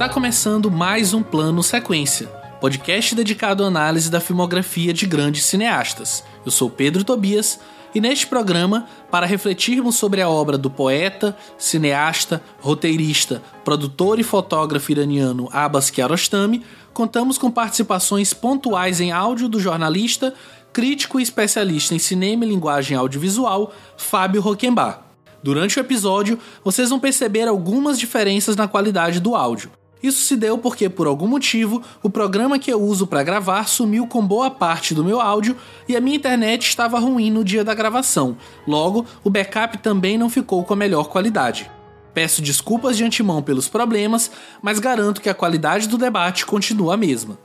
Está começando mais um Plano Sequência, podcast dedicado à análise da filmografia de grandes cineastas. Eu sou Pedro Tobias e neste programa, para refletirmos sobre a obra do poeta, cineasta, roteirista, produtor e fotógrafo iraniano Abbas Kiarostami, contamos com participações pontuais em áudio do jornalista, crítico e especialista em cinema e linguagem audiovisual Fábio Roquembar. Durante o episódio, vocês vão perceber algumas diferenças na qualidade do áudio. Isso se deu porque, por algum motivo, o programa que eu uso para gravar sumiu com boa parte do meu áudio e a minha internet estava ruim no dia da gravação. Logo, o backup também não ficou com a melhor qualidade. Peço desculpas de antemão pelos problemas, mas garanto que a qualidade do debate continua a mesma.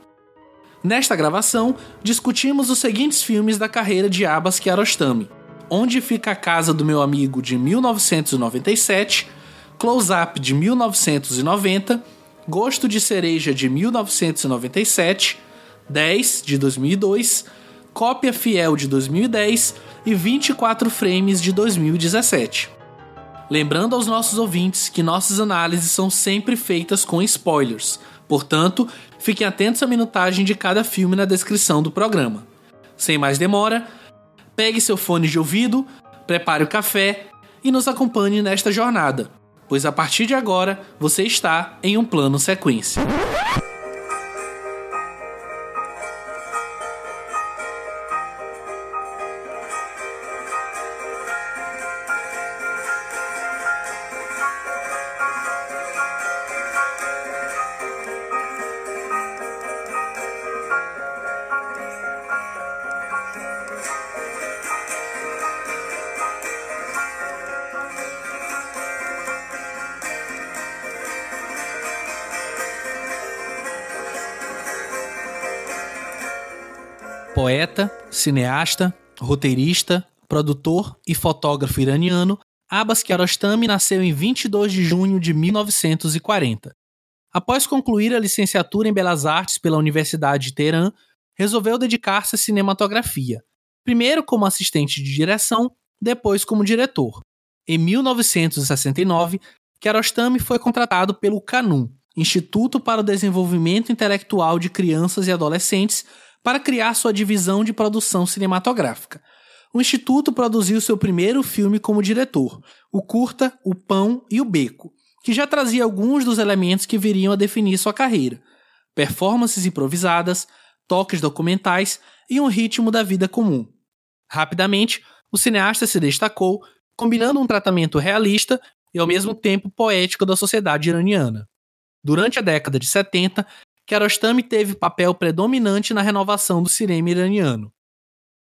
Nesta gravação, discutimos os seguintes filmes da carreira de Abbas Kiarostami: Onde Fica a Casa do Meu Amigo de 1997, Close Up de 1990 Gosto de Cereja de 1997, 10 de 2002, Cópia Fiel de 2010 e 24 Frames de 2017. Lembrando aos nossos ouvintes que nossas análises são sempre feitas com spoilers, portanto, fiquem atentos à minutagem de cada filme na descrição do programa. Sem mais demora, pegue seu fone de ouvido, prepare o café e nos acompanhe nesta jornada pois a partir de agora você está em um plano sequência. Cineasta, roteirista, produtor e fotógrafo iraniano, Abbas Kiarostami nasceu em 22 de junho de 1940. Após concluir a licenciatura em Belas Artes pela Universidade de Teherã, resolveu dedicar-se à cinematografia, primeiro como assistente de direção, depois como diretor. Em 1969, Kiarostami foi contratado pelo CANUM, Instituto para o Desenvolvimento Intelectual de Crianças e Adolescentes, para criar sua divisão de produção cinematográfica. O Instituto produziu seu primeiro filme como diretor, o curta O Pão e o Beco, que já trazia alguns dos elementos que viriam a definir sua carreira: performances improvisadas, toques documentais e um ritmo da vida comum. Rapidamente, o cineasta se destacou, combinando um tratamento realista e ao mesmo tempo poético da sociedade iraniana. Durante a década de 70, Kiarostami teve papel predominante na renovação do cinema iraniano.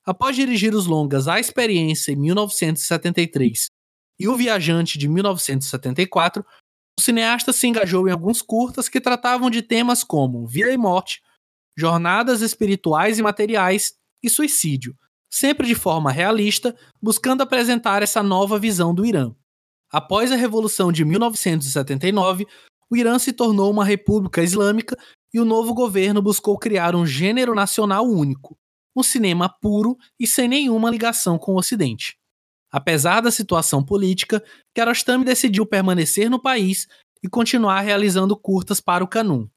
Após dirigir os longas A Experiência em 1973 e O Viajante de 1974, o cineasta se engajou em alguns curtas que tratavam de temas como vida e morte, jornadas espirituais e materiais e suicídio, sempre de forma realista, buscando apresentar essa nova visão do Irã. Após a Revolução de 1979, o Irã se tornou uma república islâmica e o novo governo buscou criar um gênero nacional único, um cinema puro e sem nenhuma ligação com o Ocidente. Apesar da situação política, Kiarostami decidiu permanecer no país e continuar realizando curtas para o Canum.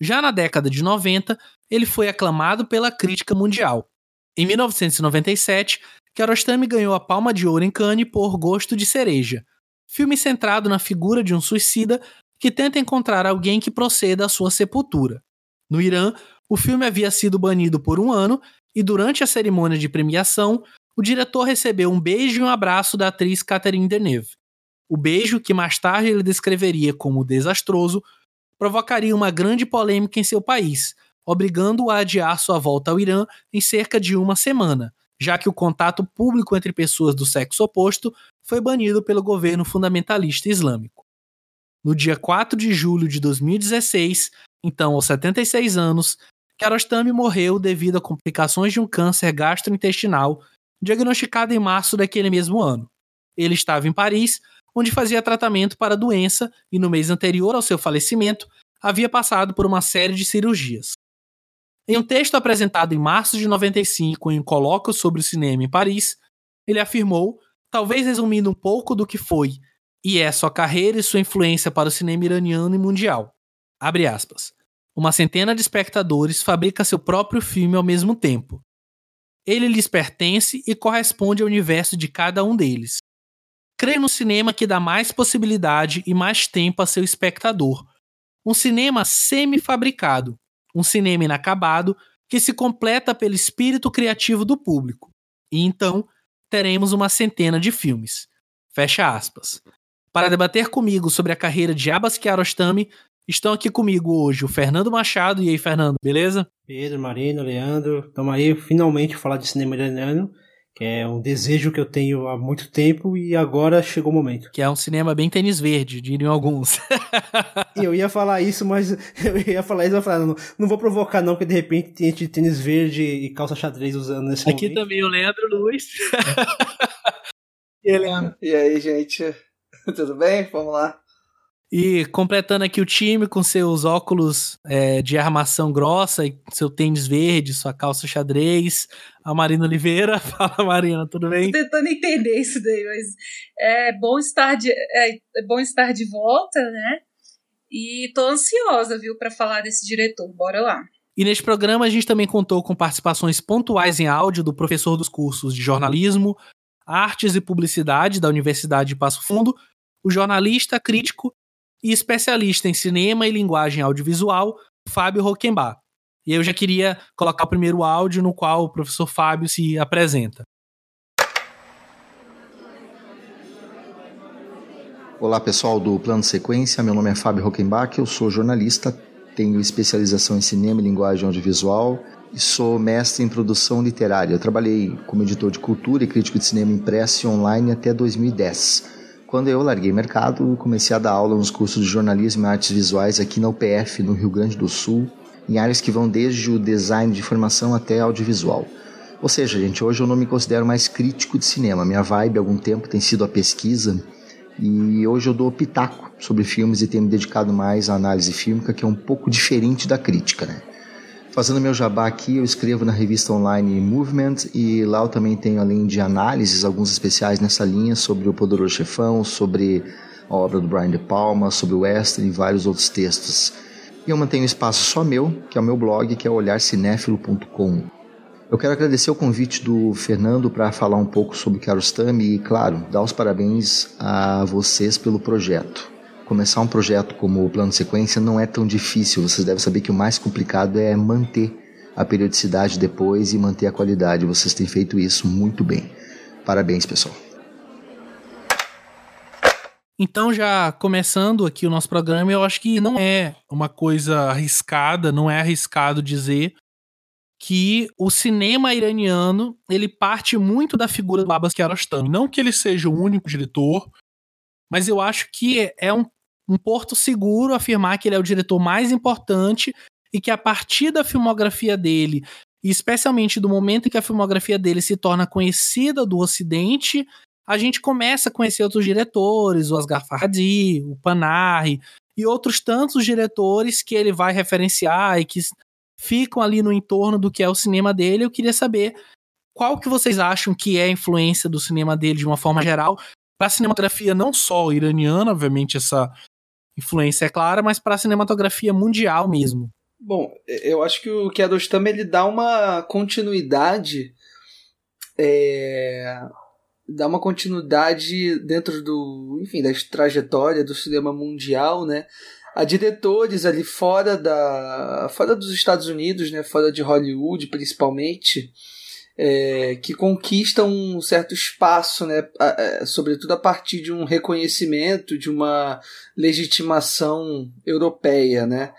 Já na década de 90, ele foi aclamado pela crítica mundial. Em 1997, Kiarostami ganhou a Palma de Ouro em Cannes por Gosto de Cereja, filme centrado na figura de um suicida que tenta encontrar alguém que proceda à sua sepultura. No Irã, o filme havia sido banido por um ano e durante a cerimônia de premiação, o diretor recebeu um beijo e um abraço da atriz Catherine Deneuve. O beijo, que mais tarde ele descreveria como desastroso, provocaria uma grande polêmica em seu país, obrigando-o a adiar sua volta ao Irã em cerca de uma semana, já que o contato público entre pessoas do sexo oposto foi banido pelo governo fundamentalista islâmico. No dia 4 de julho de 2016, então aos 76 anos, Kiarostami morreu devido a complicações de um câncer gastrointestinal diagnosticado em março daquele mesmo ano. Ele estava em Paris, onde fazia tratamento para a doença e no mês anterior ao seu falecimento havia passado por uma série de cirurgias. Em um texto apresentado em março de 95 em um colóquio sobre o cinema em Paris, ele afirmou, talvez resumindo um pouco do que foi e é sua carreira e sua influência para o cinema iraniano e mundial. Abre aspas. Uma centena de espectadores fabrica seu próprio filme ao mesmo tempo. Ele lhes pertence e corresponde ao universo de cada um deles. Creio no cinema que dá mais possibilidade e mais tempo a seu espectador. Um cinema semi-fabricado, um cinema inacabado que se completa pelo espírito criativo do público. E então teremos uma centena de filmes. Fecha aspas. Para debater comigo sobre a carreira de Abbas Kiarostami, estão aqui comigo hoje o Fernando Machado. E aí, Fernando, beleza? Pedro, Marino, Leandro, estamos aí finalmente falar de cinema iraniano, que é um desejo que eu tenho há muito tempo e agora chegou o momento. Que é um cinema bem tênis verde, diriam alguns. eu ia falar isso, mas eu ia falar isso, eu ia falar, não, não vou provocar não, porque de repente tem gente de tênis verde e calça xadrez usando nesse Aqui momento. também o Leandro Luiz. e, Leandro? e aí, gente? Tudo bem? Vamos lá. E completando aqui o time com seus óculos é, de armação grossa e seu tênis verde, sua calça xadrez, a Marina Oliveira. Fala, Marina, tudo bem? Tô tentando entender isso daí, mas é bom estar de, é, é bom estar de volta, né? E tô ansiosa, viu, para falar desse diretor. Bora lá. E neste programa a gente também contou com participações pontuais em áudio do professor dos cursos de jornalismo, artes e publicidade da Universidade de Passo Fundo, o jornalista, crítico e especialista em cinema e linguagem audiovisual, Fábio Roquembar. E eu já queria colocar o primeiro áudio no qual o professor Fábio se apresenta. Olá pessoal do Plano Sequência, meu nome é Fábio Rockenbach, eu sou jornalista, tenho especialização em cinema e linguagem audiovisual e sou mestre em produção literária. Eu trabalhei como editor de cultura e crítico de cinema impresso e online até 2010 quando eu larguei mercado, comecei a dar aula nos cursos de jornalismo e artes visuais aqui na UPF, no Rio Grande do Sul, em áreas que vão desde o design de formação até audiovisual. Ou seja, gente, hoje eu não me considero mais crítico de cinema. Minha vibe há algum tempo tem sido a pesquisa e hoje eu dou pitaco sobre filmes e tenho me dedicado mais à análise fílmica, que é um pouco diferente da crítica, né? Fazendo meu jabá aqui, eu escrevo na revista online Movement e lá eu também tenho, além de análises, alguns especiais nessa linha sobre o Poderoso Chefão, sobre a obra do Brian De Palma, sobre o Western e vários outros textos. E eu mantenho um espaço só meu, que é o meu blog, que é olharcinéfilo.com. Eu quero agradecer o convite do Fernando para falar um pouco sobre Kiarostami e, claro, dar os parabéns a vocês pelo projeto começar um projeto como o plano sequência não é tão difícil. Vocês devem saber que o mais complicado é manter a periodicidade depois e manter a qualidade. Vocês têm feito isso muito bem. Parabéns, pessoal. Então, já começando aqui o nosso programa, eu acho que não é uma coisa arriscada, não é arriscado dizer que o cinema iraniano ele parte muito da figura do Abbas Kiarostami. Não que ele seja o único diretor, mas eu acho que é um um porto seguro afirmar que ele é o diretor mais importante e que a partir da filmografia dele, e especialmente do momento em que a filmografia dele se torna conhecida do Ocidente, a gente começa a conhecer outros diretores, o Asghar Farhadi, o Panahi e outros tantos diretores que ele vai referenciar e que ficam ali no entorno do que é o cinema dele. Eu queria saber qual que vocês acham que é a influência do cinema dele de uma forma geral para a cinematografia não só iraniana, obviamente essa influência é clara, mas para a cinematografia mundial mesmo. Bom, eu acho que o Kiarostami ele dá uma continuidade é, dá uma continuidade dentro do, enfim, da trajetória do cinema mundial, né? A diretores ali fora da fora dos Estados Unidos, né, fora de Hollywood, principalmente, é, que conquistam um certo espaço, né, a, sobretudo a partir de um reconhecimento, de uma legitimação europeia. Né?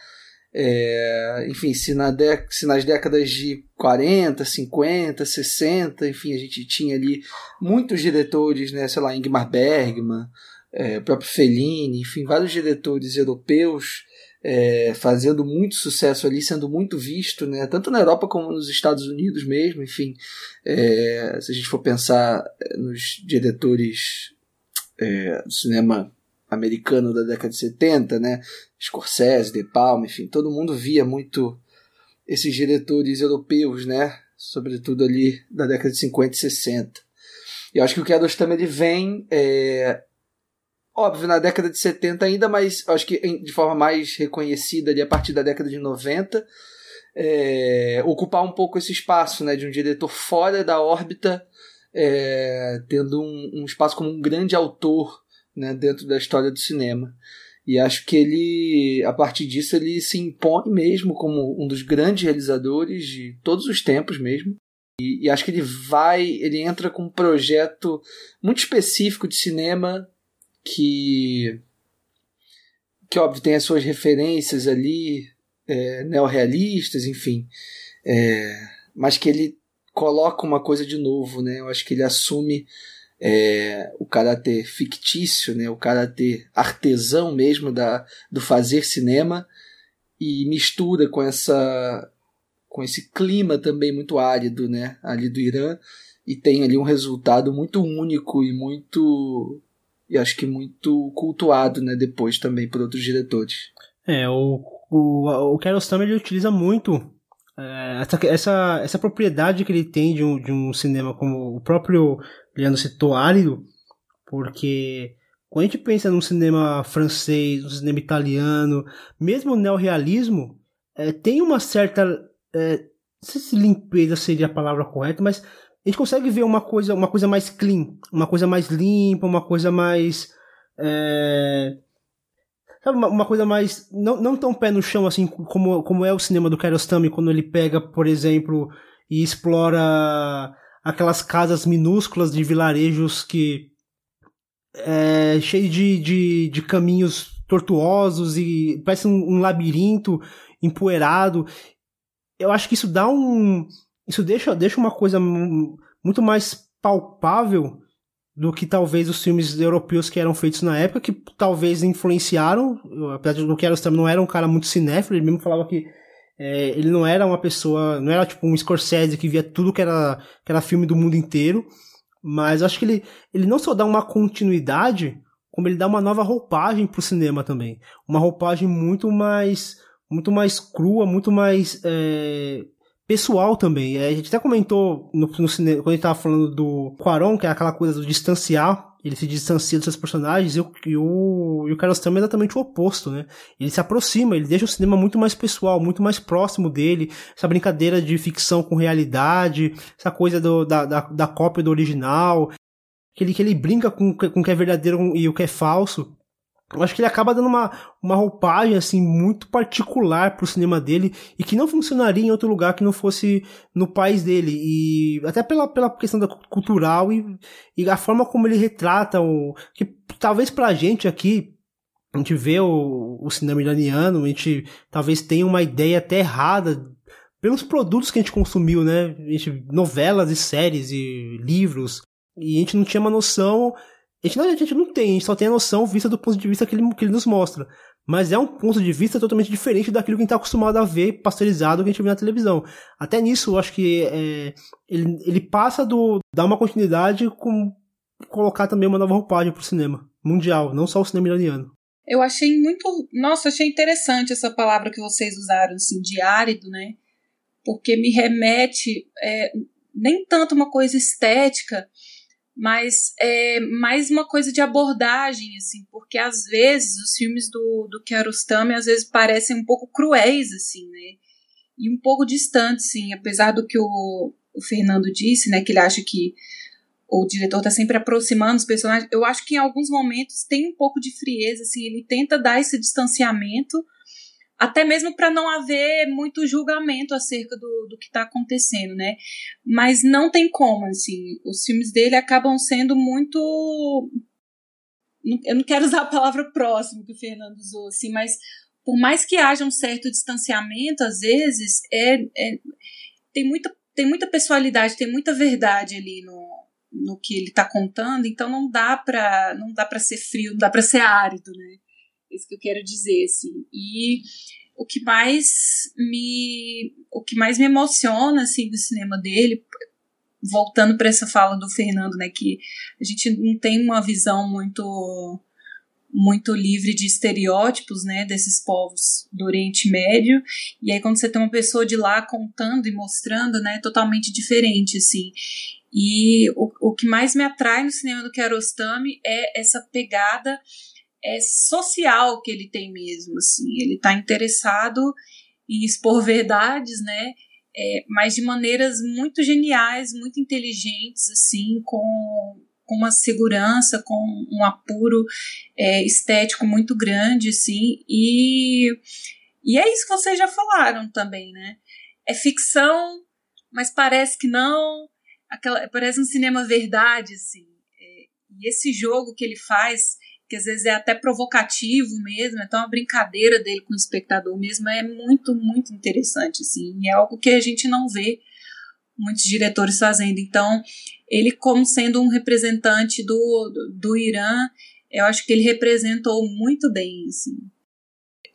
É, enfim, se, na se nas décadas de 40, 50, 60, enfim, a gente tinha ali muitos diretores, né, sei lá, Ingmar Bergman, é, o próprio Fellini, enfim, vários diretores europeus é, fazendo muito sucesso ali, sendo muito visto, né, tanto na Europa como nos Estados Unidos mesmo, enfim, é, se a gente for pensar é, nos diretores é, do cinema americano da década de 70, né, Scorsese, De Palma, enfim, todo mundo via muito esses diretores europeus, né, sobretudo ali da década de 50 e 60. E eu acho que o Kiarostami ele vem, é, óbvio, na década de 70 ainda, mas acho que de forma mais reconhecida ali a partir da década de 90, é, ocupar um pouco esse espaço né, de um diretor fora da órbita, é, tendo um, um, espaço como um grande autor né, dentro da história do cinema. E acho que ele, a partir disso, ele se impõe mesmo como um dos grandes realizadores de todos os tempos mesmo. E, e acho que ele vai, ele entra com um projeto muito específico de cinema que, que óbvio, tem as suas referências ali, é, neorrealistas, enfim. É, mas que ele coloca uma coisa de novo, né? Eu acho que ele assume é, o caráter fictício, né, o caráter artesão mesmo da, do fazer cinema e mistura com essa com esse clima também muito árido, né, ali do Irã e tem ali um resultado muito único e muito e acho que muito cultuado, né, depois também por outros diretores. É, o o, o Kiarostami ele utiliza muito é, essa, essa, essa propriedade que ele tem de um, de um cinema como o próprio Leandro citou árido, porque quando a gente pensa num cinema francês, num cinema italiano, mesmo o neorrealismo, é, tem uma certa. É, não sei se limpeza seria a palavra correta, mas gente consegue ver uma coisa, uma coisa mais clean, uma coisa mais limpa, uma coisa mais. É, sabe, uma, uma, coisa mais. Não, não tão pé no chão assim como, como é o cinema do Kiarostami, quando ele pega, por exemplo, e explora aquelas casas minúsculas de vilarejos que é cheio de, de, de caminhos tortuosos e parece um, um, labirinto empoeirado. Eu acho que isso dá um. Isso deixa, deixa uma coisa muito mais palpável do que talvez os filmes europeus que eram feitos na época, que talvez influenciaram. Apesar de que Kiarostami não era um cara muito cinéfilo, ele mesmo falava que é, ele não era uma pessoa, não era tipo um Scorsese que via tudo que era, que era filme do mundo inteiro, mas acho que ele, ele não só dá uma continuidade, como ele dá uma nova roupagem pro cinema também. Uma roupagem muito mais, muito mais crua, muito mais é, pessoal também. É, a gente até comentou no, no quando a gente tava falando do Quaron, que é aquela coisa do distanciar ele se distancia dos seus personagens e o, e o, e o Carlos Tam é exatamente o oposto, né? Ele se aproxima, ele deixa o cinema muito mais pessoal, muito mais próximo dele, essa brincadeira de ficção com realidade, essa coisa do, da, da, da cópia do original, que ele, que ele brinca com, com o que é verdadeiro e o que é falso. Eu acho que ele acaba dando uma, uma roupagem assim muito particular pro cinema dele e que não funcionaria em outro lugar que não fosse no país dele. E até pela, pela questão da cultural e, e a forma como ele retrata o. que talvez pra gente aqui. A gente vê o, o cinema iraniano, a gente talvez tenha uma ideia até errada pelos produtos que a gente consumiu, né? A gente, novelas e séries e livros. E a gente não tinha uma noção a gente, não, a gente não tem, a gente só tem a noção vista do ponto de vista que ele, que ele nos mostra. Mas é um ponto de vista totalmente diferente daquilo que a gente está acostumado a ver pasteurizado que a gente vê na televisão. Até nisso, eu acho que é, ele, ele passa do. dar uma continuidade com colocar também uma nova roupagem pro cinema mundial, não só o cinema iraniano. Eu achei muito. Nossa, achei interessante essa palavra que vocês usaram, assim, de árido, né? Porque me remete é, nem tanto uma coisa estética, mas é mais uma coisa de abordagem, assim, porque às vezes os filmes do, do Kiarostami às vezes parecem um pouco cruéis, assim, né? E um pouco distantes, sim, apesar do que o, o Fernando disse, né, que ele acha que o diretor está sempre aproximando os personagens. Eu acho que em alguns momentos tem um pouco de frieza, assim, ele tenta dar esse distanciamento, até mesmo para não haver muito julgamento acerca do, do que está acontecendo, né? Mas não tem como, assim, os filmes dele acabam sendo muito. Eu não quero usar a palavra próximo que o Fernando usou, assim, mas por mais que haja um certo distanciamento, às vezes, é, é tem, muita, tem muita pessoalidade, tem muita verdade ali no, no que ele está contando, então não dá para não dá para ser frio, não dá para ser árido, né? Isso que eu quero dizer, assim. E o que mais me o que mais me emociona assim do cinema dele, voltando para essa fala do Fernando, né, que a gente não tem uma visão muito muito livre de estereótipos, né, desses povos do Oriente Médio. E aí quando você tem uma pessoa de lá contando e mostrando, né, é totalmente diferente assim. E o, o que mais me atrai no cinema do Kiarostami é essa pegada é, social que ele tem mesmo. Assim. Ele está interessado em expor verdades, né? É, mas de maneiras muito geniais, muito inteligentes, assim, com, com uma segurança, com um apuro é, estético muito grande, assim, e, e é isso que vocês já falaram também, né? É ficção, mas parece que não, aquela, parece um cinema verdade, assim. É, e esse jogo que ele faz, que às vezes é até provocativo mesmo, é uma brincadeira dele com o espectador mesmo, é muito, muito interessante, assim. É algo que a gente não vê muitos diretores fazendo. Então, ele como sendo um representante do, do, do Irã, eu acho que ele representou muito bem, assim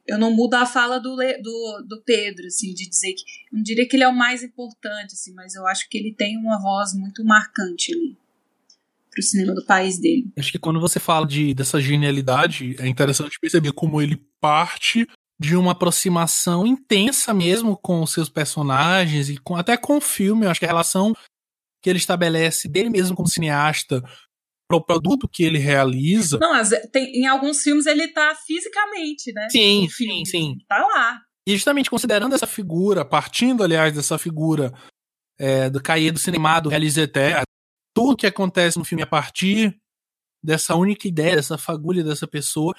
eu não mudo a fala do, do, do Pedro, assim, de dizer que. Não diria que ele é o mais importante, assim, mas eu acho que ele tem uma voz muito marcante ali pro cinema do país dele. Acho que quando você fala de, dessa genialidade, é interessante perceber como ele parte de uma aproximação intensa mesmo com os seus personagens e com, até com o filme. Eu acho que a relação que ele estabelece dele mesmo como cineasta pro produto que ele realiza. Não, tem, em alguns filmes ele tá fisicamente, né? Sim, sim, sim. Tá lá. E justamente considerando essa figura, partindo, aliás, dessa figura é, do cahier do cinema do Realizeté, tudo que acontece no filme a partir dessa única ideia, dessa fagulha dessa pessoa,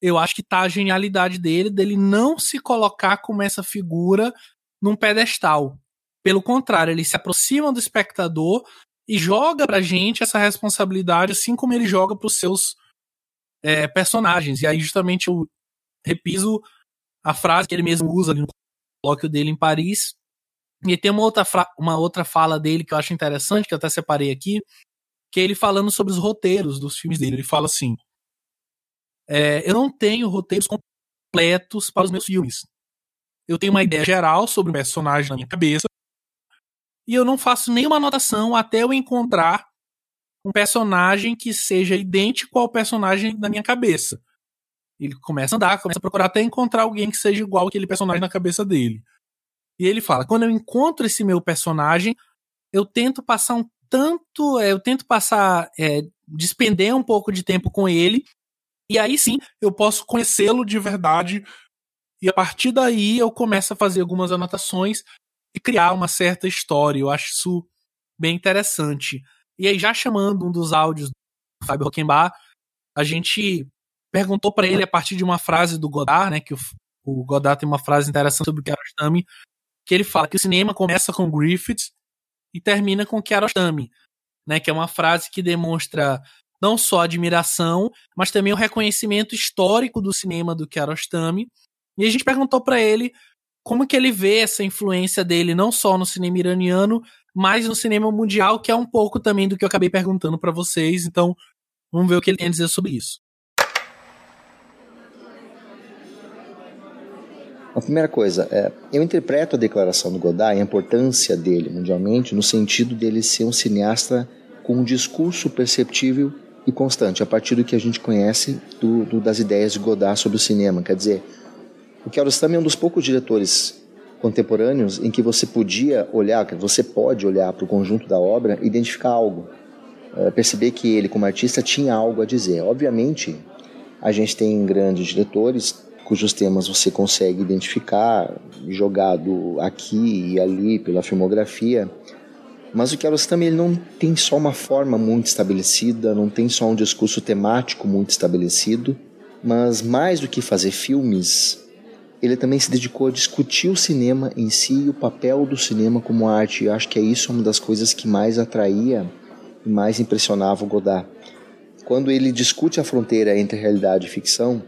eu acho que tá a genialidade dele, dele não se colocar como essa figura num pedestal. Pelo contrário, ele se aproxima do espectador e joga pra gente essa responsabilidade, assim como ele joga pros seus é, personagens. E aí, justamente, eu repiso a frase que ele mesmo usa no colóquio dele em Paris. E tem uma outra, uma outra fala dele que eu acho interessante, que eu até separei aqui, que é ele falando sobre os roteiros dos filmes dele. Ele fala assim: é, Eu não tenho roteiros completos para os meus filmes. Eu tenho uma ideia geral sobre o personagem na minha cabeça, e eu não faço nenhuma anotação até eu encontrar um personagem que seja idêntico ao personagem da minha cabeça. Ele começa a andar, começa a procurar até encontrar alguém que seja igual aquele personagem na cabeça dele. E ele fala: quando eu encontro esse meu personagem, eu tento passar um tanto, é, eu tento passar, é, despender um pouco de tempo com ele, e aí sim eu posso conhecê-lo de verdade. E a partir daí eu começo a fazer algumas anotações e criar uma certa história. Eu acho isso bem interessante. E aí, já chamando um dos áudios do Fábio Rockenbach, a gente perguntou para ele a partir de uma frase do Godard, né, que o, o Godard tem uma frase interessante sobre o Kiarostami, que ele fala que o cinema começa com Griffith e termina com Kiarostami, né, que é uma frase que demonstra não só admiração, mas também o reconhecimento histórico do cinema do Kiarostami. E a gente perguntou para ele como que ele vê essa influência dele não só no cinema iraniano, mas no cinema mundial, que é um pouco também do que eu acabei perguntando para vocês. Então, vamos ver o que ele tem a dizer sobre isso. A primeira coisa, é, eu interpreto a declaração do Godard, a importância dele mundialmente, no sentido dele ser um cineasta com um discurso perceptível e constante, a partir do que a gente conhece do, do, das ideias de Godard sobre o cinema. Quer dizer, o Kiarostami é um dos poucos diretores contemporâneos em que você podia olhar, que você pode olhar para o conjunto da obra e identificar algo. É, perceber que ele, como artista, tinha algo a dizer. Obviamente, a gente tem grandes diretores cujos temas você consegue identificar, jogado aqui e ali pela filmografia, mas o Kiarostami ele não tem só uma forma muito estabelecida, não tem só um discurso temático muito estabelecido, mas mais do que fazer filmes, ele também se dedicou a discutir o cinema em si e o papel do cinema como arte. Eu acho que é isso uma das coisas que mais atraía e mais impressionava o Godard. Quando ele discute a fronteira entre realidade e ficção,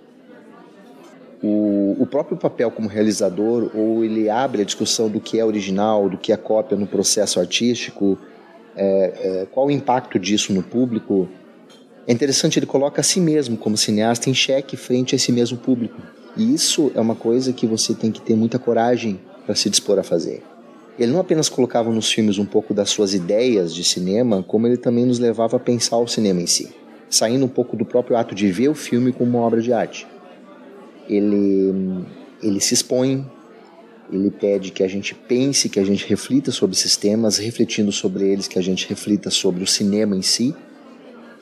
o, o próprio papel como realizador, ou ele abre a discussão do que é original, do que é cópia no processo artístico, é, é, qual o impacto disso no público. É interessante, ele coloca a si mesmo como cineasta em xeque frente a esse mesmo público. E isso é uma coisa que você tem que ter muita coragem para se dispor a fazer. Ele não apenas colocava nos filmes um pouco das suas ideias de cinema, como ele também nos levava a pensar o cinema em si, saindo um pouco do próprio ato de ver o filme como uma obra de arte. Ele, ele se expõe, Ele pede que a gente pense, que a gente reflita sobre sistemas, refletindo sobre eles, que a gente reflita sobre o cinema em si.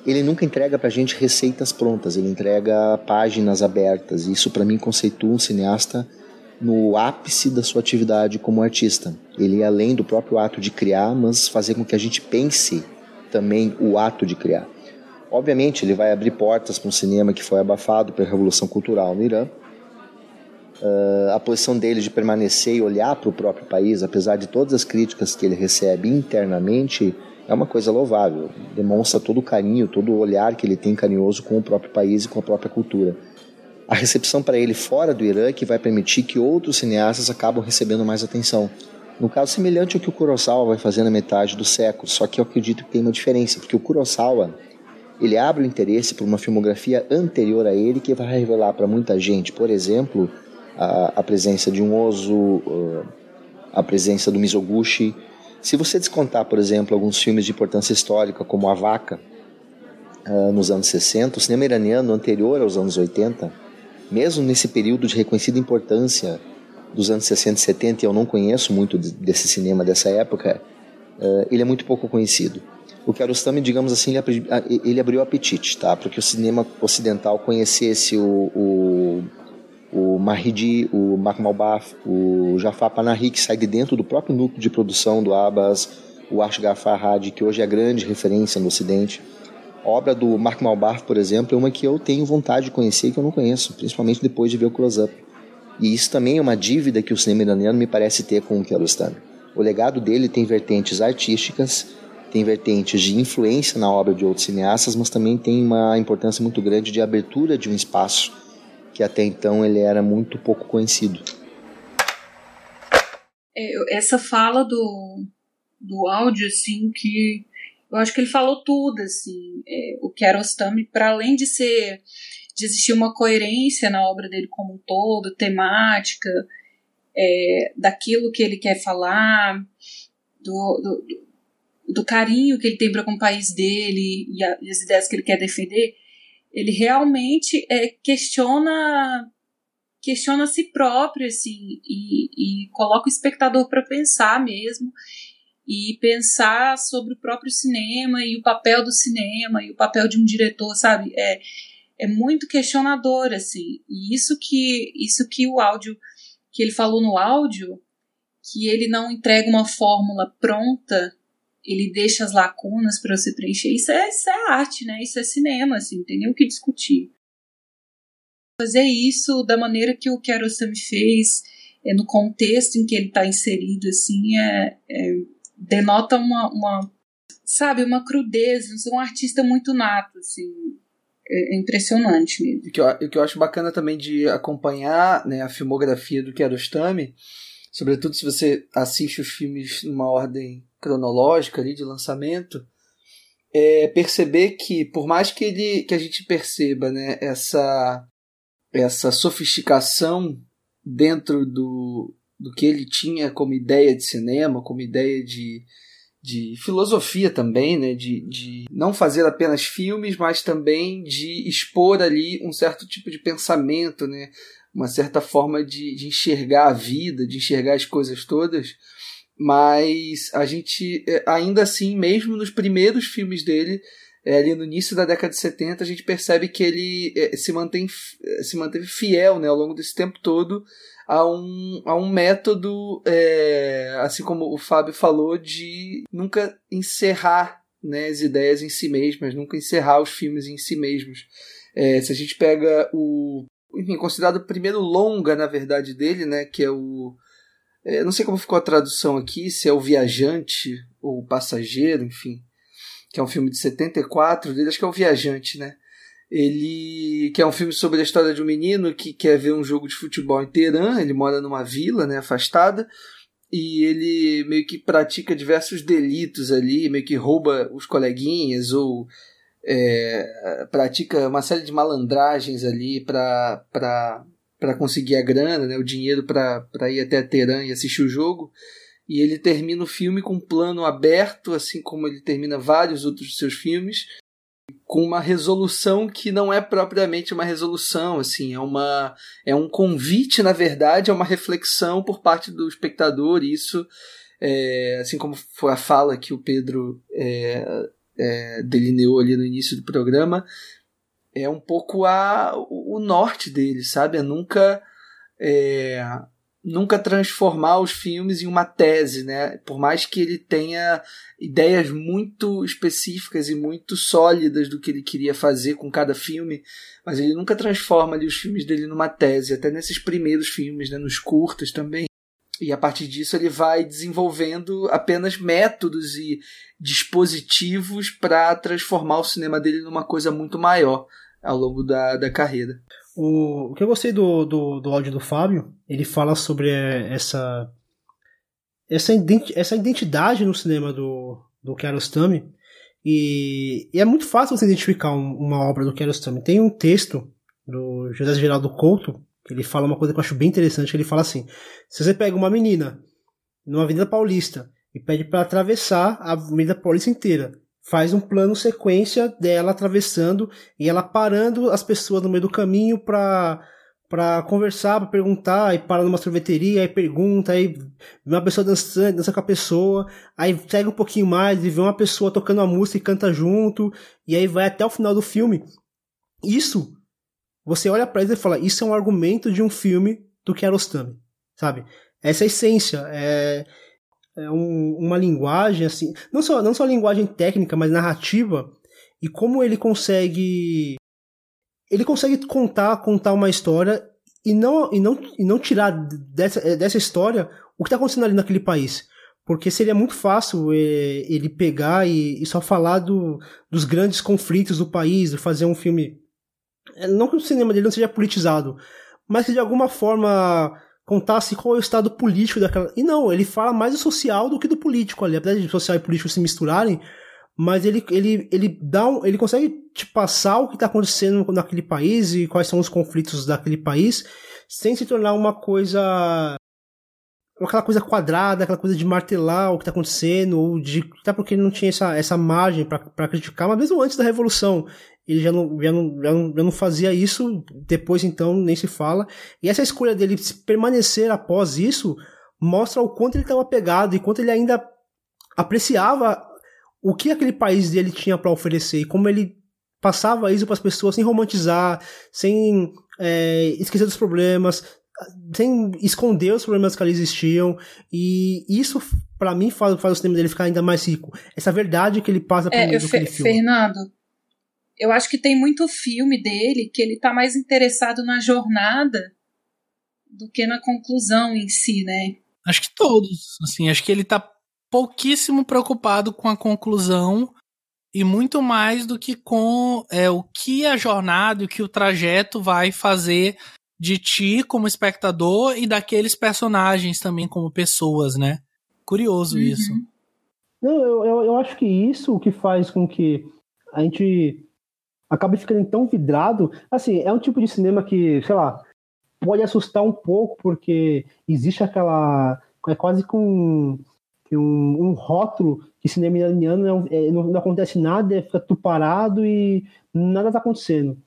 Ele nunca entrega para a gente receitas prontas, ele entrega páginas abertas. Isso para mim conceitua um cineasta no ápice da sua atividade como artista. Ele é além do próprio ato de criar, mas fazer com que a gente pense também o ato de criar. Obviamente, ele vai abrir portas para um cinema que foi abafado pela Revolução Cultural no Irã. Uh, a posição dele de permanecer e olhar para o próprio país, apesar de todas as críticas que ele recebe internamente, é uma coisa louvável. Demonstra todo o carinho, todo o olhar que ele tem carinhoso com o próprio país e com a própria cultura a recepção para ele fora do Irã que vai permitir que outros cineastas acabam recebendo mais atenção. No caso semelhante ao que o Kurosawa vai fazer na metade do século, só que eu acredito que tem uma diferença, porque o Kurosawa ele abre o interesse por uma filmografia anterior a ele que vai revelar para muita gente, por exemplo, a, a presença de um Ozu, a presença do Mizoguchi. Se você descontar, por exemplo, alguns filmes de importância histórica, como A Vaca, nos anos 60, o cinema iraniano anterior aos anos 80 mesmo nesse período de reconhecida importância dos anos 60 e 70, e eu não conheço muito desse cinema dessa época, uh, ele é muito pouco conhecido. O Kiarostami, digamos assim, ele, abri, ele abriu o apetite, tá? Para que o cinema ocidental conhecesse o, o, o Mahidi, o Makhmalbaf, o Jafar Panahi, que sai de dentro do próprio núcleo de produção do Abbas, o Ashgar Farhadi, que hoje é a grande referência no Ocidente. A obra do Mark Malbar, por exemplo, é uma que eu tenho vontade de conhecer e que eu não conheço, principalmente depois de ver o Close-Up. E isso também é uma dívida que o cinema iraniano me parece ter com o Kiarostami. O legado dele tem vertentes artísticas, tem vertentes de influência na obra de outros cineastas, mas também tem uma importância muito grande de abertura de um espaço que até então ele era muito pouco conhecido. É, essa fala do, do áudio, assim, que eu acho que ele falou tudo, assim. É, o Kiarostami, para além de ser de existir uma coerência na obra dele como um todo, temática, é, daquilo que ele quer falar, do, do, do carinho que ele tem para com o país dele e, a, e, as ideias que ele quer defender, ele realmente é, questiona questiona si próprio assim e, e coloca o espectador para pensar mesmo e pensar sobre o próprio cinema e o papel do cinema e o papel de um diretor, sabe? É, é muito questionador, assim. E isso que, isso que o áudio, que ele falou no áudio, que ele não entrega uma fórmula pronta, ele deixa as lacunas para você preencher. Isso é, isso é arte, né? Isso é cinema, assim, não tem nem o que discutir. Fazer isso da maneira que o Kiarostami fez, é, no contexto em que ele está inserido, assim, é, é denota uma, uma sabe, uma crudeza, um artista muito nato, assim, é, é impressionante mesmo. O que, eu, o que eu acho bacana também de acompanhar né, a filmografia do Kiarostami, sobretudo se você assiste os filmes numa ordem cronológica ali de lançamento, é perceber que por mais que ele que a gente perceba né, essa essa sofisticação dentro do, do que ele tinha como ideia de cinema, como ideia de, de filosofia também, né? De, de não fazer apenas filmes, mas também de expor ali um certo tipo de pensamento, né? Uma certa forma de, de enxergar a vida, de enxergar as coisas todas. Mas a gente, é, ainda assim, mesmo nos primeiros filmes dele, é, ali no início da década de 70, a gente percebe que ele é, se, mantém, se manteve fiel né, ao longo desse tempo todo a um, a um método, é, assim como o Fábio falou, de nunca encerrar né, as ideias em si mesmas, nunca encerrar os filmes em si mesmos. É, se a gente pega o. Enfim, considerado o primeiro longa, na verdade, dele, né, que é o. É, não sei como ficou a tradução aqui, se é o Viajante ou o Passageiro, enfim. Que é um filme de 74 dele, acho que é o Viajante, né? ele que é um filme sobre a história de um menino que quer ver um jogo de futebol em Teherã, ele mora numa vila, né, afastada, e ele meio que pratica diversos delitos ali, meio que rouba os coleguinhas ou é, pratica uma série de malandragens ali para para conseguir a grana, né, o dinheiro para ir até Teherã e assistir o jogo. E ele termina o filme com um plano aberto, assim como ele termina vários outros seus filmes, com uma resolução que não é propriamente uma resolução, assim, é uma é um convite, na verdade, é uma reflexão por parte do espectador, e isso é, assim como foi a fala que o Pedro é, é, delineou ali no início do programa, é um pouco a, o, norte dele, sabe? É nunca é, nunca transformar os filmes em uma tese, né? Por mais que ele tenha ideias muito específicas e muito sólidas do que ele queria fazer com cada filme, mas ele nunca transforma ali os filmes dele numa tese, até nesses primeiros filmes, né? Nos curtas também. E a partir disso ele vai desenvolvendo apenas métodos e dispositivos para transformar o cinema dele numa coisa muito maior ao longo da, da carreira. O, o que eu gostei do, do, do áudio do Fábio, ele fala sobre é, essa essa, essa identidade no cinema do, do Kiarostami e, e é muito fácil você identificar um, uma obra do Kiarostami. Tem um texto do José Geraldo Couto que ele fala uma coisa que eu acho bem interessante, ele fala assim, se você pega uma menina numa Avenida Paulista e pede para atravessar a Avenida Paulista inteira faz um plano sequência dela atravessando e ela parando as pessoas no meio do caminho para para conversar, para perguntar, aí para numa sorveteria, aí pergunta, aí uma pessoa dançando, dança com a pessoa, aí segue um pouquinho mais e vê uma pessoa tocando a música e canta junto, e aí vai até o final do filme. Isso, você olha para isso e fala, isso é um argumento de um filme do Kiarostami, sabe? Essa é a essência, é, é um, uma linguagem assim, não só não só linguagem técnica, mas narrativa e como ele consegue ele consegue contar contar uma história e não e não e não tirar dessa dessa história o que está acontecendo ali naquele país. Porque seria muito fácil é, ele pegar e, só falar do, dos grandes conflitos do país, fazer um filme. É, não que o cinema dele não seja politizado, mas que de alguma forma contasse qual é o estado político daquela. E não, ele fala mais do social do que do político ali. Apesar de social e político se misturarem, mas ele, ele, ele dá um, ele consegue te passar o que está acontecendo naquele país e quais são os conflitos daquele país, sem se tornar uma coisa aquela coisa quadrada, aquela coisa de martelar o que está acontecendo, ou de. Até porque ele não tinha essa, essa margem para criticar, mas mesmo antes da Revolução, ele já não, já, não, já, não, já não fazia isso, depois então nem se fala. E essa escolha dele permanecer após isso mostra o quanto ele estava pegado e quanto ele ainda apreciava o que aquele país dele tinha para oferecer e como ele passava isso para as pessoas sem romantizar, sem é, esquecer dos problemas, sem esconder os problemas que ali existiam e isso para mim faz, faz o cinema dele ficar ainda mais rico essa verdade que ele passa para é, mim do que ele filma. Fernando eu acho que tem muito filme dele que ele tá mais interessado na jornada do que na conclusão em si, né? Acho que todos, assim, acho que ele tá pouquíssimo preocupado com a conclusão e muito mais do que com é, o que a jornada, o que o trajeto vai fazer de ti como espectador e daqueles personagens também como pessoas, né? Curioso uhum. isso. Não, eu, eu, eu acho que isso o que faz com que a gente acaba ficando tão vidrado. Assim, é um tipo de cinema que, sei lá, pode assustar um pouco, porque existe aquela. É quase com um, um, rótulo que cinema iraniano não, é, não, não, acontece nada, fica tudo parado e nada tá acontecendo.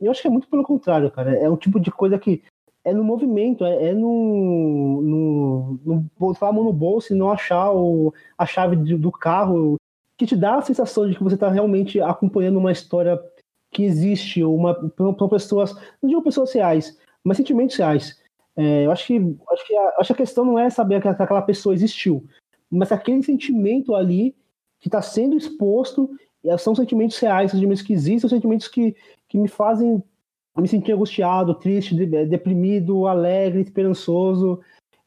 Eu acho que é muito pelo contrário, cara. É um tipo de coisa que é no movimento, é, é no, no, no botar a mão no bolso e não achar o, a chave do carro, que te dá a sensação de que você está realmente acompanhando uma história que existe uma para pessoas, não digo pessoas reais, mas sentimentos reais. É, eu acho que, acho que, a, acho que a questão não é saber que aquela pessoa existiu, mas aquele sentimento ali que está sendo exposto são sentimentos reais, sentimentos que existem, sentimentos que, que me fazem me sentir angustiado, triste, deprimido, alegre, esperançoso.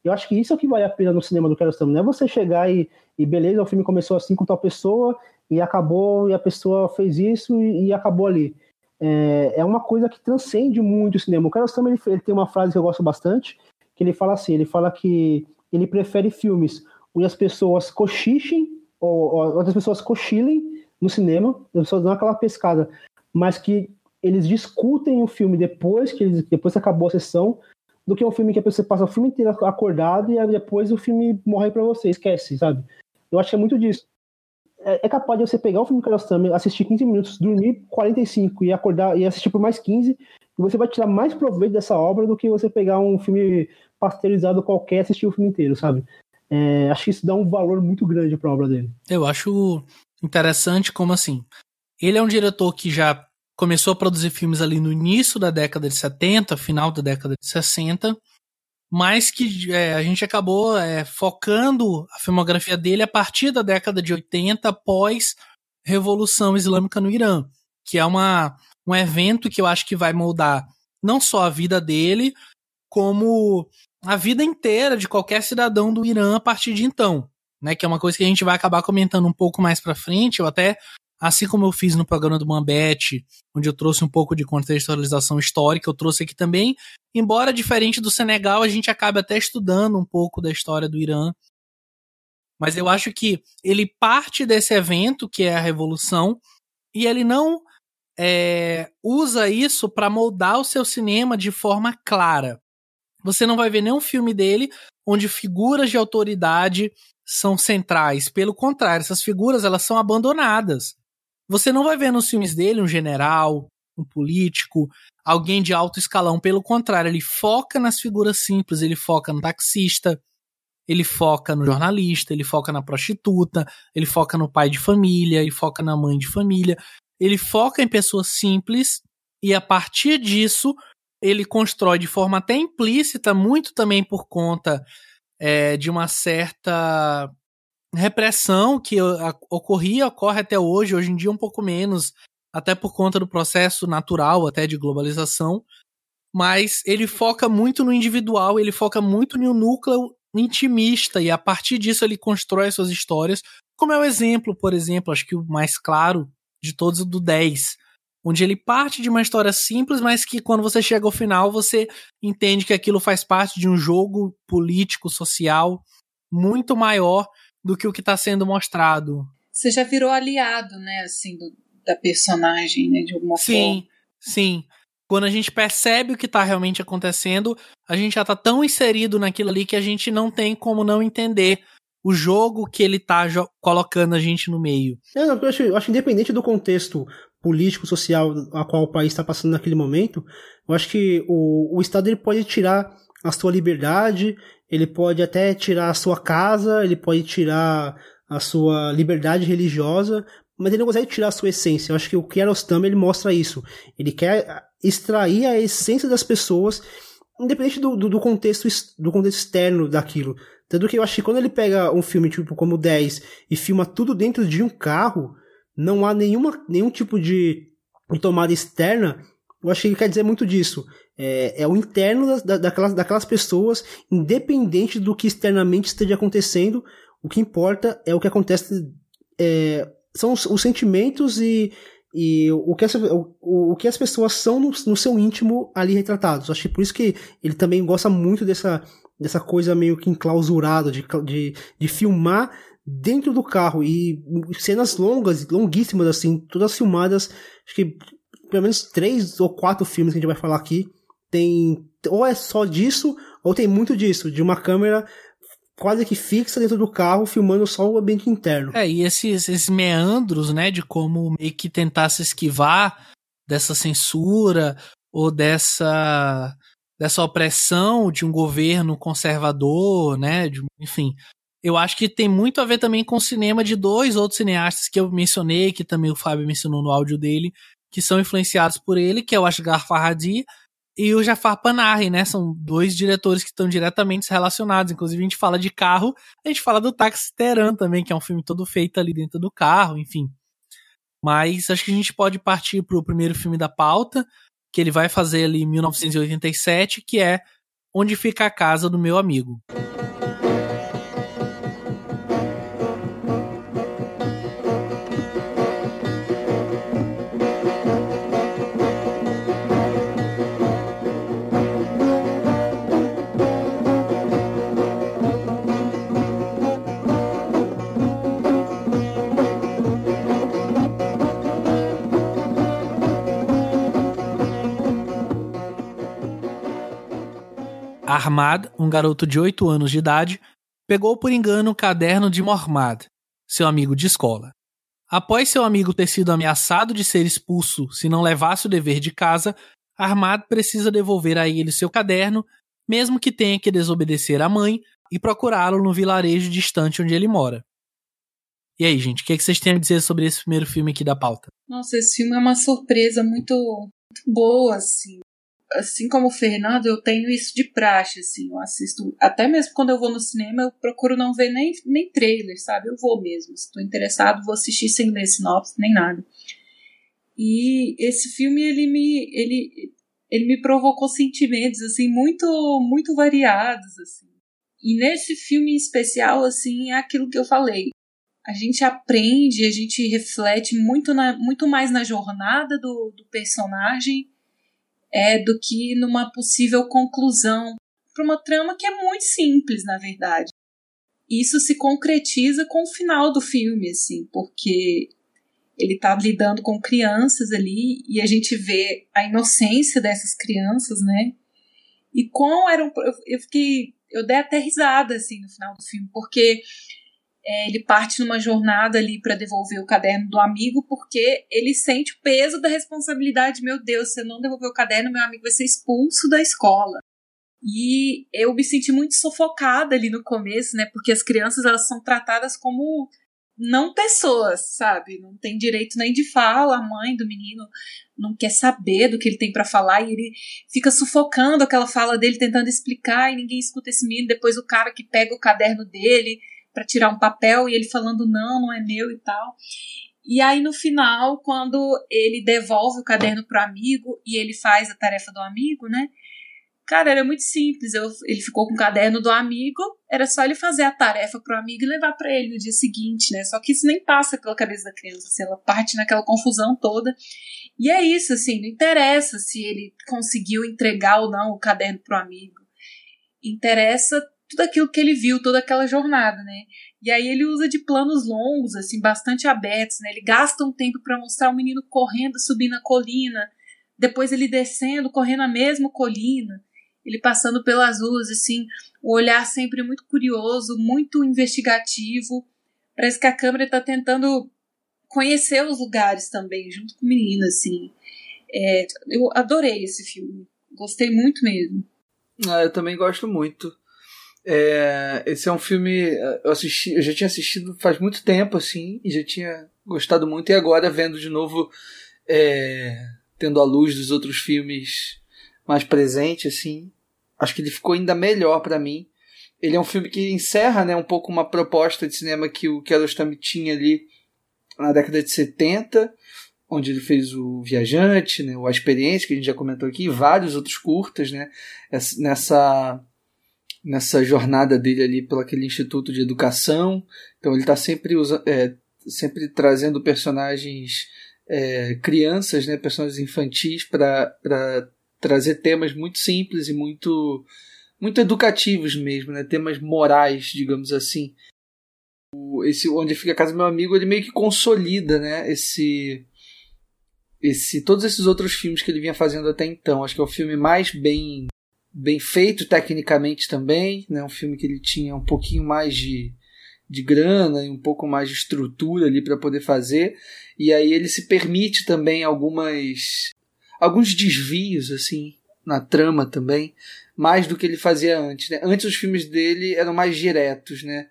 Eu acho que isso é o que vale a pena no cinema do Kiarostami. Não é você chegar e, e beleza, o filme começou assim com tal pessoa e acabou, e a pessoa fez isso e, e acabou ali. É, é, uma coisa que transcende muito o cinema. O Carlos também ele, ele, tem uma frase que eu gosto bastante, que ele fala assim, ele fala que ele prefere filmes onde as pessoas cochichem, ou, ou pessoas cochilem no cinema, as pessoas dão aquela pescada, mas que eles discutem o filme depois que eles, depois que acabou a sessão, do que um filme que a pessoa passa o filme inteiro acordado e depois o filme morre para você, esquece, sabe? Eu acho que é muito disso é, é, capaz de você pegar o filme Kiarostami, assistir 15 minutos, dormir 45 e acordar e assistir por mais 15, e você vai tirar mais proveito dessa obra do que você pegar um filme pasteurizado qualquer e assistir o filme inteiro, sabe? É, acho que isso dá um valor muito grande para a obra dele. Eu acho interessante como assim. Ele é um diretor que já começou a produzir filmes ali no início da década de 70, final da década de 60, mas que é, a gente acabou é, focando a filmografia dele a partir da década de 80, após Revolução Islâmica no Irã, que é uma, um evento que eu acho que vai moldar não só a vida dele, como a vida inteira de qualquer cidadão do Irã a partir de então, né? Que é uma coisa que a gente vai acabar comentando um pouco mais para frente. Eu até, assim como eu fiz no programa do Mambete, onde eu trouxe um pouco de contextualização histórica, eu trouxe aqui também. Embora diferente do Senegal, a gente acaba até estudando um pouco da história do Irã. Mas eu acho que ele parte desse evento, que é a Revolução, e ele não é, usa isso para moldar o seu cinema de forma clara. Você não vai ver nenhum filme dele onde figuras de autoridade são centrais. Pelo contrário, essas figuras elas são abandonadas. Você não vai ver nos filmes dele um general, um político, alguém de alto escalão. Pelo contrário, ele foca nas figuras simples, ele foca no taxista, ele foca no jornalista, ele foca na prostituta, ele foca no pai de família, ele foca na mãe de família. Ele foca em pessoas simples e a partir disso ele constrói de forma até implícita, muito também por conta é, de uma certa repressão que ocorria, ocorre até hoje, hoje em dia um pouco menos, até por conta do processo natural até de globalização, mas ele foca muito no individual, ele foca muito no núcleo intimista e a partir disso ele constrói suas histórias, como é o exemplo, por exemplo, acho que o mais claro de todos o do 10, onde ele parte de uma história simples, mas que quando você chega ao final você entende que aquilo faz parte de um jogo político, social muito maior do que o que está sendo mostrado. Você já virou aliado, né, assim, do, da personagem, né, de alguma sim, forma. Sim, sim. Quando a gente percebe o que está realmente acontecendo, a gente já está tão inserido naquilo ali que a gente não tem como não entender o jogo que ele está colocando a gente no meio. É, eu, acho, eu acho independente do contexto político, social a qual o país está passando naquele momento, eu acho que o, o Estado ele pode tirar a sua liberdade, ele pode até tirar a sua casa, ele pode tirar a sua liberdade religiosa, mas ele não consegue tirar a sua essência. Eu acho que o Kiarostami ele mostra isso. Ele quer extrair a essência das pessoas, independente do, do, do, contexto do contexto externo daquilo. Tanto que eu acho que quando ele pega um filme tipo como 10 e filma tudo dentro de um carro, não há nenhuma, nenhum tipo de tomada externa, eu acho que ele quer dizer muito disso. É, é o interno da, daquelas, daquelas pessoas, independente do que externamente esteja acontecendo, o que importa é o que acontece, é, são os, os, sentimentos e, e o, que as, o, o que as pessoas são no, no seu íntimo ali retratados. Acho que por isso que ele também gosta muito dessa, dessa coisa meio que enclausurada, de, de, de filmar dentro do carro e cenas longas, longuíssimas assim, todas filmadas, acho que pelo menos três ou quatro filmes que a gente vai falar aqui tem ou é só disso ou tem muito disso, de uma câmera quase que fixa dentro do carro, filmando só o ambiente interno. É, e esses, esses meandros, né, de como meio que tentar se esquivar dessa censura ou dessa dessa opressão de um governo conservador, né, de, enfim, eu acho que tem muito a ver também com o cinema de dois outros cineastas que eu mencionei, que também o Fábio mencionou no áudio dele, que são influenciados por ele, que é o Asghar Farhadi e o Jafar Panahi, né? São dois diretores que estão diretamente relacionados. Inclusive, a gente fala de carro, a gente fala do Taxi Teran também, que é um filme todo feito ali dentro do carro, enfim. Mas acho que a gente pode partir para o primeiro filme da pauta, que ele vai fazer ali em 1987, que é Onde Fica a Casa do Meu Amigo. Ahmad, um garoto de 8 anos de idade, pegou por engano o caderno de Mormad, seu amigo de escola. Após seu amigo ter sido ameaçado de ser expulso se não levasse o dever de casa, Armad precisa devolver a ele seu caderno, mesmo que tenha que desobedecer à mãe e procurá-lo no vilarejo distante onde ele mora. E aí, gente, o que, é que vocês têm a dizer sobre esse primeiro filme aqui da pauta? Nossa, esse filme é uma surpresa muito, muito boa, assim assim como o Fernando, eu tenho isso de praxe, assim, eu assisto, até mesmo quando eu vou no cinema, eu procuro não ver nem, nem trailer, sabe? Eu vou mesmo, se estou interessado, vou assistir sem ler sinopse, nem nada. E esse filme, ele me, ele, ele me provocou sentimentos, assim, muito, muito variados, assim. E nesse filme em especial, assim, é aquilo que eu falei. A gente aprende, a gente reflete muito, na, muito mais na jornada do, do personagem é, do que numa possível conclusão para uma trama que é muito simples, na verdade. Isso se concretiza com o final do filme, assim, porque ele está lidando com crianças ali e a gente vê a inocência dessas crianças, né? E como eram. Eu fiquei. Eu dei até risada, assim, no final do filme, porque é, ele parte numa jornada ali para devolver o caderno do amigo, porque ele sente o peso da responsabilidade. Meu Deus, se eu não devolver o caderno, meu amigo vai ser expulso da escola. E eu me senti muito sufocada ali no começo, né? Porque as crianças elas são tratadas como não pessoas, sabe? Não tem direito nem de fala. A mãe do menino não quer saber do que ele tem para falar e ele fica sufocando aquela fala dele, tentando explicar e ninguém escuta esse menino. Depois o cara que pega o caderno dele para tirar um papel e ele falando não, não é meu e tal. E aí no final, quando ele devolve o caderno pro amigo e ele faz a tarefa do amigo, né? Cara, era muito simples. Eu, ele ficou com o caderno do amigo, era só ele fazer a tarefa pro amigo e levar para ele no dia seguinte, né? Só que isso nem passa pela cabeça da criança, assim, ela parte naquela confusão toda. E é isso, assim, não interessa se ele conseguiu entregar ou não o caderno pro amigo. Interessa tudo aquilo que ele viu, toda aquela jornada, né? E aí ele usa de planos longos, assim, bastante abertos, né? Ele gasta um tempo para mostrar o menino correndo, subindo a colina, depois ele descendo, correndo a mesma colina, ele passando pelas ruas, assim, o olhar sempre muito curioso, muito investigativo. Parece que a câmera está tentando conhecer os lugares também, junto com o menino, assim. É, eu adorei esse filme, gostei muito mesmo. Ah, eu também gosto muito. É, esse é um filme. Eu, assisti, eu já tinha assistido faz muito tempo, assim, e já tinha gostado muito, e agora vendo de novo, é, tendo a luz dos outros filmes mais presente, assim, acho que ele ficou ainda melhor para mim. Ele é um filme que encerra né, um pouco uma proposta de cinema que o Kiarostami tinha ali na década de 70, onde ele fez o Viajante, né, o A Experiência, que a gente já comentou aqui, e vários outros curtas, né, nessa nessa jornada dele ali pelo aquele instituto de educação. Então ele está sempre, é, sempre trazendo personagens é, crianças, né, personagens infantis para trazer temas muito simples e muito muito educativos mesmo, né, temas morais, digamos assim. O, esse onde fica a casa do meu amigo, ele meio que consolida, né, esse esse todos esses outros filmes que ele vinha fazendo até então. Acho que é o filme mais bem bem feito tecnicamente também, né? Um filme que ele tinha um pouquinho mais de, de grana e um pouco mais de estrutura ali para poder fazer. E aí ele se permite também algumas alguns desvios assim na trama também, mais do que ele fazia antes, né? Antes os filmes dele eram mais diretos, né?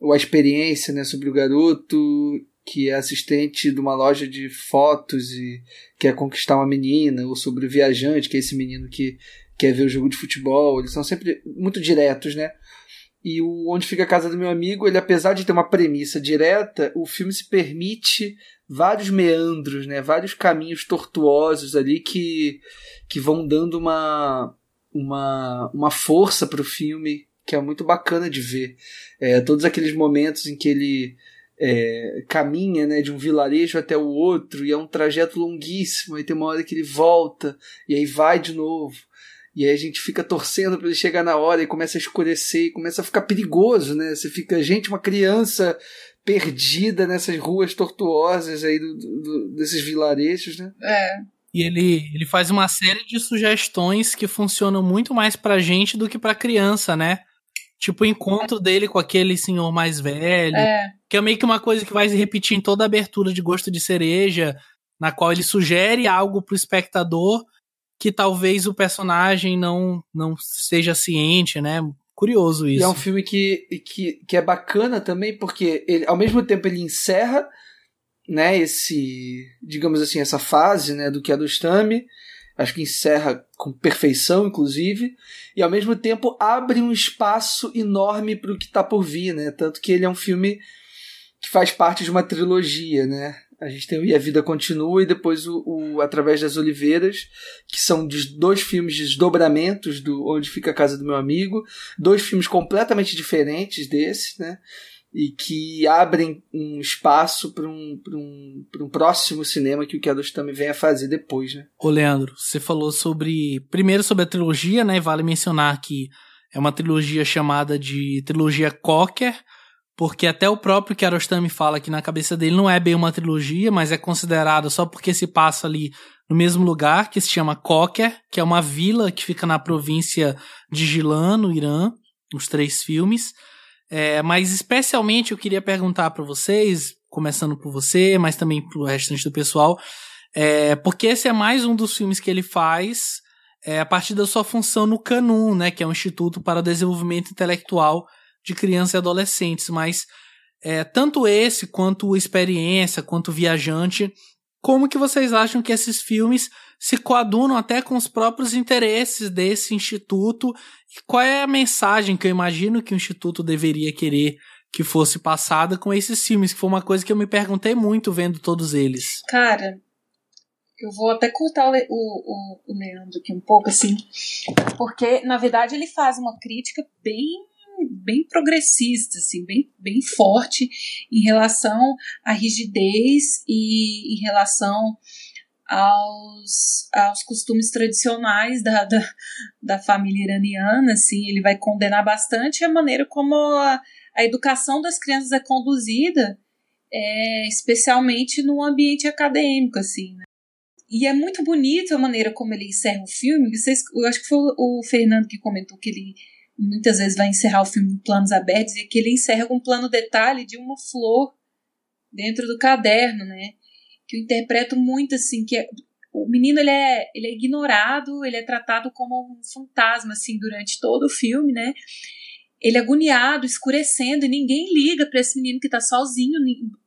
Ou a experiência, né, sobre o garoto que é assistente de uma loja de fotos e quer conquistar uma menina, ou sobre o viajante, que é esse menino que quer ver o jogo de futebol, eles são sempre muito diretos, né? E o Onde Fica a Casa do Meu Amigo, ele apesar de ter uma premissa direta, o filme se permite vários meandros, né? Vários caminhos tortuosos ali que, que vão dando uma, uma, uma força para o filme que é muito bacana de ver. É, todos aqueles momentos em que ele é, caminha né, de um vilarejo até o outro e é um trajeto longuíssimo, aí tem uma hora que ele volta e aí vai de novo. E aí a gente fica torcendo para ele chegar na hora e começa a escurecer e começa a ficar perigoso, né? Você fica, gente, uma criança perdida nessas ruas tortuosas aí do, do, desses vilarejos, né? É. E ele, ele faz uma série de sugestões que funcionam muito mais pra gente do que pra criança, né? tipo o encontro dele com aquele senhor mais velho, É. que é meio que uma coisa que vai se repetir em toda a abertura de Gosto de Cereja, na qual ele sugere algo pro espectador que talvez o personagem não não seja ciente, né? Curioso E isso. é um filme que, que, que é bacana também, porque ele, ao mesmo tempo ele encerra né, esse, digamos assim, essa fase né, do Kiarostami, acho que encerra com perfeição, inclusive, e ao mesmo tempo abre um espaço enorme para o que está por vir, né? Tanto que ele é um filme que faz parte de uma trilogia, né? A gente tem o E a Vida Continua e depois o, o Através das Oliveiras, que são dois filmes de desdobramentos do Onde Fica a Casa do Meu Amigo, dois filmes completamente diferentes desse, né? E que abrem um espaço para um, um, um próximo cinema que o Kiarostami vem a fazer depois, né? Ô, Leandro, você falou sobre. Primeiro sobre a trilogia, né? Vale mencionar que é uma trilogia chamada de trilogia Cocker, porque até o próprio Kiarostami fala que na cabeça dele não é bem uma trilogia, mas é considerada só porque se passa ali no mesmo lugar, que se chama Cocker, que é uma vila que fica na província de Gilan, no Irã, os três filmes. É, mas especialmente eu queria perguntar para vocês, começando por você, mas também pro restante do pessoal, é, porque esse é mais um dos filmes que ele faz é, a partir da sua função no Canum, né, que é um instituto para o desenvolvimento intelectual de crianças e adolescentes. Mas é, tanto esse quanto Experiência, quanto Viajante, como que vocês acham que esses filmes se coadunam até com os próprios interesses desse instituto? E qual é a mensagem que eu imagino que o instituto deveria querer que fosse passada com esses filmes? Que foi uma coisa que eu me perguntei muito vendo todos eles. Cara, eu vou até cortar o, o, o Leandro aqui um pouco, assim, porque, na verdade, ele faz uma crítica bem bem progressista, assim, bem, bem forte em relação à rigidez e em relação aos, aos costumes tradicionais da, da, da família iraniana, assim, ele vai condenar bastante a maneira como a, a educação das crianças é conduzida, é, especialmente no ambiente acadêmico, assim, né? E é muito bonito a maneira como ele encerra o filme. Vocês, eu acho que foi o Fernando que comentou que ele muitas vezes vai encerrar o filme em planos abertos e que ele encerra com um plano detalhe de uma flor dentro do caderno, né? Que eu interpreto muito assim que é, o menino ele é, ele é ignorado, ele é tratado como um fantasma assim durante todo o filme, né? Ele é agoniado, escurecendo e ninguém liga para esse menino que tá sozinho,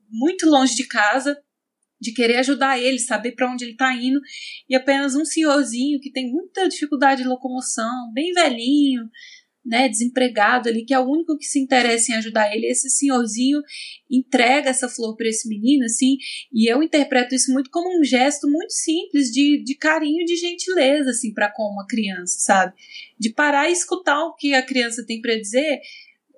muito longe de casa, de querer ajudar ele, saber para onde ele está indo, e apenas um senhorzinho que tem muita dificuldade de locomoção, bem velhinho, né, desempregado ali, que é o único que se interessa em ajudar ele, esse senhorzinho entrega essa flor para esse menino, assim, e eu interpreto isso muito como um gesto muito simples de, de carinho, de gentileza, assim, para com uma criança, sabe? De parar e escutar o que a criança tem para dizer,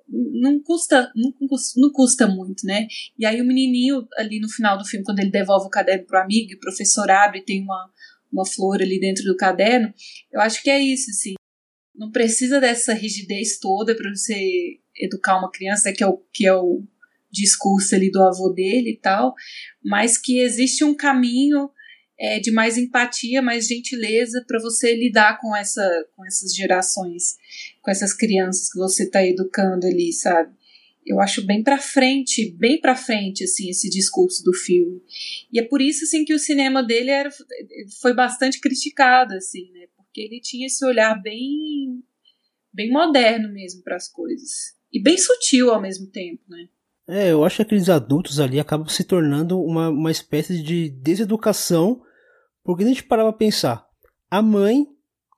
não custa, não não custa muito, né? E aí o menininho ali no final do filme, quando ele devolve o caderno pro amigo, e o professor abre tem uma, uma flor ali dentro do caderno, eu acho que é isso, assim. Não precisa dessa rigidez toda para você educar uma criança, que é o que é o discurso ali do avô dele e tal, mas que existe um caminho é, de mais empatia, mais gentileza para você lidar com essa com essas gerações, com essas crianças que você está educando ali, sabe? Eu acho bem para frente, bem para frente assim esse discurso do filme. E é por isso assim que o cinema dele era, foi bastante criticado assim, né? Porque ele tinha esse olhar bem bem moderno mesmo para as coisas e bem sutil ao mesmo tempo, né? É, eu acho que aqueles adultos ali acabam se tornando uma, uma espécie de deseducação, porque a gente parava pra pensar. A mãe,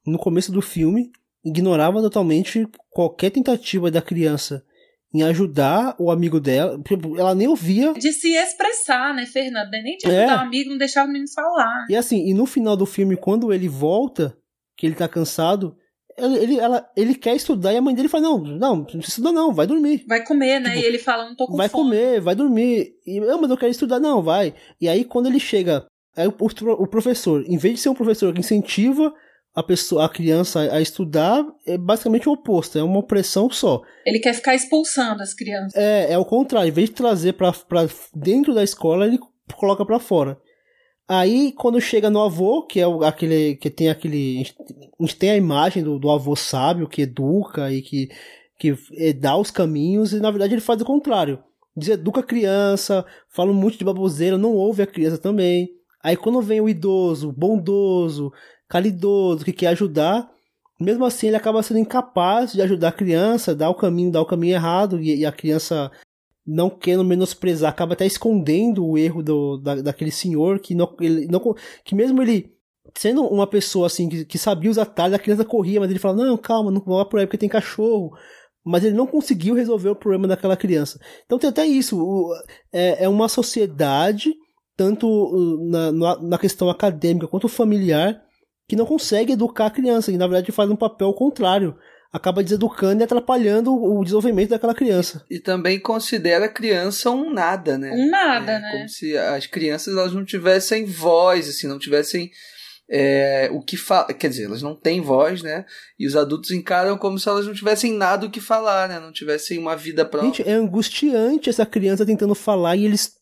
no começo do filme, ignorava totalmente qualquer tentativa da criança em ajudar o amigo dela. Ela nem ouvia. De se expressar, né, Fernanda? Nem de ajudar É. o amigo, não deixar o menino falar. E assim, e no final do filme, quando ele volta, que ele tá cansado, ele, ela, ele quer estudar e a mãe dele fala: Não, não, não precisa estudar, não, vai dormir. Vai comer, né? Tipo, e ele fala, não tô com vai fome. comer, vai dormir. E eu, mas eu quero estudar, não, vai. E aí quando ele chega, aí o, o professor, em vez de ser um professor que incentiva a pessoa, a criança a, estudar, é basicamente o oposto, é uma opressão só. Ele quer ficar expulsando as crianças. É, é o contrário, em vez de trazer pra dentro da escola, ele coloca pra fora. Aí, quando chega no avô, que é aquele. que tem aquele. A gente tem a imagem do, do avô sábio que educa e que, que é, dá os caminhos, e na verdade ele faz o contrário. Deseduca a criança, fala um monte de baboseira, não ouve a criança também. Aí quando vem o idoso, bondoso, calidoso, que quer ajudar, mesmo assim ele acaba sendo incapaz de ajudar a criança, dar o caminho, dar o caminho errado, e, e a criança não querendo menosprezar, acaba até escondendo o erro do, da, daquele senhor que não, ele, não, que mesmo ele sendo uma pessoa assim que, que sabia os atalhos, a criança corria, mas ele falava, não, calma, não vá por aí porque tem cachorro. Mas ele não conseguiu resolver o problema daquela criança. Então tem até isso. O, é, é uma sociedade, tanto na, na, na questão acadêmica quanto familiar, que não consegue educar a criança, e na verdade faz um papel contrário acaba deseducando e atrapalhando o desenvolvimento daquela criança. E também considera a criança um nada, né? Um nada, é, né? Como se as crianças elas não tivessem voz, assim, não tivessem é, o que fala. Quer dizer, elas não têm voz, né? E os adultos encaram como se elas não tivessem nada o que falar, né? Não tivessem uma vida própria. Gente, é angustiante essa criança tentando falar e eles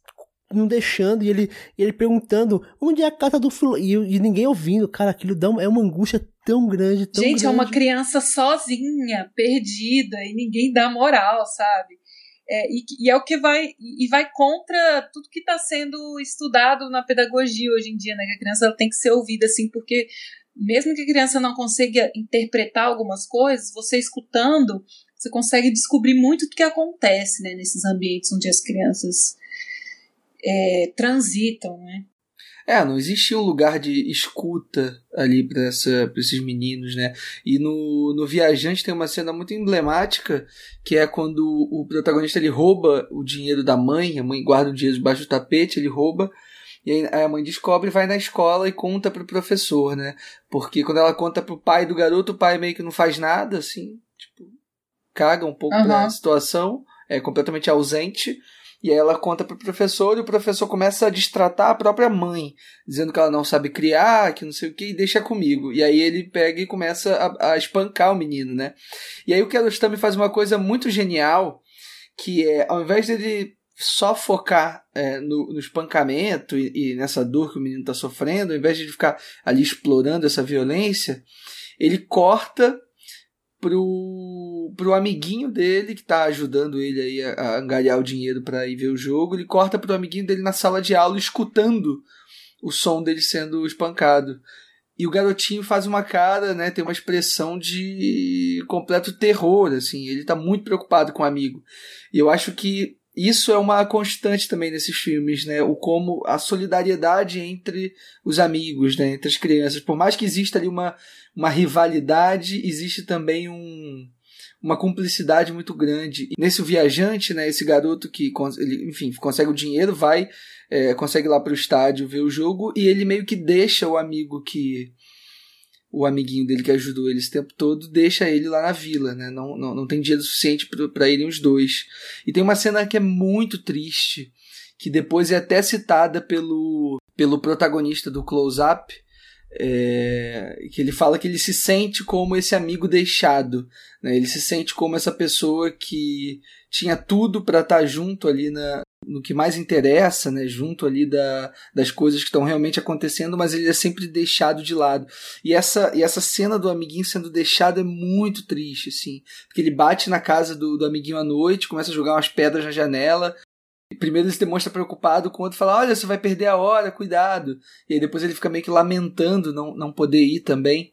não deixando, e ele, ele perguntando onde é a carta do fulano, e, e, ninguém ouvindo. Cara, aquilo dá uma, é uma angústia tão grande, tão Gente, grande. é uma criança sozinha, perdida, e ninguém dá moral, sabe? É, e, e, é o que vai e vai contra tudo que está sendo estudado na pedagogia hoje em dia, né? Que a criança tem que ser ouvida assim, porque mesmo que a criança não consiga interpretar algumas coisas, você escutando, você consegue descobrir muito do que acontece, né? Nesses ambientes onde as crianças é, transitam, né? É, não existia um lugar de escuta ali para esses meninos, né? E no, no Viajante tem uma cena muito emblemática, que é quando o protagonista ele rouba o dinheiro da mãe, a mãe guarda o dinheiro debaixo do tapete, ele rouba, e aí a mãe descobre, vai na escola e conta pro professor, né? Porque quando ela conta pro pai do garoto, o pai meio que não faz nada, assim, tipo, caga um pouco uhum. pra situação, é completamente ausente. E aí ela conta pro professor e o professor começa a destratar a própria mãe, dizendo que ela não sabe criar, que não sei o que, e deixa comigo. E aí ele pega e começa a, a espancar o menino, né? E aí o Kiarostami faz uma coisa muito genial, que é, ao invés dele só focar é, no, no, espancamento e, e, nessa dor que o menino está sofrendo, ao invés de ficar ali explorando essa violência, ele corta pro, pro amiguinho dele que tá ajudando ele aí a, a angariar o dinheiro para ir ver o jogo, ele corta pro amiguinho dele na sala de aula escutando o som dele sendo espancado. E o garotinho faz uma cara, né, tem uma expressão de completo terror, assim, ele tá muito preocupado com o amigo. E eu acho que isso é uma constante também nesses filmes, né? O como a solidariedade entre os amigos, né? Entre as crianças. Por mais que exista ali uma, uma rivalidade, existe também um, uma cumplicidade muito grande. E nesse viajante, né? Esse garoto que, ele, enfim, consegue o dinheiro, vai, é, consegue ir lá para o estádio ver o jogo e ele meio que deixa o amigo que o amiguinho dele que ajudou ele esse tempo todo deixa ele lá na vila, né? Não, não, não tem dinheiro suficiente para irem os dois. E tem uma cena que é muito triste, que depois é até citada pelo, pelo protagonista do Close Up, é, que ele fala que ele se sente como esse amigo deixado, né? ele se sente como essa pessoa que tinha tudo para estar tá junto ali na, no que mais interessa, né, junto ali da, das coisas que estão realmente acontecendo, mas ele é sempre deixado de lado. E essa, e essa cena do amiguinho sendo deixado é muito triste, assim, porque ele bate na casa do, do amiguinho à noite, começa a jogar umas pedras na janela. Primeiro ele se demonstra preocupado com o outro, fala: Olha, você vai perder a hora, cuidado. E aí depois ele fica meio que lamentando não, não poder ir também.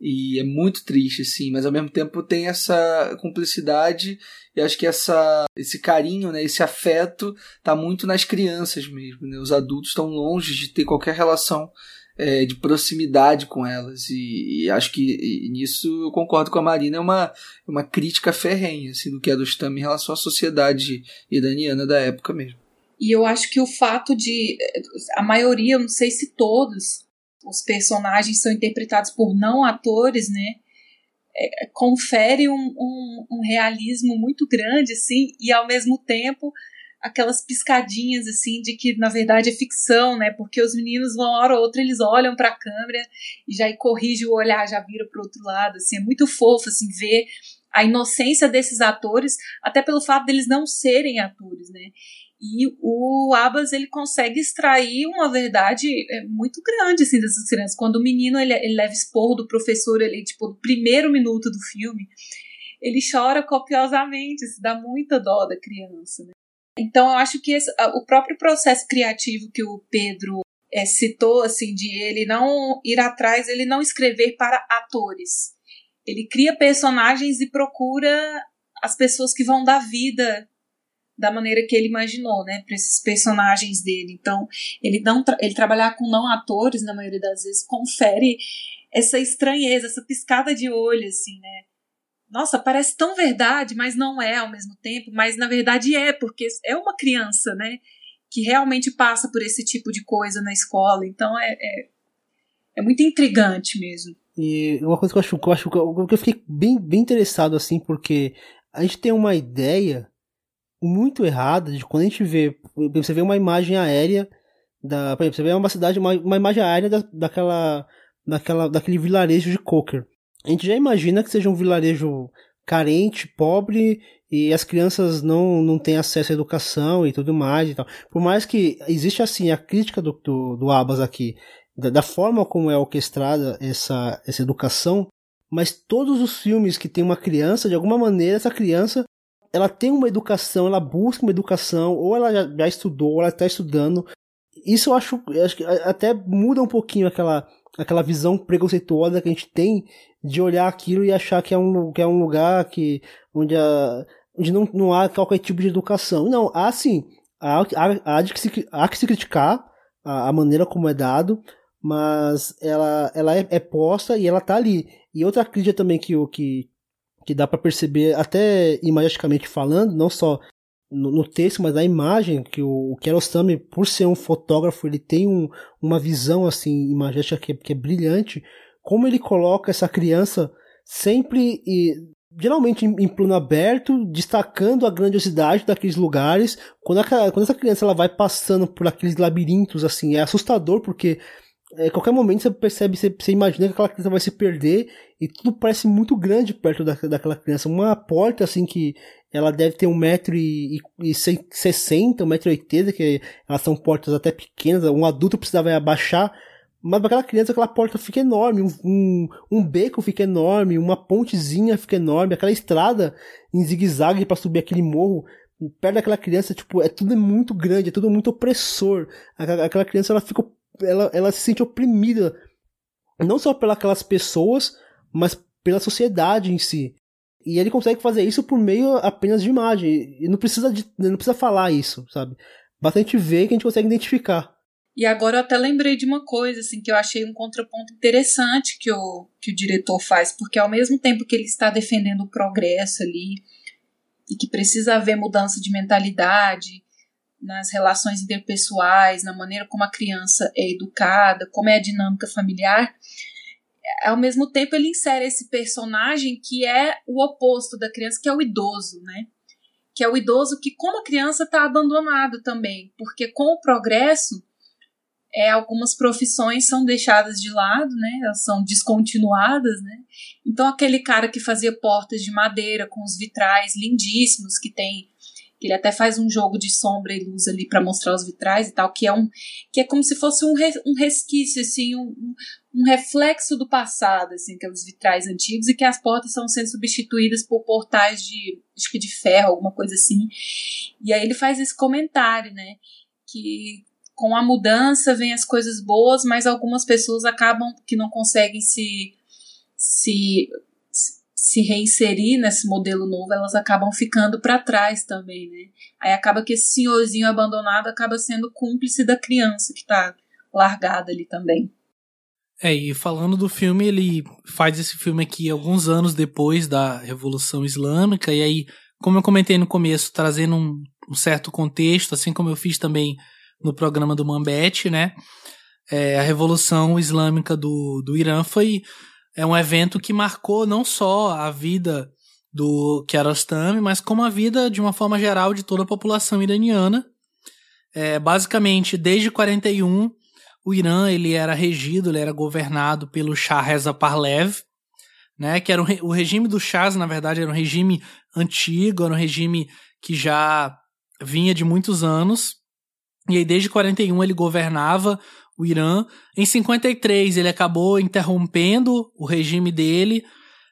E é muito triste, assim, mas ao mesmo tempo tem essa cumplicidade e acho que essa, esse carinho, né, esse afeto tá muito nas crianças mesmo, né? Os adultos estão longe de ter qualquer relação é, de proximidade com elas e, e acho que e nisso eu concordo com a Marina, é uma, uma crítica ferrenha, assim, do que é do Stam em relação à sociedade iraniana da época mesmo. E eu acho que o fato de a maioria, não sei se todos, os personagens são interpretados por não atores, né? É, confere um, um, um, realismo muito grande, assim, e ao mesmo tempo aquelas piscadinhas, assim, de que na verdade é ficção, né? Porque os meninos, uma hora ou outra, eles olham para a câmera e já corrige o olhar, já vira para outro lado, assim, é muito fofo, assim, ver a inocência desses atores, até pelo fato deles não serem atores, né? E o Abbas ele consegue extrair uma verdade é, muito grande assim dessas crianças. Quando o menino ele, ele leva esporro do professor ali, tipo, no primeiro minuto do filme, ele chora copiosamente, se dá muita dó da criança. Né? Então, eu acho que esse, o próprio processo criativo que o Pedro é, citou, assim, de ele não ir atrás, ele não escrever para atores. Ele cria personagens e procura as pessoas que vão dar vida da maneira que ele imaginou, né, para esses personagens dele. Então, ele não ele trabalhar com não atores na maioria das vezes confere essa estranheza, essa piscada de olho assim, né? Nossa, parece tão verdade, mas não é ao mesmo tempo, mas na verdade é, porque é uma criança, né, que realmente passa por esse tipo de coisa na escola. Então é, é, é muito intrigante mesmo. E uma coisa que eu acho, que eu, acho, que eu fiquei bem, bem interessado assim, porque a gente tem uma ideia muito errada de quando a gente vê, você vê uma imagem aérea da, por exemplo, você vê uma cidade, uma, uma imagem aérea da, daquela, daquela, daquele vilarejo de Coker. A gente já imagina que seja um vilarejo carente, pobre e as crianças não, não têm acesso à educação e tudo mais e tal. Por mais que existe assim a crítica do, do, do Abbas aqui, da, da forma como é orquestrada essa, essa educação, mas todos os filmes que tem uma criança, de alguma maneira, essa criança ela tem uma educação, ela busca uma educação, ou ela já, já estudou, ou ela está estudando. Isso eu acho, eu acho que até muda um pouquinho aquela, aquela visão preconceituosa que a gente tem de olhar aquilo e achar que é um, que é um lugar que, onde, a, onde não, não há qualquer tipo de educação. Não, há sim, há, há, há, que, se, há que se criticar a, a maneira como é dado, mas ela, ela é, é, posta e ela tá ali. E outra crítica também que, que, que dá para perceber, até imagisticamente falando, não só no, no, texto, mas na imagem, que o, o Kiarostami, por ser um fotógrafo, ele tem um, uma visão assim, imagética que, que é brilhante, como ele coloca essa criança sempre e geralmente em, em, plano aberto, destacando a grandiosidade daqueles lugares. Quando, a, quando essa criança ela vai passando por aqueles labirintos, assim, é assustador porque é, qualquer momento você percebe, você, você, imagina que aquela criança vai se perder e tudo parece muito grande perto da, daquela criança. Uma porta, assim, que ela deve ter um metro e, e, e sessenta, um metro e oitenta, que elas são portas até pequenas, um adulto precisava abaixar, mas para aquela criança aquela porta fica enorme, um, um, um, beco fica enorme, uma pontezinha fica enorme, aquela estrada em zigue-zague para subir aquele morro, perto daquela criança, tipo, é tudo muito grande, é tudo muito opressor. Aquela criança ela fica ela, ela se sente oprimida, não só pelas pessoas, mas pela sociedade em si. E ele consegue fazer isso por meio apenas de imagem. E não precisa, de, não precisa falar isso, sabe? Basta a gente ver que a gente consegue identificar. E agora eu até lembrei de uma coisa, assim, que eu achei um contraponto interessante que o, que o diretor faz, porque ao mesmo tempo que ele está defendendo o progresso ali, e que precisa haver mudança de mentalidade, nas relações interpessoais, na maneira como a criança é educada, como é a dinâmica familiar, ao mesmo tempo ele insere esse personagem que é o oposto da criança, que é o idoso, né? Que é o idoso que, como a criança, está abandonado também, porque com o progresso, é, algumas profissões são deixadas de lado, né? Elas são descontinuadas, né? Então aquele cara que fazia portas de madeira com os vitrais lindíssimos que tem ele até faz um jogo de sombra e luz ali para mostrar os vitrais e tal, que é um que é como se fosse um, re, um resquício assim, um, um reflexo do passado, assim, aqueles vitrais antigos e que as portas estão sendo substituídas por portais de acho que de ferro, alguma coisa assim. E aí ele faz esse comentário, né, que com a mudança vem as coisas boas, mas algumas pessoas acabam que não conseguem se se se reinserir nesse modelo novo, elas acabam ficando para trás também, né? Aí acaba que esse senhorzinho abandonado acaba sendo cúmplice da criança que está largada ali também. É, e falando do filme, ele faz esse filme aqui alguns anos depois da Revolução Islâmica, e aí, como eu comentei no começo, trazendo um, um certo contexto, assim como eu fiz também no programa do Mambete, né? É, a Revolução Islâmica do, do Irã foi é um evento que marcou não só a vida do Kiarostami, mas como a vida, de uma forma geral, de toda a população iraniana. É, basicamente, desde 41, o Irã ele era regido, ele era governado pelo Shah Reza Parlev, né, que era um, o regime do Shahs, na verdade, era um regime antigo, era um regime que já vinha de muitos anos. E aí, desde 41, ele governava o Irã. Em 53, ele acabou interrompendo o regime dele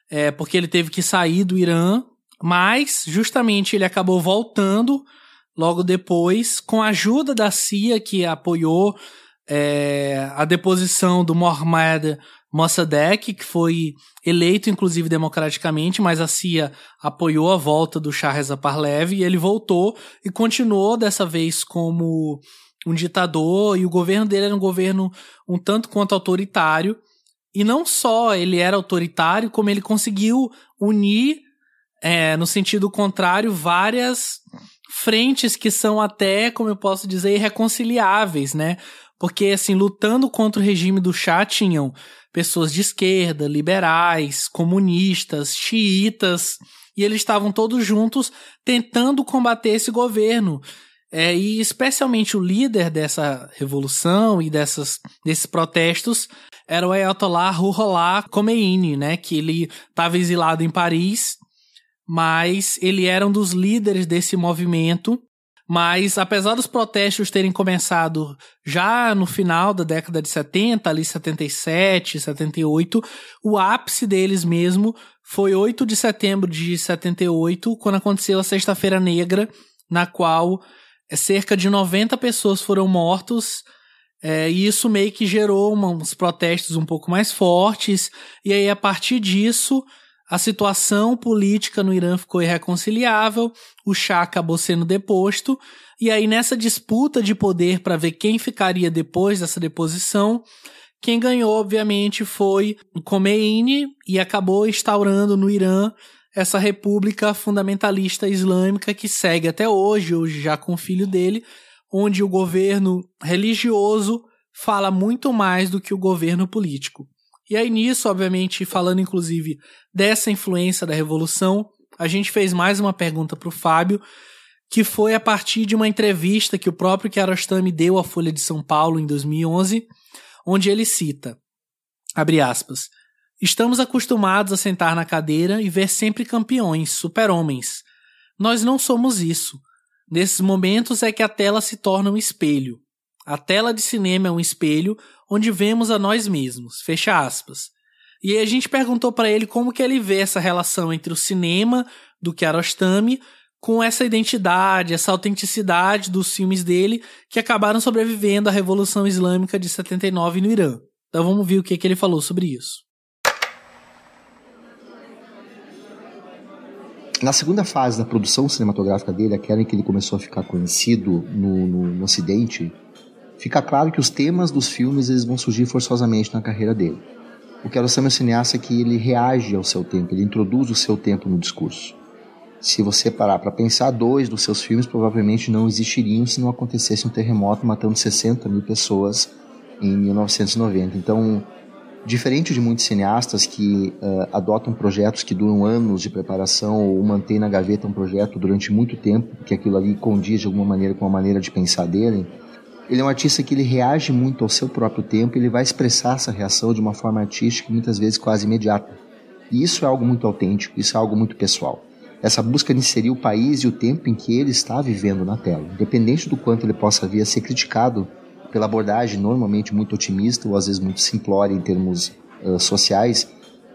é, porque ele teve que sair do Irã, mas justamente ele acabou voltando logo depois, com a ajuda da CIA, que apoiou é, a deposição do Mohammad Mossadegh, que foi eleito inclusive democraticamente, mas a CIA apoiou a volta do Shah Reza Parlev e ele voltou e continuou dessa vez como um ditador e o governo dele era um governo um tanto quanto autoritário. E não só ele era autoritário, como ele conseguiu unir, é, no sentido contrário, várias frentes que são até, como eu posso dizer, irreconciliáveis, né? Porque, assim, lutando contra o regime do Shah tinham pessoas de esquerda, liberais, comunistas, xiitas, e eles estavam todos juntos tentando combater esse governo. É, e especialmente o líder dessa revolução e dessas, desses protestos era o Ayatollah Ruhollah Khomeini, né, que ele estava exilado em Paris, mas ele era um dos líderes desse movimento. Mas apesar dos protestos terem começado já no final da década de 70, ali 77, 78, o ápice deles mesmo foi 8 de setembro de 78, quando aconteceu a Sexta-feira Negra, na qual cerca de 90 pessoas foram mortos, é, e isso meio que gerou uns protestos um pouco mais fortes, e aí a partir disso a situação política no Irã ficou irreconciliável, o Shah acabou sendo deposto, e aí nessa disputa de poder para ver quem ficaria depois dessa deposição, quem ganhou, obviamente, foi Khomeini e acabou instaurando no Irã essa república fundamentalista islâmica que segue até hoje, hoje já com o filho dele, onde o governo religioso fala muito mais do que o governo político. E aí nisso, obviamente, falando inclusive dessa influência da revolução, a gente fez mais uma pergunta para o Fábio, que foi a partir de uma entrevista que o próprio Kiarostami deu à Folha de São Paulo em 2011, onde ele cita, abre aspas, Estamos acostumados a sentar na cadeira e ver sempre campeões, super-homens. Nós não somos isso. Nesses momentos é que a tela se torna um espelho. A tela de cinema é um espelho onde vemos a nós mesmos. Fecha aspas. E aí a gente perguntou para ele como que ele vê essa relação entre o cinema do Kiarostami com essa identidade, essa autenticidade dos filmes dele que acabaram sobrevivendo à Revolução Islâmica de 79 no Irã. Então vamos ver o que, que ele falou sobre isso. Na segunda fase da produção cinematográfica dele, aquela em que ele começou a ficar conhecido no, no, no Ocidente, fica claro que os temas dos filmes eles vão surgir forçosamente na carreira dele. O que é um cineasta que ele reage ao seu tempo, ele introduz o seu tempo no discurso. Se você parar para pensar, dois dos seus filmes provavelmente não existiriam se não acontecesse um terremoto matando 60 mil pessoas em 1990. Então, Diferente de muitos cineastas que uh, adotam projetos que duram anos de preparação ou mantêm na gaveta um projeto durante muito tempo, porque aquilo ali condiz de alguma maneira com a maneira de pensar dele, ele é um artista que ele reage muito ao seu próprio tempo, ele vai expressar essa reação de uma forma artística muitas vezes quase imediata. E isso é algo muito autêntico, isso é algo muito pessoal. Essa busca de inserir o país e o tempo em que ele está vivendo na tela, independente do quanto ele possa vir a ser criticado pela abordagem normalmente muito otimista ou às vezes muito simplória em termos uh, sociais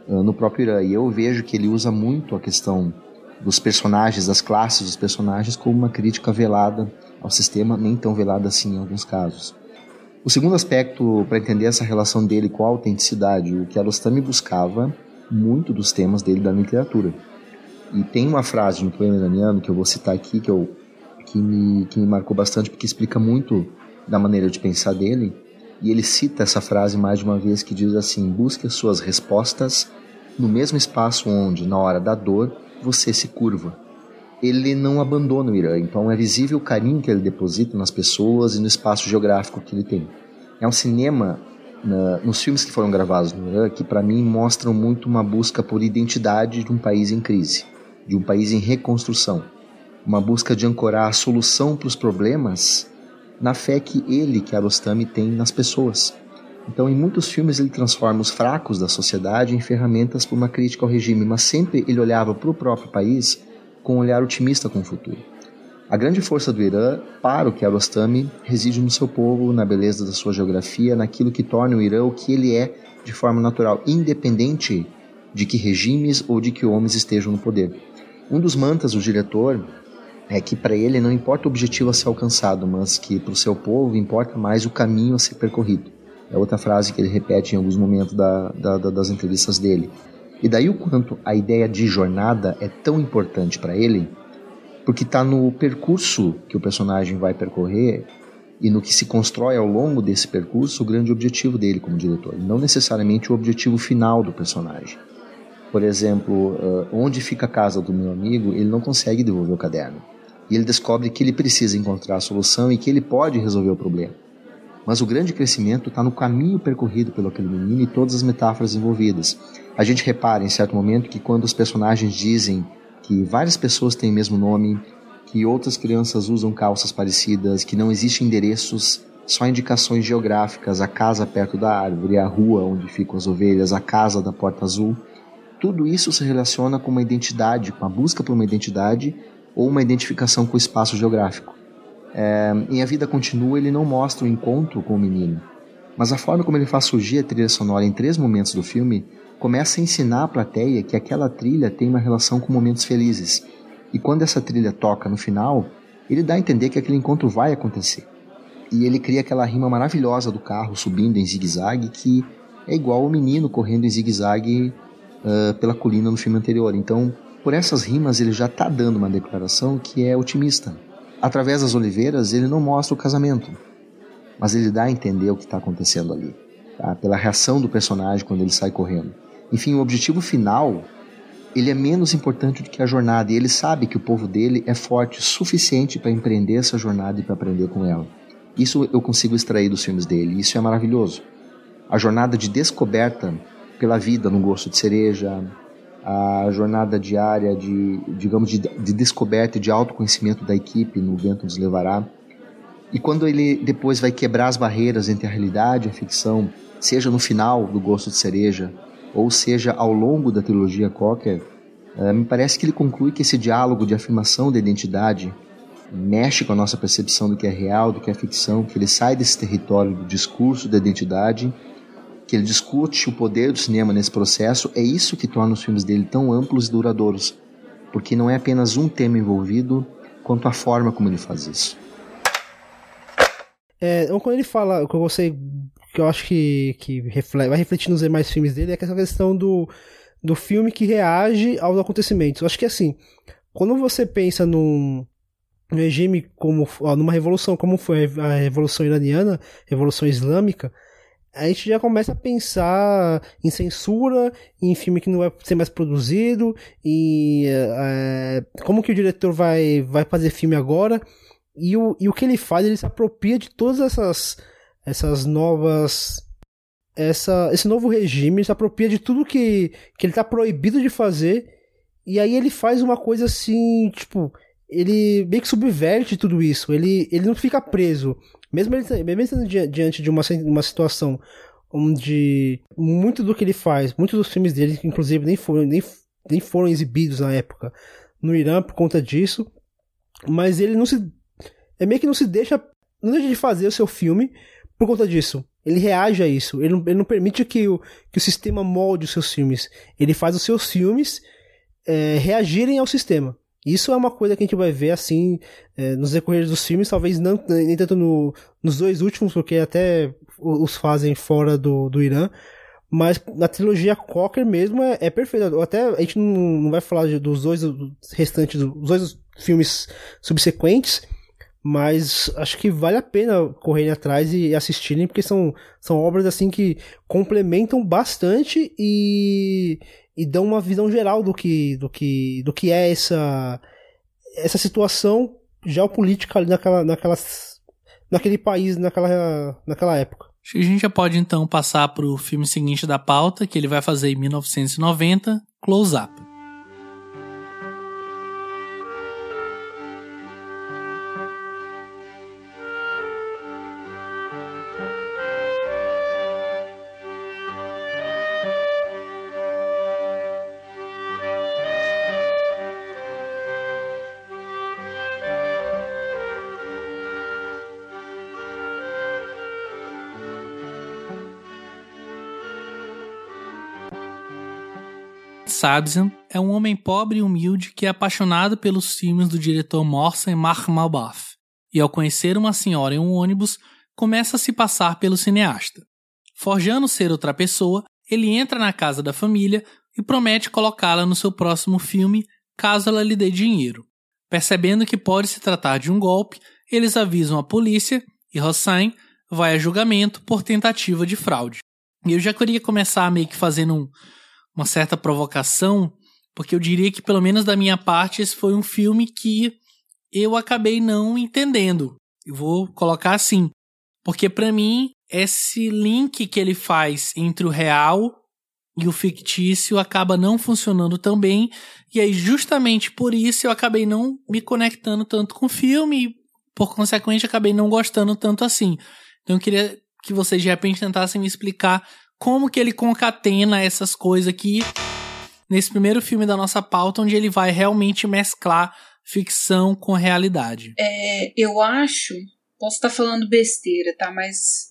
uh, no próprio Irã. E eu vejo que ele usa muito a questão dos personagens, das classes dos personagens, como uma crítica velada ao sistema, nem tão velada assim em alguns casos. O segundo aspecto para entender essa relação dele com a autenticidade, o que Arostami buscava muito dos temas dele da literatura. E tem uma frase no poema iraniano que eu vou citar aqui que, eu, que, me, que me marcou bastante porque explica muito da maneira de pensar dele, e ele cita essa frase mais de uma vez que diz assim: busque as suas respostas no mesmo espaço onde, na hora da dor, você se curva. Ele não abandona o Irã, então é visível o carinho que ele deposita nas pessoas e no espaço geográfico que ele tem. É um cinema, na, nos filmes que foram gravados no Irã, que para mim mostram muito uma busca por identidade de um país em crise, de um país em reconstrução. Uma busca de ancorar a solução para os problemas na fé que ele, que Arostami, tem nas pessoas. Então, em muitos filmes, ele transforma os fracos da sociedade em ferramentas para uma crítica ao regime, mas sempre ele olhava para o próprio país com um olhar otimista com o futuro. A grande força do Irã, para o Kiarostami, reside no seu povo, na beleza da sua geografia, naquilo que torna o Irã o que ele é de forma natural, independente de que regimes ou de que homens estejam no poder. Um dos mantas do diretor é que para ele não importa o objetivo a ser alcançado, mas que para o seu povo importa mais o caminho a ser percorrido. É outra frase que ele repete em alguns momentos da, da, das entrevistas dele. E daí o quanto a ideia de jornada é tão importante para ele, porque está no percurso que o personagem vai percorrer e no que se constrói ao longo desse percurso o grande objetivo dele como diretor, não necessariamente o objetivo final do personagem. Por exemplo, onde fica a casa do meu amigo, ele não consegue devolver o caderno. E ele descobre que ele precisa encontrar a solução e que ele pode resolver o problema. Mas o grande crescimento está no caminho percorrido pelo aquele menino e todas as metáforas envolvidas. A gente repara em certo momento que quando os personagens dizem que várias pessoas têm o mesmo nome, que outras crianças usam calças parecidas, que não existem endereços, só indicações geográficas, a casa perto da árvore, a rua onde ficam as ovelhas, a casa da porta azul. Tudo isso se relaciona com uma identidade, com a busca por uma identidade ou uma identificação com o espaço geográfico. É, em A Vida Continua, ele não mostra o encontro com o menino, mas a forma como ele faz surgir a trilha sonora em três momentos do filme começa a ensinar a plateia que aquela trilha tem uma relação com momentos felizes. E quando essa trilha toca no final, ele dá a entender que aquele encontro vai acontecer. E ele cria aquela rima maravilhosa do carro subindo em zigue-zague que é igual o menino correndo em zigue-zague uh, pela colina no filme anterior. Então, por essas rimas, ele já está dando uma declaração que é otimista. Através das oliveiras, ele não mostra o casamento, mas ele dá a entender o que está acontecendo ali, tá? pela reação do personagem quando ele sai correndo. Enfim, o objetivo final ele é menos importante do que a jornada e ele sabe que o povo dele é forte o suficiente para empreender essa jornada e para aprender com ela. Isso eu consigo extrair dos filmes dele, isso é maravilhoso. A jornada de descoberta pela vida no gosto de cereja, a jornada diária de, digamos, de, de descoberta e de autoconhecimento da equipe no Vento nos Levará. E quando ele depois vai quebrar as barreiras entre a realidade e a ficção, seja no final do Gosto de Cereja, ou seja ao longo da trilogia Cocker, uh, me parece que ele conclui que esse diálogo de afirmação da identidade mexe com a nossa percepção do que é real, do que é ficção, que ele sai desse território do discurso da identidade que ele discute o poder do cinema nesse processo, é isso que torna os filmes dele tão amplos e duradouros, porque não é apenas um tema envolvido, quanto a forma como ele faz isso. É, então, quando ele fala, que você que eu acho que, que reflete, vai refletir nos demais filmes dele, é essa questão do, do filme que reage aos acontecimentos. Eu acho que assim, quando você pensa num, regime como numa revolução como foi a revolução iraniana, revolução islâmica, a gente já começa a pensar em censura, em filme que não vai ser mais produzido, e é, como que o diretor vai, vai fazer filme agora. E o, e o que ele faz, ele se apropria de todas essas, essas novas. Essa, esse novo regime, ele se apropria de tudo que, que ele está proibido de fazer. E aí ele faz uma coisa assim, tipo, ele meio que subverte tudo isso. Ele, ele não fica preso. Mesmo ele, mesmo estando diante de uma, uma situação onde muito do que ele faz, muitos dos filmes dele, inclusive, nem foram, nem, nem foram exibidos na época no Irã por conta disso, mas ele não se. É meio que não se deixa. Não deixa de fazer o seu filme por conta disso. Ele reage a isso. Ele não, ele não permite que o, que o sistema molde os seus filmes. Ele faz os seus filmes é, reagirem ao sistema. Isso é uma coisa que a gente vai ver assim é, nos decorrer dos filmes, talvez não nem tanto no, nos dois últimos, porque até os fazem fora do, do Irã, mas na trilogia Cocker mesmo é, é perfeita. Até a gente não, não vai falar dos dois restantes, dos dois filmes subsequentes, mas acho que vale a pena correrem atrás e assistirem, porque são, são obras assim que complementam bastante e e dão uma visão geral do que, do que, do que é essa, essa situação geopolítica ali naquela, naquela, naquele país, naquela, naquela época. A gente já pode então passar para o filme seguinte da pauta, que ele vai fazer em 1990, Close Up. Sabzian é um homem pobre e humilde que é apaixonado pelos filmes do diretor Morsen Marmalbaf e, ao conhecer uma senhora em um ônibus, começa a se passar pelo cineasta. Forjando ser outra pessoa, ele entra na casa da família e promete colocá-la no seu próximo filme caso ela lhe dê dinheiro. Percebendo que pode se tratar de um golpe, eles avisam a polícia e Hossein vai a julgamento por tentativa de fraude. Eu já queria começar meio que fazendo um, uma certa provocação, porque eu diria que, pelo menos da minha parte, esse foi um filme que eu acabei não entendendo. Eu vou colocar assim. Porque, para mim, esse link que ele faz entre o real e o fictício acaba não funcionando tão bem. E aí, justamente por isso, eu acabei não me conectando tanto com o filme e, por consequente, acabei não gostando tanto assim. Então, eu queria que vocês, de repente, tentassem me explicar como que ele concatena essas coisas aqui nesse primeiro filme da nossa pauta, onde ele vai realmente mesclar ficção com realidade. É, eu acho, posso estar falando besteira, tá? Mas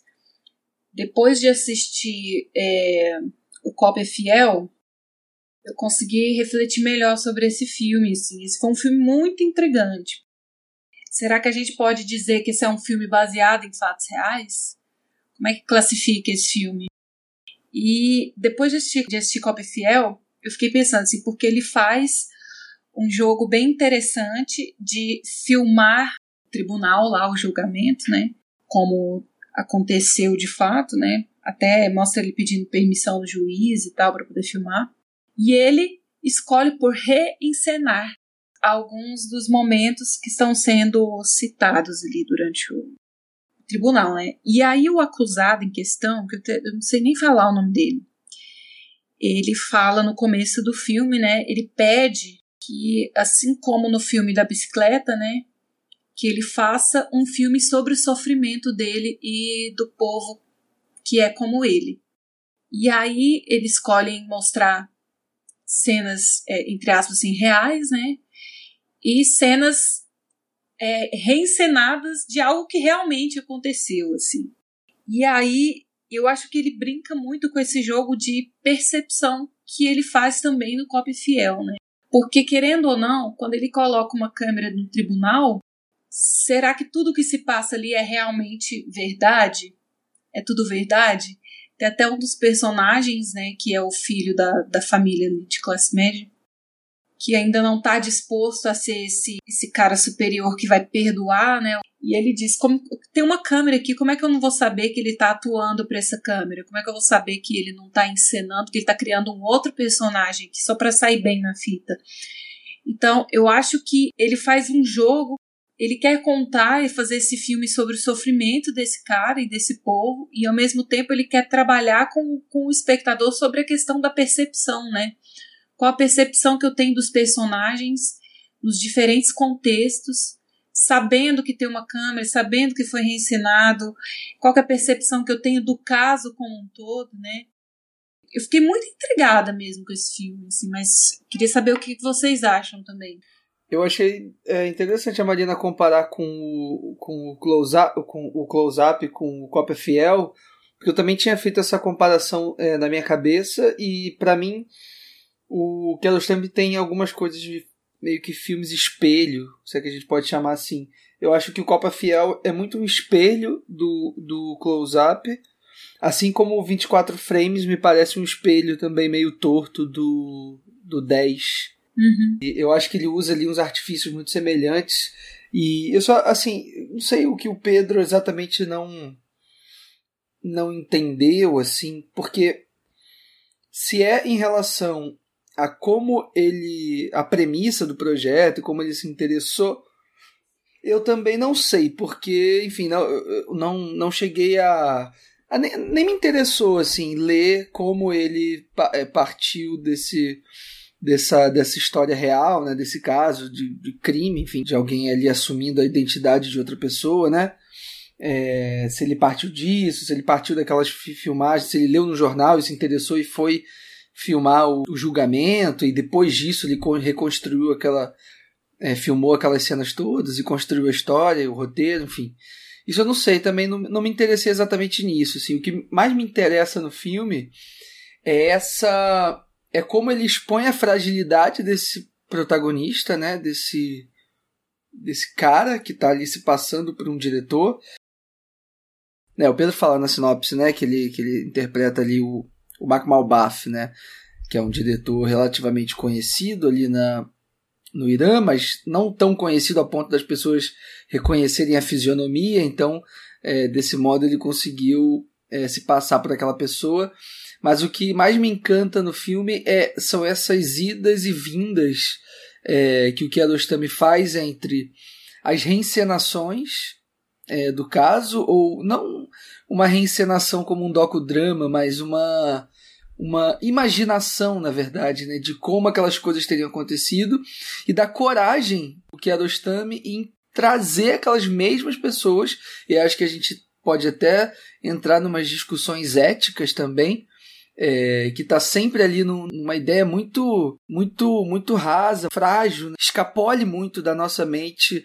depois de assistir é, o Copa é Fiel, eu consegui refletir melhor sobre esse filme. Assim. Esse foi um filme muito intrigante. Será que a gente pode dizer que esse é um filme baseado em fatos reais? Como é que classifica esse filme? E depois de assistir, de assistir Copa é Fiel, eu fiquei pensando assim, porque ele faz um jogo bem interessante de filmar o tribunal lá, o julgamento, né? Como aconteceu de fato, né? até mostra ele pedindo permissão do juiz e tal para poder filmar. E ele escolhe por reencenar alguns dos momentos que estão sendo citados ali durante o tribunal, né? E aí o acusado em questão, que eu, te, eu não sei nem falar o nome dele, ele fala no começo do filme, né? Ele pede que, assim como no filme da bicicleta, né? Que ele faça um filme sobre o sofrimento dele e do povo que é como ele. E aí eles escolhem mostrar cenas, é, entre aspas, assim, reais, né? E cenas é, reencenadas de algo que realmente aconteceu, assim. E aí eu acho que ele brinca muito com esse jogo de percepção que ele faz também no Cop Fiel, né? Porque, querendo ou não, quando ele coloca uma câmera no tribunal, será que tudo que se passa ali é realmente verdade? é tudo verdade. Tem até um dos personagens, né, que é o filho da, da família de classe média, que ainda não está disposto a ser esse, esse cara superior que vai perdoar, né? E ele diz: como, tem uma câmera aqui, como é que eu não vou saber que ele está atuando para essa câmera? Como é que eu vou saber que ele não está encenando, que ele está criando um outro personagem só para sair bem na fita? Então, eu acho que ele faz um jogo ele quer contar e fazer esse filme sobre o sofrimento desse cara e desse povo, e ao mesmo tempo ele quer trabalhar com, com o espectador sobre a questão da percepção, né? Qual a percepção que eu tenho dos personagens nos diferentes contextos, sabendo que tem uma câmera, sabendo que foi reencenado, qual é a percepção que eu tenho do caso como um todo, né? Eu fiquei muito intrigada mesmo com esse filme, assim, mas queria saber o que vocês acham também. Eu achei é, interessante a Marina comparar com o, com o close-up com o, close com o Copa Fiel, porque eu também tinha feito essa comparação é, na minha cabeça e para mim o Kiarostami tem algumas coisas de meio que filmes espelho, se é que a gente pode chamar assim. Eu acho que o Copa Fiel é muito um espelho do, do close-up, assim como o 24 frames me parece um espelho também meio torto do, do 10. Uhum. Eu acho que ele usa ali uns artifícios muito semelhantes. E eu só, assim, não sei o que o Pedro exatamente não não entendeu, assim, porque se é em relação a como ele. a premissa do projeto, como ele se interessou, eu também não sei, porque, enfim, não, não, não cheguei a. a nem, nem me interessou, assim, ler como ele é, partiu desse dessa, dessa história real, né, desse caso de, de crime, enfim, de alguém ali assumindo a identidade de outra pessoa, né? É, se ele partiu disso, se ele partiu daquelas filmagens, se ele leu no jornal e se interessou e foi filmar o, o julgamento e depois disso ele reconstruiu aquela, é, filmou aquelas cenas todas e construiu a história, o roteiro, enfim. Isso eu não sei, também não, não me interessei exatamente nisso. Assim, o que mais me interessa no filme é essa é como ele expõe a fragilidade desse protagonista, né? Desse, desse cara que tá ali se passando por um diretor. Né, o Pedro fala na sinopse, né, que ele, que ele interpreta ali o, o Mark Malbaf, né, que é um diretor relativamente conhecido ali na, no Irã, mas não tão conhecido a ponto das pessoas reconhecerem a fisionomia, então é, desse modo ele conseguiu é, se passar por aquela pessoa. Mas o que mais me encanta no filme é, são essas idas e vindas é, que o Kiarostami faz entre as reencenações é, do caso, ou não uma reencenação como um docudrama, mas uma uma imaginação, na verdade, né, de como aquelas coisas teriam acontecido e da coragem do Kiarostami em trazer aquelas mesmas pessoas, e acho que a gente pode até entrar numas discussões éticas também, é, que está sempre ali numa ideia muito, muito, muito rasa, frágil, né? escapole muito da nossa mente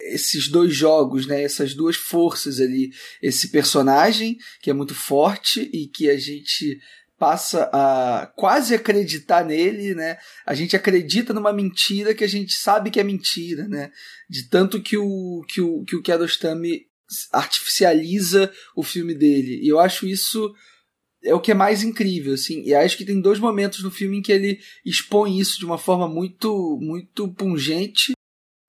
esses dois jogos, né? Essas duas forças ali, esse personagem que é muito forte e que a gente passa a quase acreditar nele, né? A gente acredita numa mentira que a gente sabe que é mentira, né? De tanto que o que o que o Kiarostami artificializa o filme dele. E eu acho isso é o que é mais incrível, assim. E acho que tem dois momentos no filme em que ele expõe isso de uma forma muito muito pungente.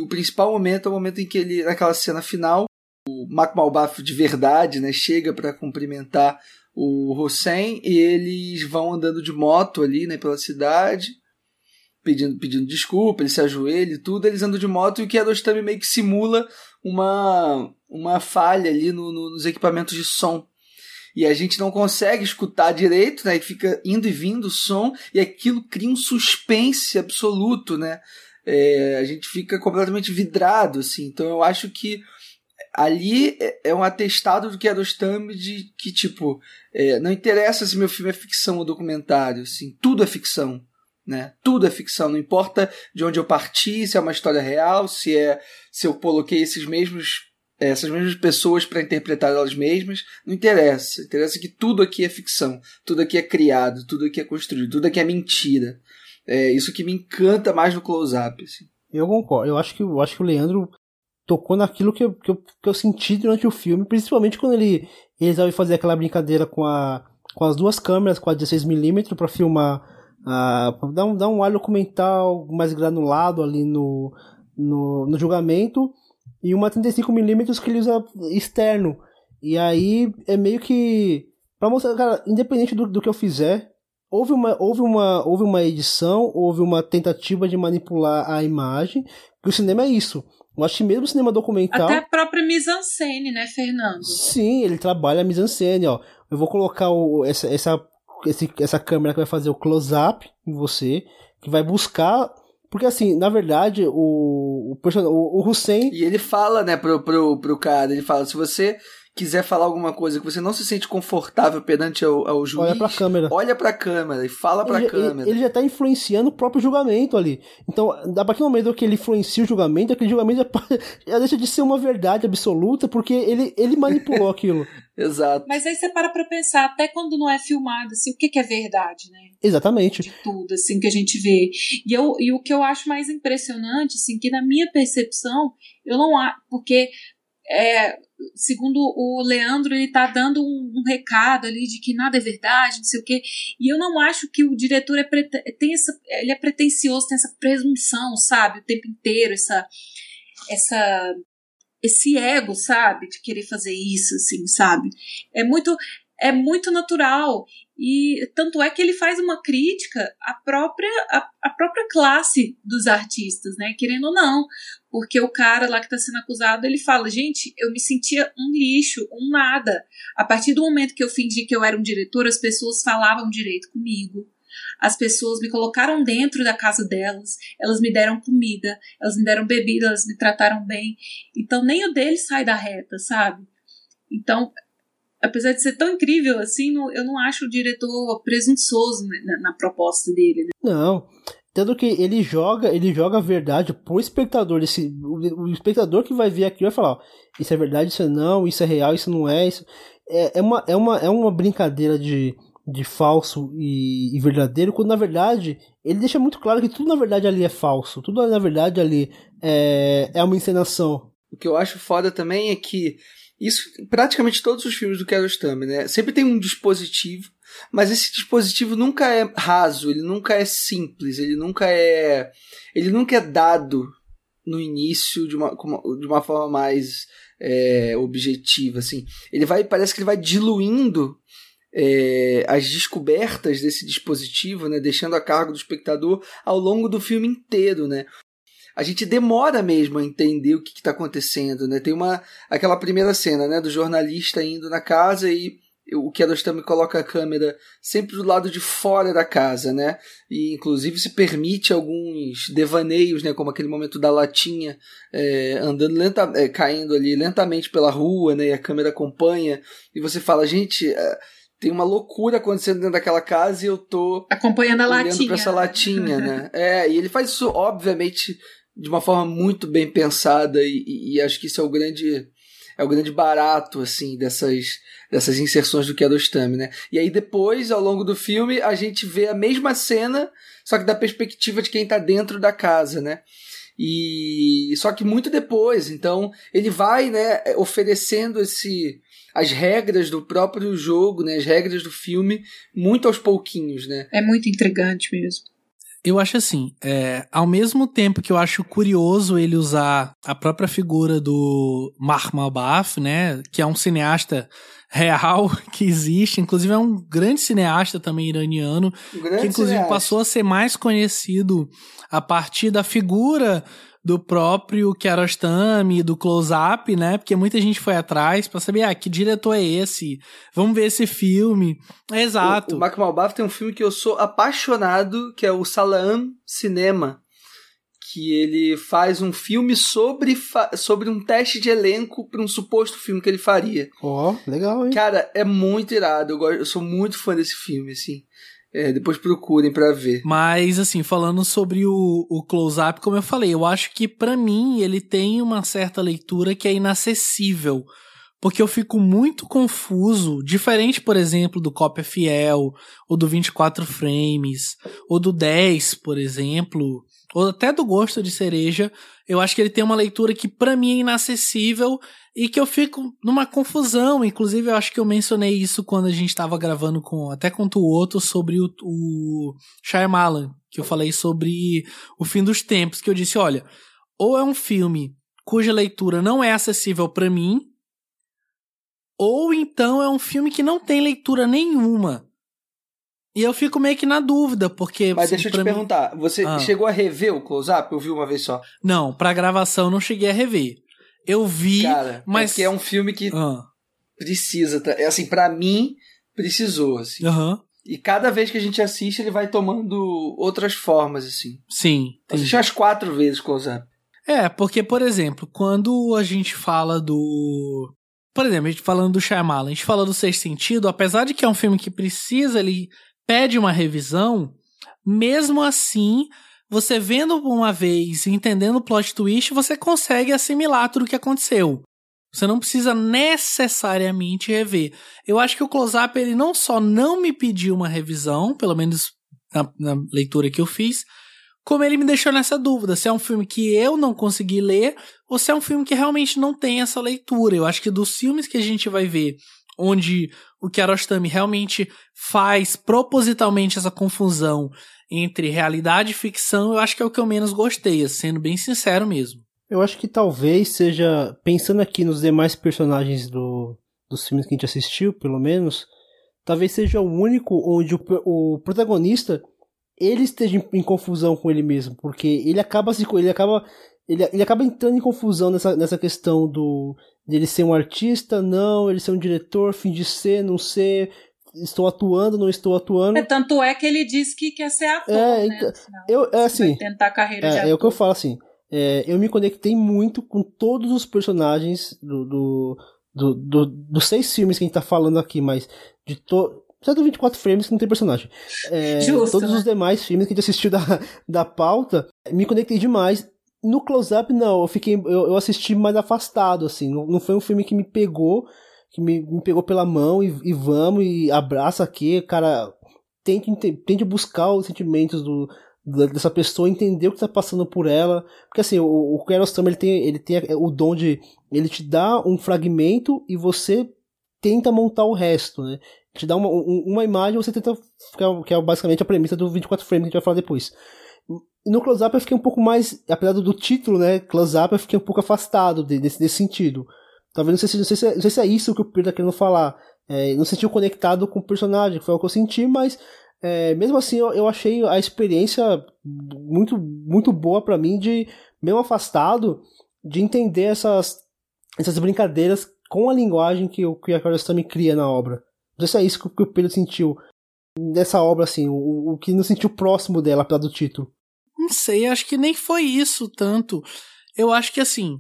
O principal momento é o momento em que ele naquela cena final, o Mac Malbaf de verdade, né, chega para cumprimentar o Hussein e eles vão andando de moto ali, né, pela cidade, pedindo, pedindo desculpa, ele se ajoelha e tudo, eles andam de moto e o Kiarostami meio que simula uma, uma falha ali no, no, nos equipamentos de som. E a gente não consegue escutar direito, né? Fica indo e vindo o som, e aquilo cria um suspense absoluto, né? É, a gente fica completamente vidrado, assim. Então eu acho que ali é, é um atestado do Kiarostami de que, tipo, é, não interessa se meu filme é ficção ou documentário, assim, tudo é ficção. Né? Tudo é ficção, não importa de onde eu parti, se é uma história real, se é se eu coloquei esses mesmos essas mesmas pessoas para interpretar elas mesmas, não interessa. Interessa que tudo aqui é ficção, tudo aqui é criado, tudo aqui é construído, tudo aqui é mentira. É isso que me encanta mais no close-up. Assim. Eu concordo. Eu acho que eu acho que o Leandro tocou naquilo que eu, que eu, que eu senti durante o filme, principalmente quando ele, resolve fazer aquela brincadeira com, a, com as duas câmeras, com a 16mm, para filmar, uh, pra dar um, dar um ar documental mais granulado ali no, no, no julgamento, e uma 35mm que ele usa externo. E aí é meio que. Pra mostrar, cara, independente do, do que eu fizer, houve uma, houve, uma, houve uma edição, houve uma tentativa de manipular a imagem, que o cinema é isso. Eu acho que mesmo cinema documental. Até a própria mise-en-scène, né, Fernando? Sim, ele trabalha a mise-en-scène, ó. Eu vou colocar o, essa, essa, esse, essa câmera que vai fazer o close-up em você, que vai buscar. Porque assim, na verdade, o, o, o, o Hussein. E ele fala, né, pro, pro, pro cara, ele fala, se você quiser falar alguma coisa que você não se sente confortável perante ao, ao juiz, olha pra câmera. Olha pra câmera e fala pra ele, câmera. Ele, ele, já tá influenciando o próprio julgamento ali. Então, a partir do momento que ele influencia o julgamento, aquele julgamento já, já deixa de ser uma verdade absoluta, porque ele, ele manipulou aquilo. Exato. Mas aí você para pra pensar, até quando não é filmado, assim, o que, que é verdade, né? Exatamente. De tudo, assim, que a gente vê. E, eu, e o que eu acho mais impressionante, assim, que na minha percepção, eu não há. Porque é, segundo o Leandro, ele está dando um, um, recado ali de que nada é verdade, não sei o quê. E eu não acho que o diretor é tem essa, ele é pretencioso, tem essa presunção, sabe, o tempo inteiro, essa, essa, esse ego, sabe, de querer fazer isso, assim, sabe. É muito, é muito natural. E tanto é que ele faz uma crítica à própria, à, à própria classe dos artistas, né? Querendo ou não. Porque o cara lá que está sendo acusado, ele fala: gente, eu me sentia um lixo, um nada. A partir do momento que eu fingi que eu era um diretor, as pessoas falavam direito comigo. As pessoas me colocaram dentro da casa delas, elas me deram comida, elas me deram bebida, elas me trataram bem. Então nem o dele sai da reta, sabe? Então apesar de ser tão incrível assim, eu não acho o diretor presunçoso na, na proposta dele. Né? Não. Tanto que ele joga, ele joga a verdade pro espectador. Esse, o, o espectador que vai ver aqui vai falar: ó, isso é verdade, isso é não, isso é real, isso não é. Isso é, é, uma, é, uma, é uma brincadeira de, de falso e, e, verdadeiro, quando na verdade ele deixa muito claro que tudo na verdade ali é falso, tudo na verdade ali é, é uma encenação. O que eu acho foda também é que isso praticamente todos os filmes do Kiarostami, né? Sempre tem um dispositivo, mas esse dispositivo nunca é raso, ele nunca é simples, ele nunca é ele nunca é dado no início de uma, de uma forma mais é, objetiva, assim. Ele vai, parece que ele vai diluindo é, as descobertas desse dispositivo, né, deixando a cargo do espectador ao longo do filme inteiro, né? A gente demora mesmo a entender o que está acontecendo, né? Tem uma aquela primeira cena, né, do jornalista indo na casa e o Kiarostami coloca a câmera sempre do lado de fora da casa, né? E inclusive se permite alguns devaneios, né? Como aquele momento da latinha é, andando lenta, é, caindo ali lentamente pela rua, né? E a câmera acompanha e você fala, gente, é, tem uma loucura acontecendo dentro daquela casa e eu tô acompanhando a olhando latinha. para essa latinha, né? É, e ele faz isso obviamente de uma forma muito bem pensada e, e, e acho que isso é o grande é o grande barato assim dessas dessas inserções do Kiarostami, né? E aí depois, ao longo do filme, a gente vê a mesma cena, só que da perspectiva de quem tá dentro da casa, né? E só que muito depois, então ele vai, né, oferecendo esse as regras do próprio jogo, né, as regras do filme, muito aos pouquinhos, né? É muito intrigante mesmo. Eu acho assim, é, ao mesmo tempo que eu acho curioso ele usar a própria figura do Mark Malbaf, né, que é um cineasta real que existe, inclusive é um grande cineasta também iraniano, Um que inclusive cineasta. passou a ser mais conhecido a partir da figura do próprio Kiarostami, do close-up, né? Porque muita gente foi atrás pra saber, ah, que diretor é esse? Vamos ver esse filme. Exato. O, o Mark Malbaf tem um filme que eu sou apaixonado, que é o Salaam Cinema, que ele faz um filme sobre, sobre um teste de elenco para um suposto filme que ele faria. Ó, legal, hein? Cara, é muito irado. Eu, gosto- eu sou muito fã desse filme, assim. É, depois procurem pra ver. Mas, assim, falando sobre o, o close-up, como eu falei, eu acho que pra mim ele tem uma certa leitura que é inacessível. Porque eu fico muito confuso, diferente, por exemplo, do Cópia Fiel, ou do 24 Frames, ou do 10, por exemplo, ou até do Gosto de Cereja. Eu acho que ele tem uma leitura que pra mim é inacessível e que eu fico numa confusão. Inclusive, eu acho que eu mencionei isso quando a gente estava gravando com até com o outro sobre o, o Shyamalan, que eu falei sobre o fim dos tempos, que eu disse, olha, ou é um filme cuja leitura não é acessível pra mim, ou então é um filme que não tem leitura nenhuma. E eu fico meio que na dúvida, porque Mas deixa eu te mim- perguntar, você Ah. chegou a rever o close-up? Eu vi uma vez só. Não, pra gravação eu não cheguei a rever. Eu vi, Cara, mas é porque é um filme que Ah, precisa? É assim, para mim precisou, assim. aham. E cada vez que a gente assiste, ele vai tomando outras formas, assim. Sim. Assisti umas quatro vezes close-up. É, porque, por exemplo, quando a gente fala do. Por exemplo, a gente falando do Shyamalan, a gente fala do Sexto Sentido, apesar de que é um filme que precisa, ele pede uma revisão, mesmo assim, você vendo uma vez e entendendo o plot twist, você consegue assimilar tudo o que aconteceu. Você não precisa necessariamente rever. Eu acho que o Close-Up, ele não só não me pediu uma revisão, pelo menos na, na leitura que eu fiz, como ele me deixou nessa dúvida, se é um filme que eu não consegui ler ou se é um filme que realmente não tem essa leitura. Eu acho que dos filmes que a gente vai ver onde o Kiarostami realmente faz propositalmente essa confusão entre realidade e ficção, eu acho que é o que eu menos gostei, sendo bem sincero mesmo. Eu acho que talvez seja, pensando aqui nos demais personagens do, dos filmes que a gente assistiu, pelo menos, talvez seja o único onde o, o protagonista ele esteja em, em confusão com ele mesmo, porque ele acaba se ele acaba ele, ele acaba entrando em confusão nessa, nessa questão do dele ser um artista, não, ele ser um diretor, fim de ser, não ser, estou atuando, não estou atuando. É, tanto é que ele disse que quer ser ator, É, né? então. Eu, é assim, tentar carreira de é, ator. é o que eu falo assim. é, eu me conectei muito com todos os personagens do, do, do, do- dos seis filmes que a gente tá falando aqui, mas de to, só do 24 frames que não tem personagem. É, Justo, todos né? os demais filmes que a gente assistiu da, da pauta, me conectei demais. No close-up, não, eu fiquei. Eu, eu assisti mais afastado, assim. Não, não foi um filme que me pegou. que me, me pegou pela mão e, e vamos e abraça aqui, cara, tente, tente buscar os sentimentos do, dessa pessoa, entender o que está passando por ela, porque assim, o, o Kiarostami, ele tem, ele tem o dom de, ele te dá um fragmento e você tenta montar o resto, né? Te dá uma, uma imagem você tenta, que que é basicamente a premissa do 24 frames que a gente vai falar depois. No close-up eu fiquei um pouco mais, apesar do, título, né, close-up, eu fiquei um pouco afastado desse, desse sentido. Talvez não sei se, não sei se, é, não sei se é isso que o Pedro tá querendo falar. É, não sentiu conectado com o personagem, foi o que eu senti, mas é, mesmo assim eu, eu, achei a experiência muito, muito boa para mim de, mesmo afastado, de entender essas, essas brincadeiras com a linguagem que que a também cria na obra. Não sei se é isso que, que o Pedro sentiu nessa obra, assim, o, o que não sentiu próximo dela, apesar do título. Não sei, acho que nem foi isso tanto. Eu acho que assim,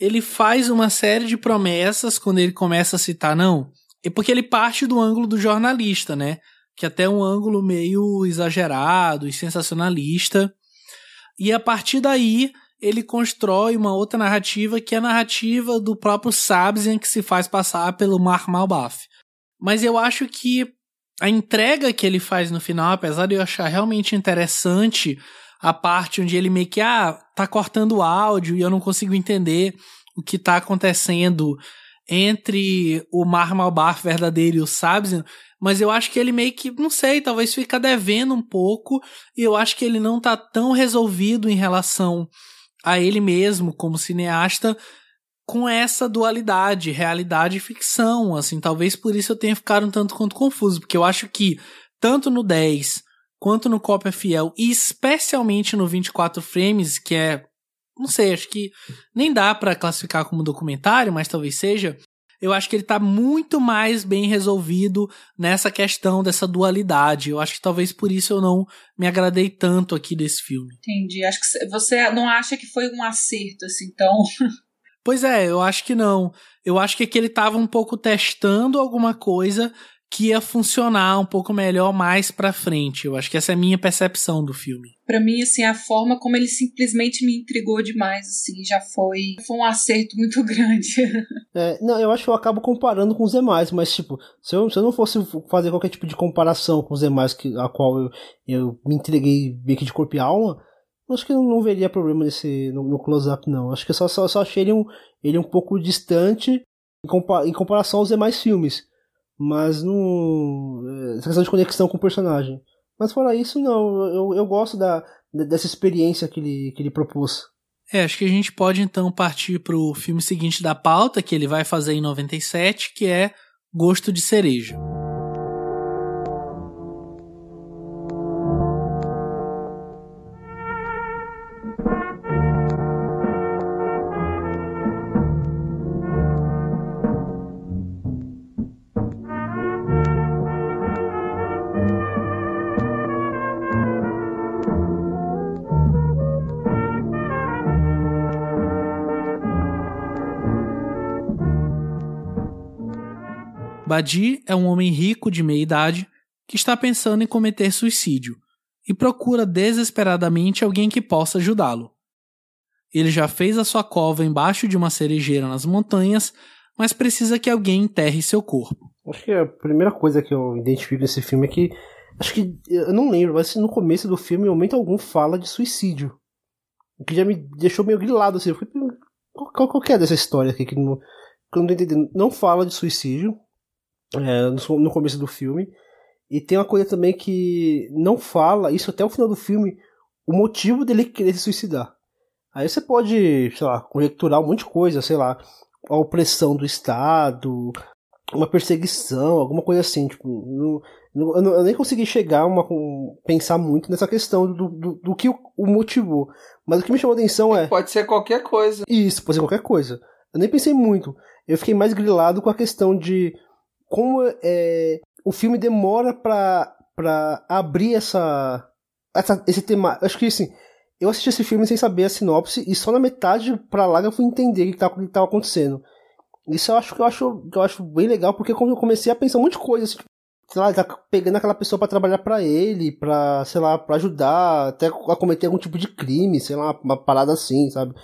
ele faz uma série de promessas quando ele começa a citar, não. É porque ele parte do ângulo do jornalista, né? Que até é um ângulo meio exagerado e sensacionalista. E a partir daí, ele constrói uma outra narrativa que é a narrativa do próprio Sabzian que se faz passar pelo Mark Malbaf. Mas eu acho que a entrega que ele faz no final, apesar de eu achar realmente interessante a parte onde ele meio que, ah, tá cortando o áudio e eu não consigo entender o que tá acontecendo entre o Mar Malbar verdadeiro e o Sabzian, mas eu acho que ele meio que, não sei, talvez fica devendo um pouco, e eu acho que ele não tá tão resolvido em relação a ele mesmo como cineasta com essa dualidade, realidade e ficção, assim, talvez por isso eu tenha ficado um tanto quanto confuso, porque eu acho que tanto no 10 quanto no Cópia Fiel, e especialmente no 24 frames, que é, não sei, acho que nem dá para classificar como documentário, mas talvez seja, eu acho que ele tá muito mais bem resolvido nessa questão dessa dualidade. Eu acho que talvez por isso eu não me agradei tanto aqui desse filme. Entendi. Acho que você não acha que foi um acerto, assim, então. Pois é, eu acho que não. Eu acho que aqui ele tava um pouco testando alguma coisa que ia funcionar um pouco melhor mais pra frente. Eu acho que essa é a minha percepção do filme. Para mim, assim, a forma como ele simplesmente me intrigou demais, assim, já foi, foi um acerto muito grande. É, não, eu acho que eu acabo comparando com os demais, mas, tipo, se eu, se eu não fosse fazer qualquer tipo de comparação com os demais que, a qual eu, eu me entreguei meio que de corpo e alma, acho que eu não veria problema nesse, no, no close-up, não. Acho que eu só, só, só achei ele um, ele um pouco distante em, compa em comparação aos demais filmes mas não. É, essa questão de conexão com o personagem. Mas fora isso, não. Eu, eu gosto da, dessa experiência que ele, que ele propôs. É, acho que a gente pode então partir pro filme seguinte da pauta, que ele vai fazer em 97, que é Gosto de Cereja. Badi é um homem rico de meia idade que está pensando em cometer suicídio e procura desesperadamente alguém que possa ajudá-lo. Ele já fez a sua cova embaixo de uma cerejeira nas montanhas, mas precisa que alguém enterre seu corpo. Acho que a primeira coisa que eu identifico nesse filme é que. Acho que. Eu não lembro, mas no começo do filme, em momento algum, fala de suicídio. O que já me deixou meio grilado assim. Eu fiquei, qual, qual, qual é dessa história aqui que não, que eu não tô entendendo? Não fala de suicídio é, no, no começo do filme. E tem uma coisa também que não fala, isso até o final do filme, o motivo dele querer se suicidar. Aí você pode, sei lá, conjecturar um monte de coisa, sei lá, a opressão do Estado, uma perseguição, alguma coisa assim. Tipo, não, não, eu nem consegui chegar uma pensar muito nessa questão do, do, do que o, o, motivou. Mas o que me chamou a atenção é. Pode ser qualquer coisa. Isso, pode ser qualquer coisa. Eu nem pensei muito. Eu fiquei mais grilado com a questão de como é, o filme demora pra, pra abrir essa, essa esse tema. Acho que assim, eu assisti esse filme sem saber a sinopse e só na metade pra lá eu fui entender o que estava acontecendo. Isso eu acho que eu acho, eu acho bem legal, porque quando eu comecei a pensar um monte de coisa, assim, sei lá, tá pegando aquela pessoa para trabalhar para ele, pra, sei lá, para ajudar, até a cometer algum tipo de crime, sei lá, uma parada assim, sabe?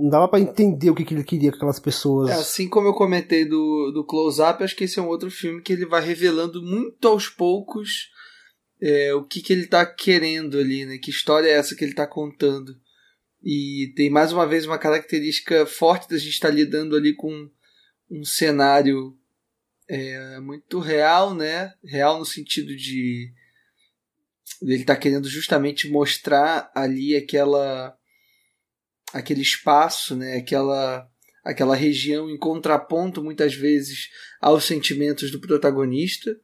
Não dava para entender o que, que ele queria com aquelas pessoas. É, assim como eu comentei do, do Close Up, acho que esse é um outro filme que ele vai revelando muito aos poucos é, o que, que ele tá querendo ali, né? Que história é essa que ele tá contando. E tem mais uma vez uma característica forte da gente estar tá lidando ali com um cenário é, muito real, né? Real no sentido de ele tá querendo justamente mostrar ali aquela aquele espaço, né? Aquela aquela região em contraponto muitas vezes aos sentimentos do protagonista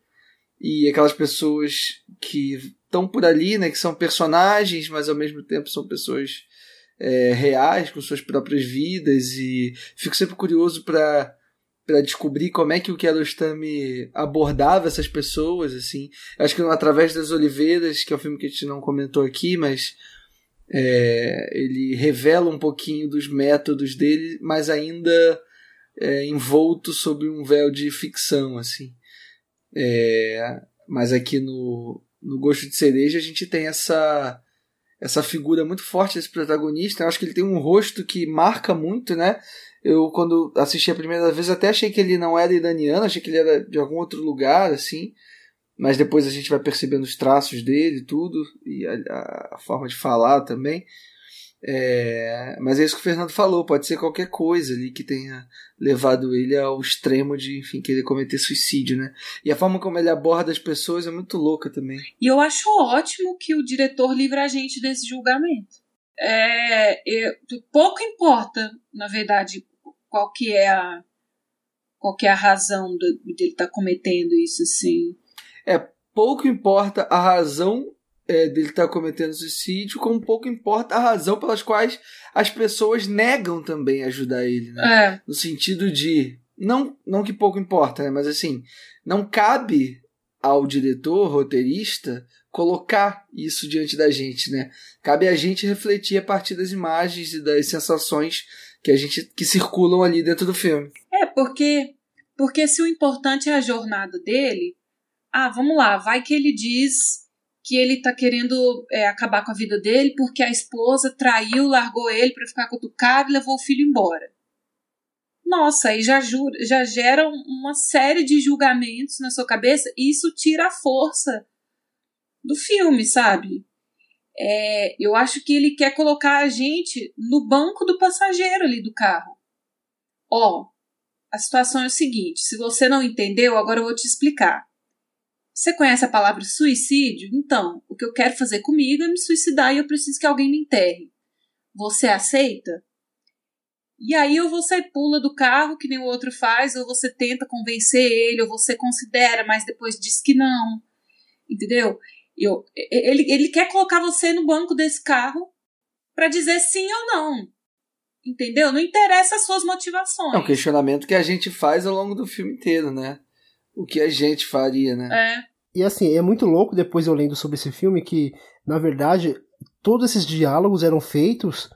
e aquelas pessoas que estão por ali, né? Que são personagens, mas ao mesmo tempo são pessoas é, reais com suas próprias vidas e fico sempre curioso para para descobrir como é que o Kiarostami abordava essas pessoas, assim. Acho que através das Oliveiras, que é um filme que a gente não comentou aqui, mas é, ele revela um pouquinho dos métodos dele, mas ainda é, envolto sob um véu de ficção, assim. É, mas aqui no, no Gosto de Cereja a gente tem essa essa figura muito forte desse protagonista. Eu acho que ele tem um rosto que marca muito, né? Eu, quando assisti a primeira vez, até achei que ele não era iraniano, achei que ele era de algum outro lugar, assim. Mas depois a gente vai percebendo os traços dele, tudo, e a, a forma de falar também. É, mas é isso que o Fernando falou, pode ser qualquer coisa ali que tenha levado ele ao extremo de, enfim, querer cometer suicídio, né? E a forma como ele aborda as pessoas é muito louca também. E eu acho ótimo que o diretor livre a gente desse julgamento. É, é, pouco importa, na verdade, qual que é a qual que é a razão de, de ele estar tá cometendo isso, assim. É, pouco importa a razão é, dele estar tá cometendo suicídio, como pouco importa a razão pelas quais as pessoas negam também ajudar ele, né? É. No sentido de. Não, não que pouco importa, né? Mas assim, não cabe ao diretor, roteirista, colocar isso diante da gente, né? Cabe a gente refletir a partir das imagens e das sensações que a gente que circulam ali dentro do filme. É, porque porque se o importante é a jornada dele, ah, vamos lá, vai que ele diz que ele tá querendo é, acabar com a vida dele porque a esposa traiu, largou ele para ficar com outro cara e levou o filho embora. Nossa, aí já, já gera uma série de julgamentos na sua cabeça e isso tira a força do filme, sabe? É, eu acho que ele quer colocar a gente no banco do passageiro ali do carro. Ó, a situação é o seguinte: se você não entendeu, agora eu vou te explicar. Você conhece a palavra suicídio? Então, o que eu quero fazer comigo é me suicidar e eu preciso que alguém me enterre. Você aceita? E aí ou você pula do carro, que nem o outro faz, ou você tenta convencer ele, ou você considera, mas depois diz que não. Entendeu? Eu, ele, ele quer colocar você no banco desse carro para dizer sim ou não. Entendeu? Não interessa as suas motivações. É um questionamento que a gente faz ao longo do filme inteiro, né? O que a gente faria, né? É. E assim, é muito louco depois eu lendo sobre esse filme que, na verdade, todos esses diálogos eram feitos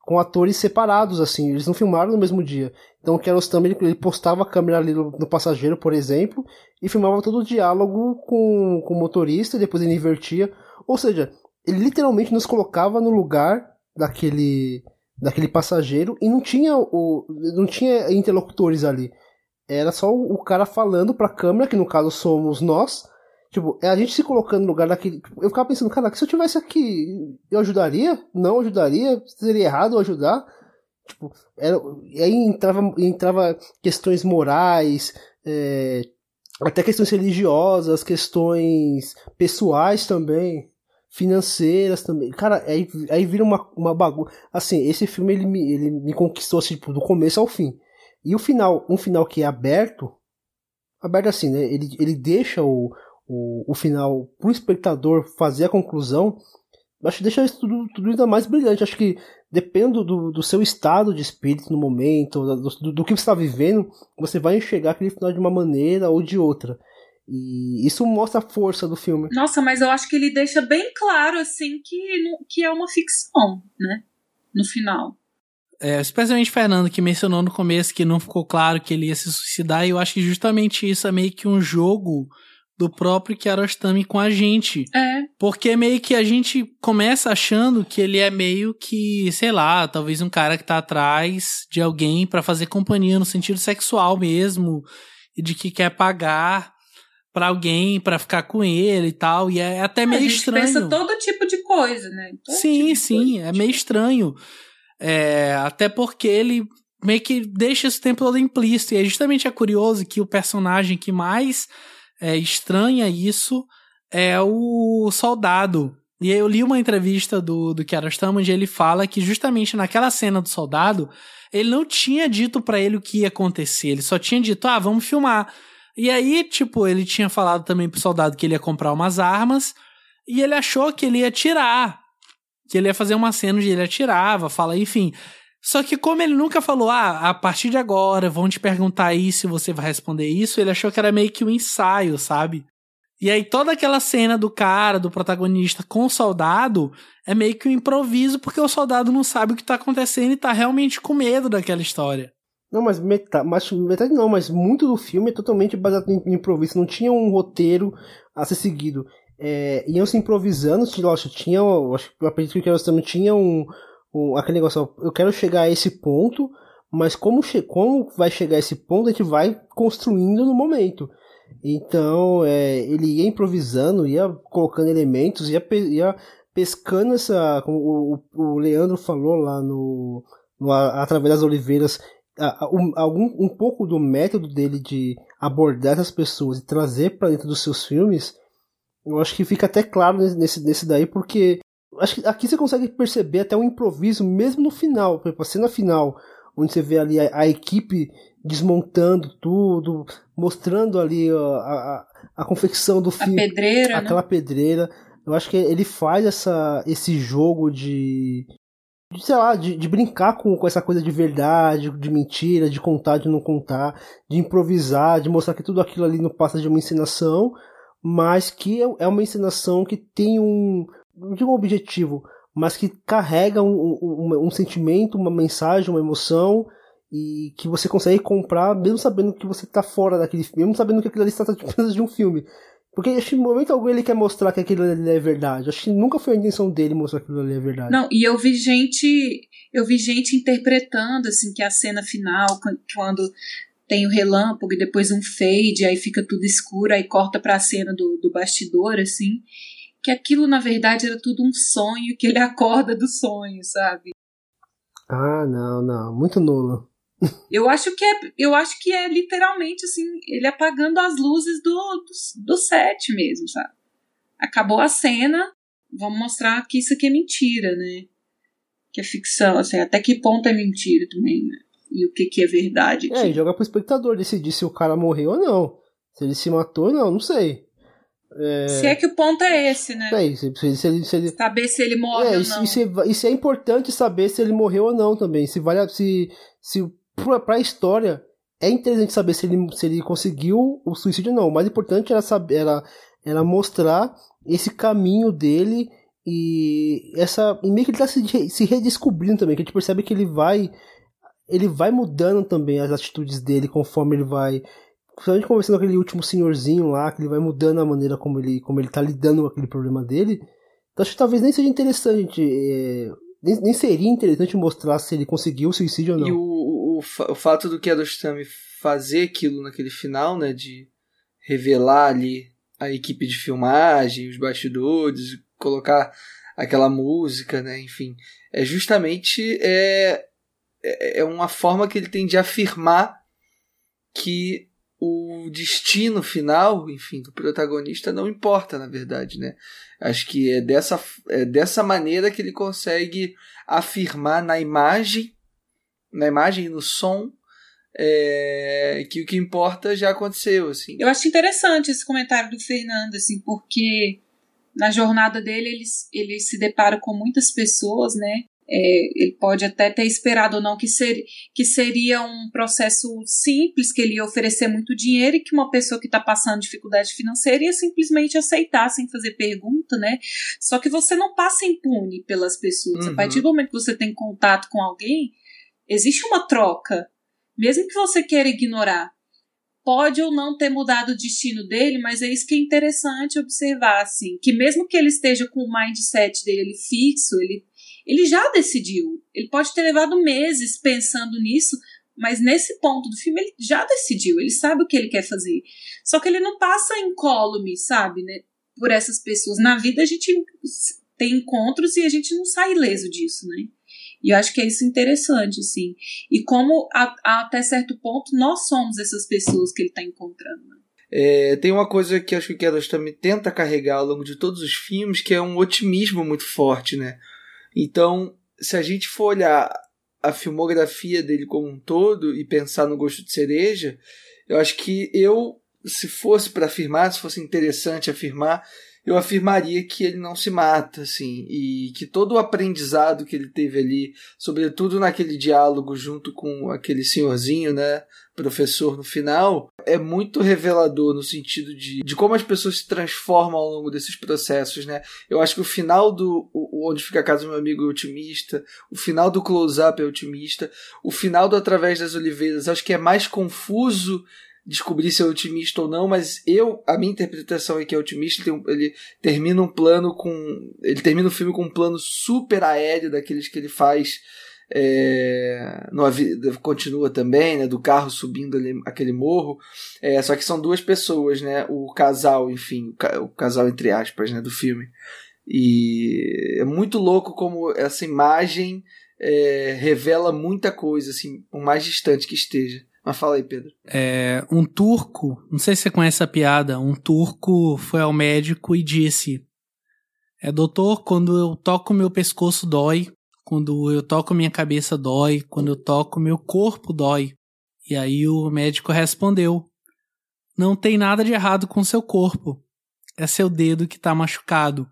com atores separados, assim, eles não filmaram no mesmo dia. Então o Kiarostami, ele, ele postava a câmera ali no, no, passageiro, por exemplo, e filmava todo o diálogo com, com o motorista, e depois ele invertia. Ou seja, ele literalmente nos colocava no lugar daquele daquele passageiro e não tinha o não tinha interlocutores ali era só o cara falando pra câmera, que no caso somos nós. Tipo, é a gente se colocando no lugar daquele. Eu ficava pensando, cara, se eu tivesse aqui, eu ajudaria? Não ajudaria? Seria errado eu ajudar? Tipo, era, e aí entrava, entrava questões morais, é, até questões religiosas, questões pessoais também, financeiras também. Cara, aí, aí vira uma, uma bagunça. Assim, esse filme ele me, ele me conquistou assim, tipo, do começo ao fim. E o final, um final que é aberto, aberto assim, né? Ele, ele deixa o, o, o final pro espectador fazer a conclusão. Acho que deixa isso tudo, tudo ainda mais brilhante. Acho que dependendo do, do seu estado de espírito no momento, do, do que você está vivendo, você vai enxergar aquele final de uma maneira ou de outra. E isso mostra a força do filme. Nossa, mas eu acho que ele deixa bem claro, assim, que, que é uma ficção, né? No final. É, especialmente Fernando, que mencionou no começo que não ficou claro que ele ia se suicidar, e eu acho que justamente isso é meio que um jogo do próprio Kiarostami com a gente. É. Porque meio que a gente começa achando que ele é meio que, sei lá, talvez um cara que tá atrás de alguém para fazer companhia no sentido sexual mesmo, e de que quer pagar para alguém para ficar com ele e tal, e é até meio a gente estranho. pensa todo tipo de coisa, né? Todo sim, tipo sim, coisa. é meio estranho. É, até porque ele meio que deixa esse tempo todo implícito. E é justamente é curioso que o personagem que mais é, estranha isso é o soldado. E eu li uma entrevista do, do Kiarostami onde ele fala que justamente naquela cena do soldado, ele não tinha dito para ele o que ia acontecer. Ele só tinha dito, ah, vamos filmar. E aí, tipo, ele tinha falado também pro soldado que ele ia comprar umas armas e ele achou que ele ia tirar. Que ele ia fazer uma cena onde ele atirava, fala, enfim. Só que como ele nunca falou, ah, a partir de agora vão te perguntar isso você vai responder isso, ele achou que era meio que um ensaio, sabe? E aí toda aquela cena do cara, do protagonista com o soldado, é meio que um improviso, porque o soldado não sabe o que tá acontecendo e tá realmente com medo daquela história. Não, mas metade, mas metade não, mas muito do filme é totalmente baseado em improviso. Não tinha um roteiro a ser seguido. É, iam se improvisando, lógico, tinha, eu acredito que o também tinha um, um, aquele negócio, eu quero chegar a esse ponto, mas como, como vai chegar a esse ponto, a gente vai construindo no momento. Então, é, ele ia improvisando, ia colocando elementos, ia, ia pescando essa, como o, o Leandro falou lá no, no através das oliveiras, um, algum, um pouco do método dele de abordar essas pessoas e trazer para dentro dos seus filmes, eu acho que fica até claro nesse, nesse daí, porque acho que aqui você consegue perceber até um improviso, mesmo no final, por exemplo, a cena final, onde você vê ali a, a equipe desmontando tudo, mostrando ali a, a, a confecção do filme. A pedreira, Aquela né? pedreira. Eu acho que ele faz essa, esse jogo de, de sei lá, de, de brincar com, com essa coisa de verdade, de mentira, de contar, de não contar, de improvisar, de mostrar que tudo aquilo ali não passa de uma encenação, mas que é, é uma encenação que tem um, não digo um objetivo, mas que carrega um, um, um, sentimento, uma mensagem, uma emoção e que você consegue comprar mesmo sabendo que você está fora daquele filme, mesmo sabendo que aquilo ali está apenas de um filme. Porque acho que em momento algum ele quer mostrar que aquilo ali é verdade. Acho que nunca foi a intenção dele mostrar que aquilo ali é verdade. Não, e eu vi gente, eu vi gente interpretando assim que a cena final quando tem o relâmpago e depois um fade, aí fica tudo escuro, aí corta para a cena do, do bastidor assim, que aquilo na verdade era tudo um sonho, que ele acorda do sonho, sabe? Ah, não, não, muito nulo. Eu acho que é, eu acho que é literalmente assim, ele apagando as luzes do, do, do set mesmo, sabe? Acabou a cena, vamos mostrar que isso aqui é mentira, né? Que é ficção, assim, até que ponto é mentira também, né? E o que, que é verdade. Aqui. É, e joga pro espectador decidir se o cara morreu ou não. Se ele se matou ou não, não sei. É... Se é que o ponto é esse, né? É, se, se, se, ele, se ele... Saber se ele morre é, ou não. E se, e se é importante saber se ele morreu ou não também. Se vale se, se para a história, é interessante saber se ele, se ele conseguiu o suicídio ou não. O mais importante era, saber, era, era mostrar esse caminho dele e essa e meio que ele está se, se redescobrindo também, que a gente percebe que ele vai ele vai mudando também as atitudes dele conforme ele vai principalmente conversando com aquele último senhorzinho lá, que ele vai mudando a maneira como ele como ele tá lidando com aquele problema dele. Então acho que talvez nem seja interessante, é, nem, nem seria interessante mostrar se ele conseguiu o suicídio ou não. E o, o, o fato do Kiarostami fazer aquilo naquele final, né, de revelar ali a equipe de filmagem, os bastidores, colocar aquela música, né, enfim, é justamente é, é uma forma que ele tem de afirmar que o destino final, enfim, do protagonista não importa, na verdade, né? Acho que é dessa, é dessa maneira que ele consegue afirmar na imagem, na imagem e no som, é, que o que importa já aconteceu, assim. Eu acho interessante esse comentário do Fernando, assim, porque na jornada dele ele, ele se depara com muitas pessoas, né? É, ele pode até ter esperado ou não que, ser, que seria um processo simples, que ele ia oferecer muito dinheiro e que uma pessoa que está passando dificuldade financeira ia simplesmente aceitar sem fazer pergunta, né? Só que você não passa impune pelas pessoas. Uhum. A partir do momento que você tem contato com alguém, existe uma troca, mesmo que você queira ignorar. pode ou não ter mudado o destino dele, mas é isso que é interessante observar, assim, que mesmo que ele esteja com o mindset dele fixo, ele, ele já decidiu. Ele pode ter levado meses pensando nisso, mas nesse ponto do filme ele já decidiu, ele sabe o que ele quer fazer. Só que ele não passa incólume, sabe, né, por essas pessoas. Na vida a gente tem encontros e a gente não sai ileso disso, né? E eu acho que é isso interessante, assim. E como, a, a, até certo ponto, nós somos essas pessoas que ele está encontrando. Né? É, tem uma coisa que acho que o Kiarostami tenta carregar ao longo de todos os filmes, que é um otimismo muito forte, né? Então, se a gente for olhar a filmografia dele como um todo e pensar no Gosto de Cereja, eu acho que eu, se fosse para afirmar, se fosse interessante afirmar, eu afirmaria que ele não se mata, assim, e que todo o aprendizado que ele teve ali, sobretudo naquele diálogo junto com aquele senhorzinho, né, professor no final, é muito revelador no sentido de, de como as pessoas se transformam ao longo desses processos, né? Eu acho que o final do o, Onde Fica a Casa do Meu Amigo é otimista, o final do Close-Up é otimista, o final do Através das Oliveiras acho que é mais confuso descobrir se é otimista ou não, mas eu, a minha interpretação é que é otimista, ele, ele termina um plano com. Ele termina o filme com um plano super aéreo daqueles que ele faz. É, no, continua também, né, do carro subindo ali, aquele morro, é, só que são duas pessoas, né, o casal, enfim, o, casal entre aspas, né, do filme. E é muito louco como essa imagem é, revela muita coisa, assim, por mais distante que esteja. Mas fala aí, Pedro. É, um turco, não sei se você conhece a piada, um turco foi ao médico e disse: É, doutor, quando eu toco meu pescoço dói, quando eu toco minha cabeça dói, quando eu toco meu corpo dói. E aí o médico respondeu: Não tem nada de errado com seu corpo, é seu dedo que tá machucado.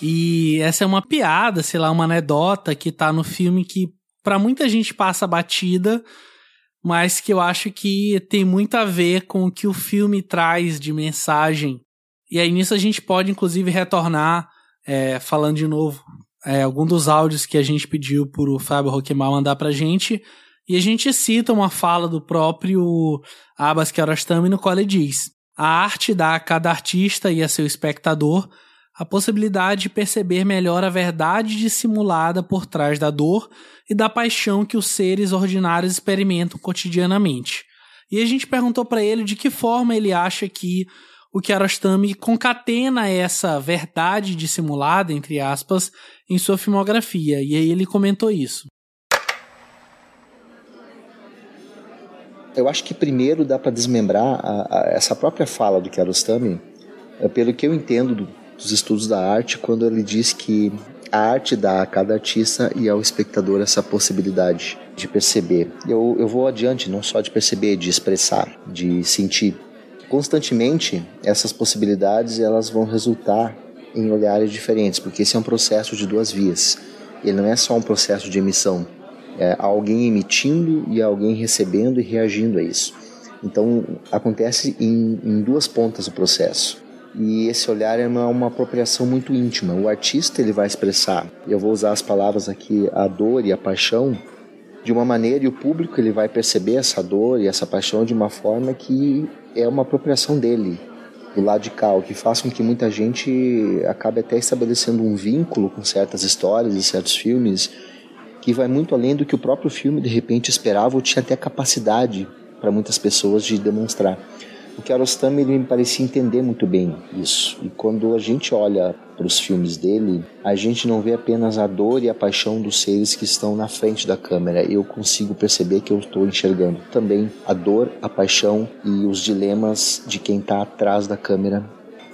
E essa é uma piada, sei lá, uma anedota que tá no filme que para muita gente passa batida, mas que eu acho que tem muito a ver com o que o filme traz de mensagem. E aí nisso a gente pode, inclusive, retornar, é, falando de novo, é, algum dos áudios que a gente pediu para o Fábio Roquemar mandar pra gente. E a gente cita uma fala do próprio Abbas Kiarostami no qual ele diz: A arte dá a cada artista e a seu espectador a possibilidade de perceber melhor a verdade dissimulada por trás da dor e da paixão que os seres ordinários experimentam cotidianamente. E a gente perguntou para ele de que forma ele acha que o Kiarostami concatena essa verdade dissimulada, entre aspas, em sua filmografia. E aí ele comentou isso. Eu acho que primeiro dá para desmembrar a, a, essa própria fala do Kiarostami, é, pelo que eu entendo do, dos estudos da arte quando ele diz que a arte dá a cada artista e ao espectador essa possibilidade de perceber. Eu, eu vou adiante, não só de perceber, de expressar, de sentir. Constantemente, essas possibilidades elas vão resultar em olhares diferentes, porque esse é um processo de duas vias. Ele não é só um processo de emissão, é alguém emitindo e alguém recebendo e reagindo a isso. Então, acontece em, em duas pontas o processo e esse olhar é uma, uma, apropriação muito íntima. O artista ele vai expressar, eu vou usar as palavras aqui, a dor e a paixão de uma maneira e o público ele vai perceber essa dor e essa paixão de uma forma que é uma apropriação dele do lado de cá, o que faz com que muita gente acabe até estabelecendo um vínculo com certas histórias e certos filmes que vai muito além do que o próprio filme de repente esperava ou tinha até capacidade para muitas pessoas de demonstrar. O Kiarostami ele me parecia entender muito bem isso. E quando a gente olha para os filmes dele, a gente não vê apenas a dor e a paixão dos seres que estão na frente da câmera. Eu consigo perceber que eu estou enxergando também a dor, a paixão e os dilemas de quem está atrás da câmera,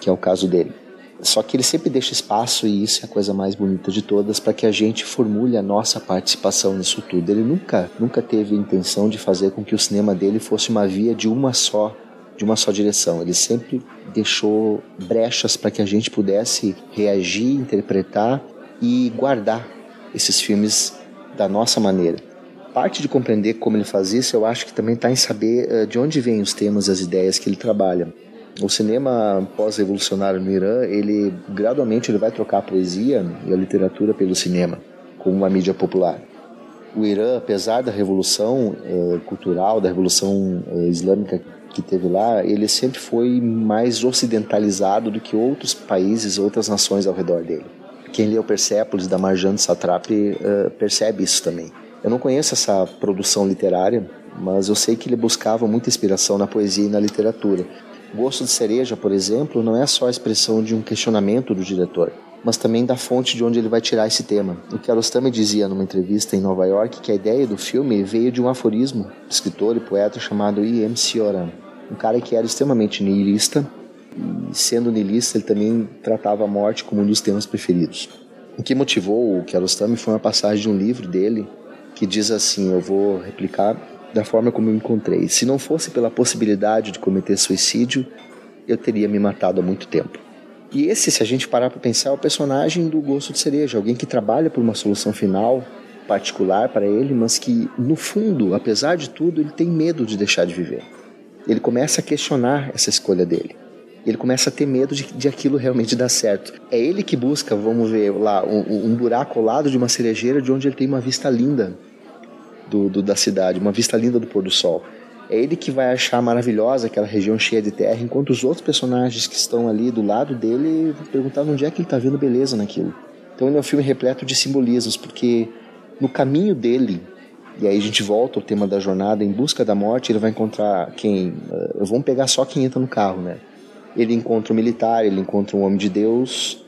que é o caso dele. Só que ele sempre deixa espaço, e isso é a coisa mais bonita de todas, para que a gente formule a nossa participação nisso tudo. Ele nunca, nunca teve a intenção de fazer com que o cinema dele fosse uma via de uma só de uma só direção. Ele sempre deixou brechas para que a gente pudesse reagir, interpretar e guardar esses filmes da nossa maneira. Parte de compreender como ele faz isso, eu acho que também está em saber uh, de onde vêm os temas e as ideias que ele trabalha. O cinema pós-revolucionário no Irã, ele gradualmente ele vai trocar a poesia e a literatura pelo cinema, como uma mídia popular. o Irã, apesar da revolução uh, cultural, da revolução uh, islâmica que teve lá, ele sempre foi mais ocidentalizado do que outros países, outras nações ao redor dele. Quem lê o Persépolis da Marjane Satrapi uh, percebe isso também. Eu não conheço essa produção literária, mas eu sei que ele buscava muita inspiração na poesia e na literatura. Gosto de Cereja, por exemplo, não é só a expressão de um questionamento do diretor, mas também da fonte de onde ele vai tirar esse tema. O Kiarostami dizia numa entrevista em Nova York que a ideia do filme veio de um aforismo, escritor e poeta chamado I.M. Cioran, um cara que era extremamente niilista, e sendo niilista ele também tratava a morte como um dos temas preferidos. O que motivou o Kiarostami foi uma passagem de um livro dele que diz assim, eu vou replicar da forma como eu me encontrei. Se não fosse pela possibilidade de cometer suicídio, eu teria me matado há muito tempo. E esse, se a gente parar para pensar, é o personagem do Gosto de Cereja, alguém que trabalha por uma solução final particular para ele, mas que no fundo, apesar de tudo, ele tem medo de deixar de viver ele começa a questionar essa escolha dele. Ele começa a ter medo de, de aquilo realmente dar certo. É ele que busca, vamos ver lá, um, um buraco ao lado de uma cerejeira de onde ele tem uma vista linda do, do, da cidade, uma vista linda do pôr do sol. É ele que vai achar maravilhosa aquela região cheia de terra, enquanto os outros personagens que estão ali do lado dele vão perguntar onde é que ele está vendo beleza naquilo. Então ele é um filme repleto de simbolismos, porque no caminho dele e aí a gente volta ao tema da jornada, em busca da morte, ele vai encontrar quem? Uh, vamos pegar só quem entra no carro, né? Ele encontra um militar, ele encontra um homem de Deus,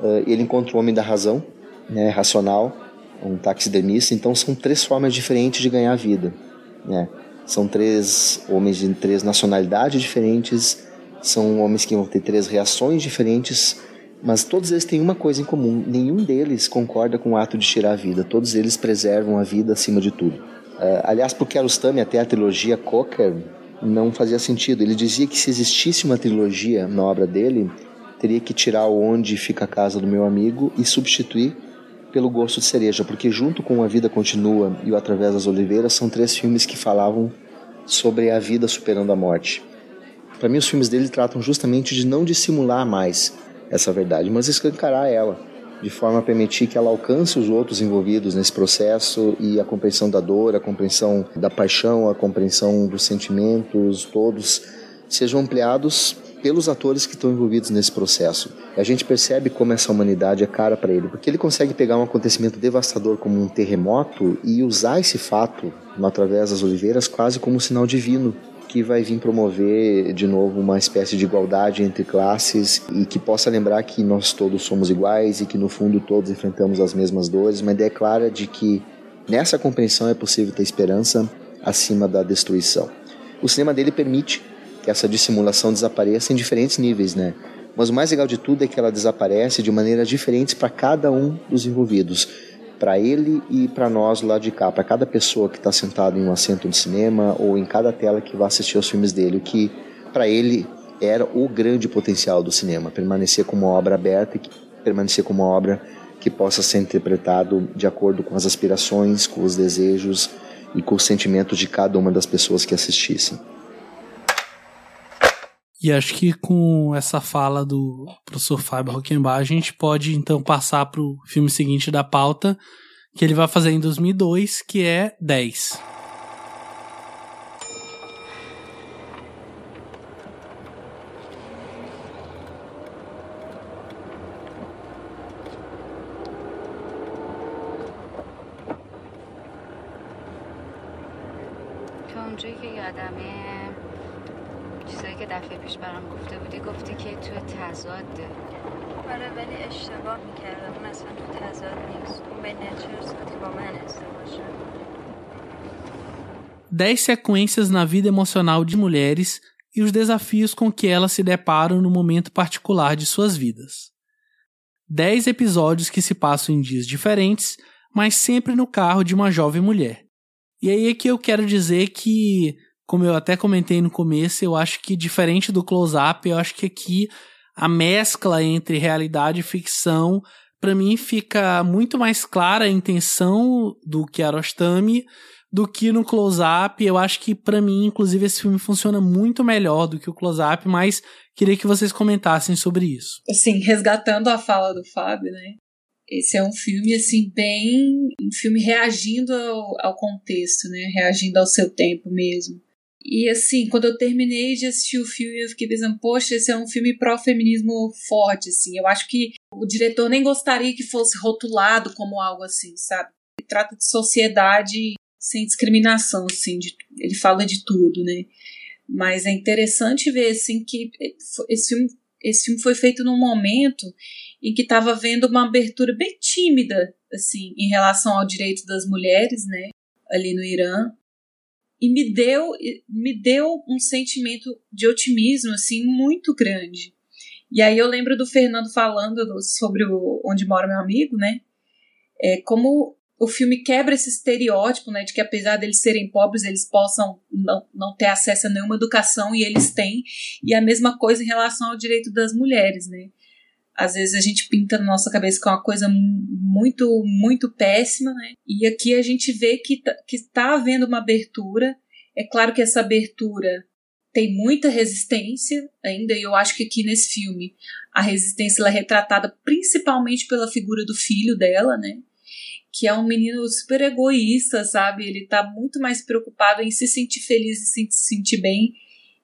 uh, ele encontra um homem da razão, né, racional, um taxidermista. Então são três formas diferentes de ganhar a vida, né? São três homens de três nacionalidades diferentes, são homens que vão ter três reações diferentes mas todos eles têm uma coisa em comum: nenhum deles concorda com o ato de tirar a vida, todos eles preservam a vida acima de tudo. Uh, aliás, porque Kiarostami, até a trilogia Cocker, não fazia sentido. Ele dizia que se existisse uma trilogia na obra dele, teria que tirar o Onde Fica a Casa do Meu Amigo e substituir pelo Gosto de Cereja, porque junto com A Vida Continua e O Através das Oliveiras são três filmes que falavam sobre a vida superando a morte. Para mim, os filmes dele tratam justamente de não dissimular mais essa verdade, mas escancarar ela, de forma a permitir que ela alcance os outros envolvidos nesse processo e a compreensão da dor, a compreensão da paixão, a compreensão dos sentimentos, todos sejam ampliados pelos atores que estão envolvidos nesse processo. A gente percebe como essa humanidade é cara para ele, porque ele consegue pegar um acontecimento devastador como um terremoto e usar esse fato, através das oliveiras, quase como um sinal divino que vai vir promover de novo uma espécie de igualdade entre classes e que possa lembrar que nós todos somos iguais e que no fundo todos enfrentamos as mesmas dores, uma ideia clara de que nessa compreensão é possível ter esperança acima da destruição. O cinema dele permite que essa dissimulação desapareça em diferentes níveis, né? Mas o mais legal de tudo é que ela desaparece de maneiras diferentes para cada um dos envolvidos para ele e para nós lá de cá, para cada pessoa que está sentado em um assento de cinema ou em cada tela que vai assistir aos filmes dele, o que para ele era o grande potencial do cinema, permanecer como uma obra aberta e permanecer como uma obra que possa ser interpretado de acordo com as aspirações, com os desejos e com os sentimentos de cada uma das pessoas que assistissem. E acho que com essa fala do professor Fábio Rockenbach, a gente pode então passar para o filme seguinte da pauta, que ele vai fazer em 2002, que é 10. برام گفته بودی گفتی که تو تضاده آره ولی اشتباه میکردم اون اصلا تو تضاد نیست اون به نچرز با من ازدواج شد 10 sequências na vida emocional de mulheres e os desafios com que elas se deparam no momento particular de suas vidas. 10 episódios que se passam em dias diferentes, mas sempre no carro de uma jovem mulher. E aí é que eu quero dizer que como eu até comentei no começo, eu acho que diferente do close-up, eu acho que aqui a mescla entre realidade e ficção, para mim fica muito mais clara a intenção do Kiarostami do que no close-up. Eu acho que para mim, inclusive, esse filme funciona muito melhor do que o close-up, mas queria que vocês comentassem sobre isso. Assim, resgatando a fala do Fábio, né? Esse é um filme, assim, bem. Um filme reagindo ao, ao contexto, né? Reagindo ao seu tempo mesmo. E assim, quando eu terminei de assistir o filme, eu fiquei pensando, poxa, esse é um filme pró-feminismo forte, assim. Eu acho que o diretor nem gostaria que fosse rotulado como algo assim, sabe? Ele trata de sociedade sem discriminação, assim. De, ele fala de tudo, né? Mas é interessante ver, assim, que esse filme, esse filme foi feito num momento em que estava vendo uma abertura bem tímida, assim, em relação ao direito das mulheres, né? Ali no Irã e me deu me deu um sentimento de otimismo assim muito grande. E aí eu lembro do Fernando falando sobre o onde mora meu amigo, né? É como o filme quebra esse estereótipo, né, de que apesar deles serem pobres, eles possam não, não ter acesso a nenhuma educação e eles têm. E a mesma coisa em relação ao direito das mulheres, né? Às vezes a gente pinta na nossa cabeça com uma coisa muito, muito péssima, né? E aqui a gente vê que tá, que está havendo uma abertura. É claro que essa abertura tem muita resistência ainda, e eu acho que aqui nesse filme a resistência é retratada principalmente pela figura do filho dela, né? Que é um menino super egoísta, sabe? Ele tá muito mais preocupado em se sentir feliz e se sentir bem,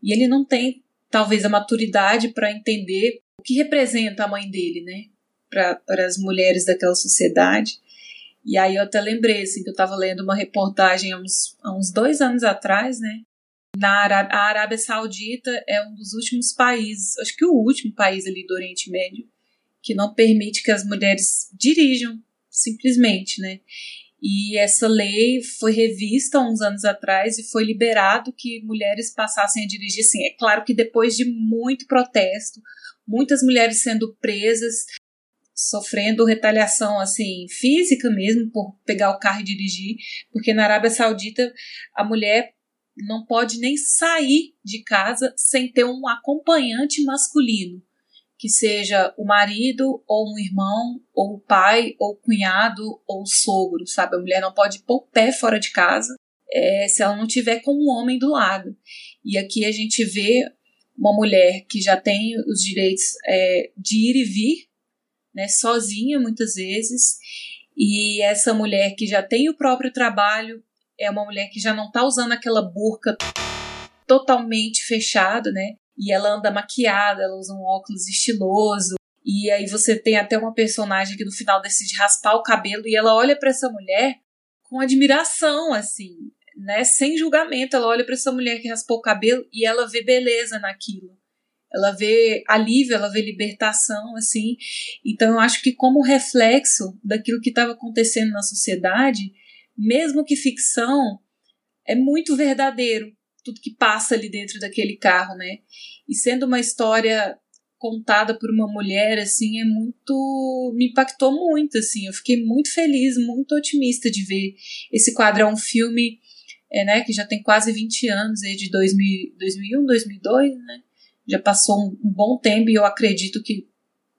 e ele não tem talvez a maturidade para entender o que representa a mãe dele, né? Para as mulheres daquela sociedade. E aí eu até lembrei, assim, que eu estava lendo uma reportagem há uns, há uns dois anos atrás, né? Na Arábia, a Arábia Saudita é um dos últimos países, acho que o último país ali do Oriente Médio, que não permite que as mulheres dirijam, simplesmente, né? E essa lei foi revista uns anos atrás e foi liberado que mulheres passassem a dirigir. Sim, é claro que depois de muito protesto, muitas mulheres sendo presas, sofrendo retaliação assim física mesmo por pegar o carro e dirigir, porque na Arábia Saudita a mulher não pode nem sair de casa sem ter um acompanhante masculino, que seja o marido ou um irmão ou o pai ou o cunhado ou o sogro, sabe? A mulher não pode pôr o pé fora de casa é, se ela não tiver com um homem do lado. E aqui a gente vê uma mulher que já tem os direitos é, de ir e vir, né, sozinha muitas vezes, e essa mulher que já tem o próprio trabalho é uma mulher que já não está usando aquela burca totalmente fechada, né? E ela anda maquiada, ela usa um óculos estiloso. E aí você tem até uma personagem que no final decide raspar o cabelo e ela olha para essa mulher com admiração, assim né, sem julgamento, ela olha para essa mulher que raspou o cabelo e ela vê beleza naquilo. Ela vê alívio, ela vê libertação, assim. Então eu acho que como reflexo daquilo que estava acontecendo na sociedade, mesmo que ficção, é muito verdadeiro tudo que passa ali dentro daquele carro, né? E sendo uma história contada por uma mulher assim é muito me impactou muito assim eu fiquei muito feliz muito otimista de ver esse quadro é um filme é, né, que já tem quase 20 anos, aí de 2000, 2001, 2002, né, já passou um, um, bom tempo e eu acredito que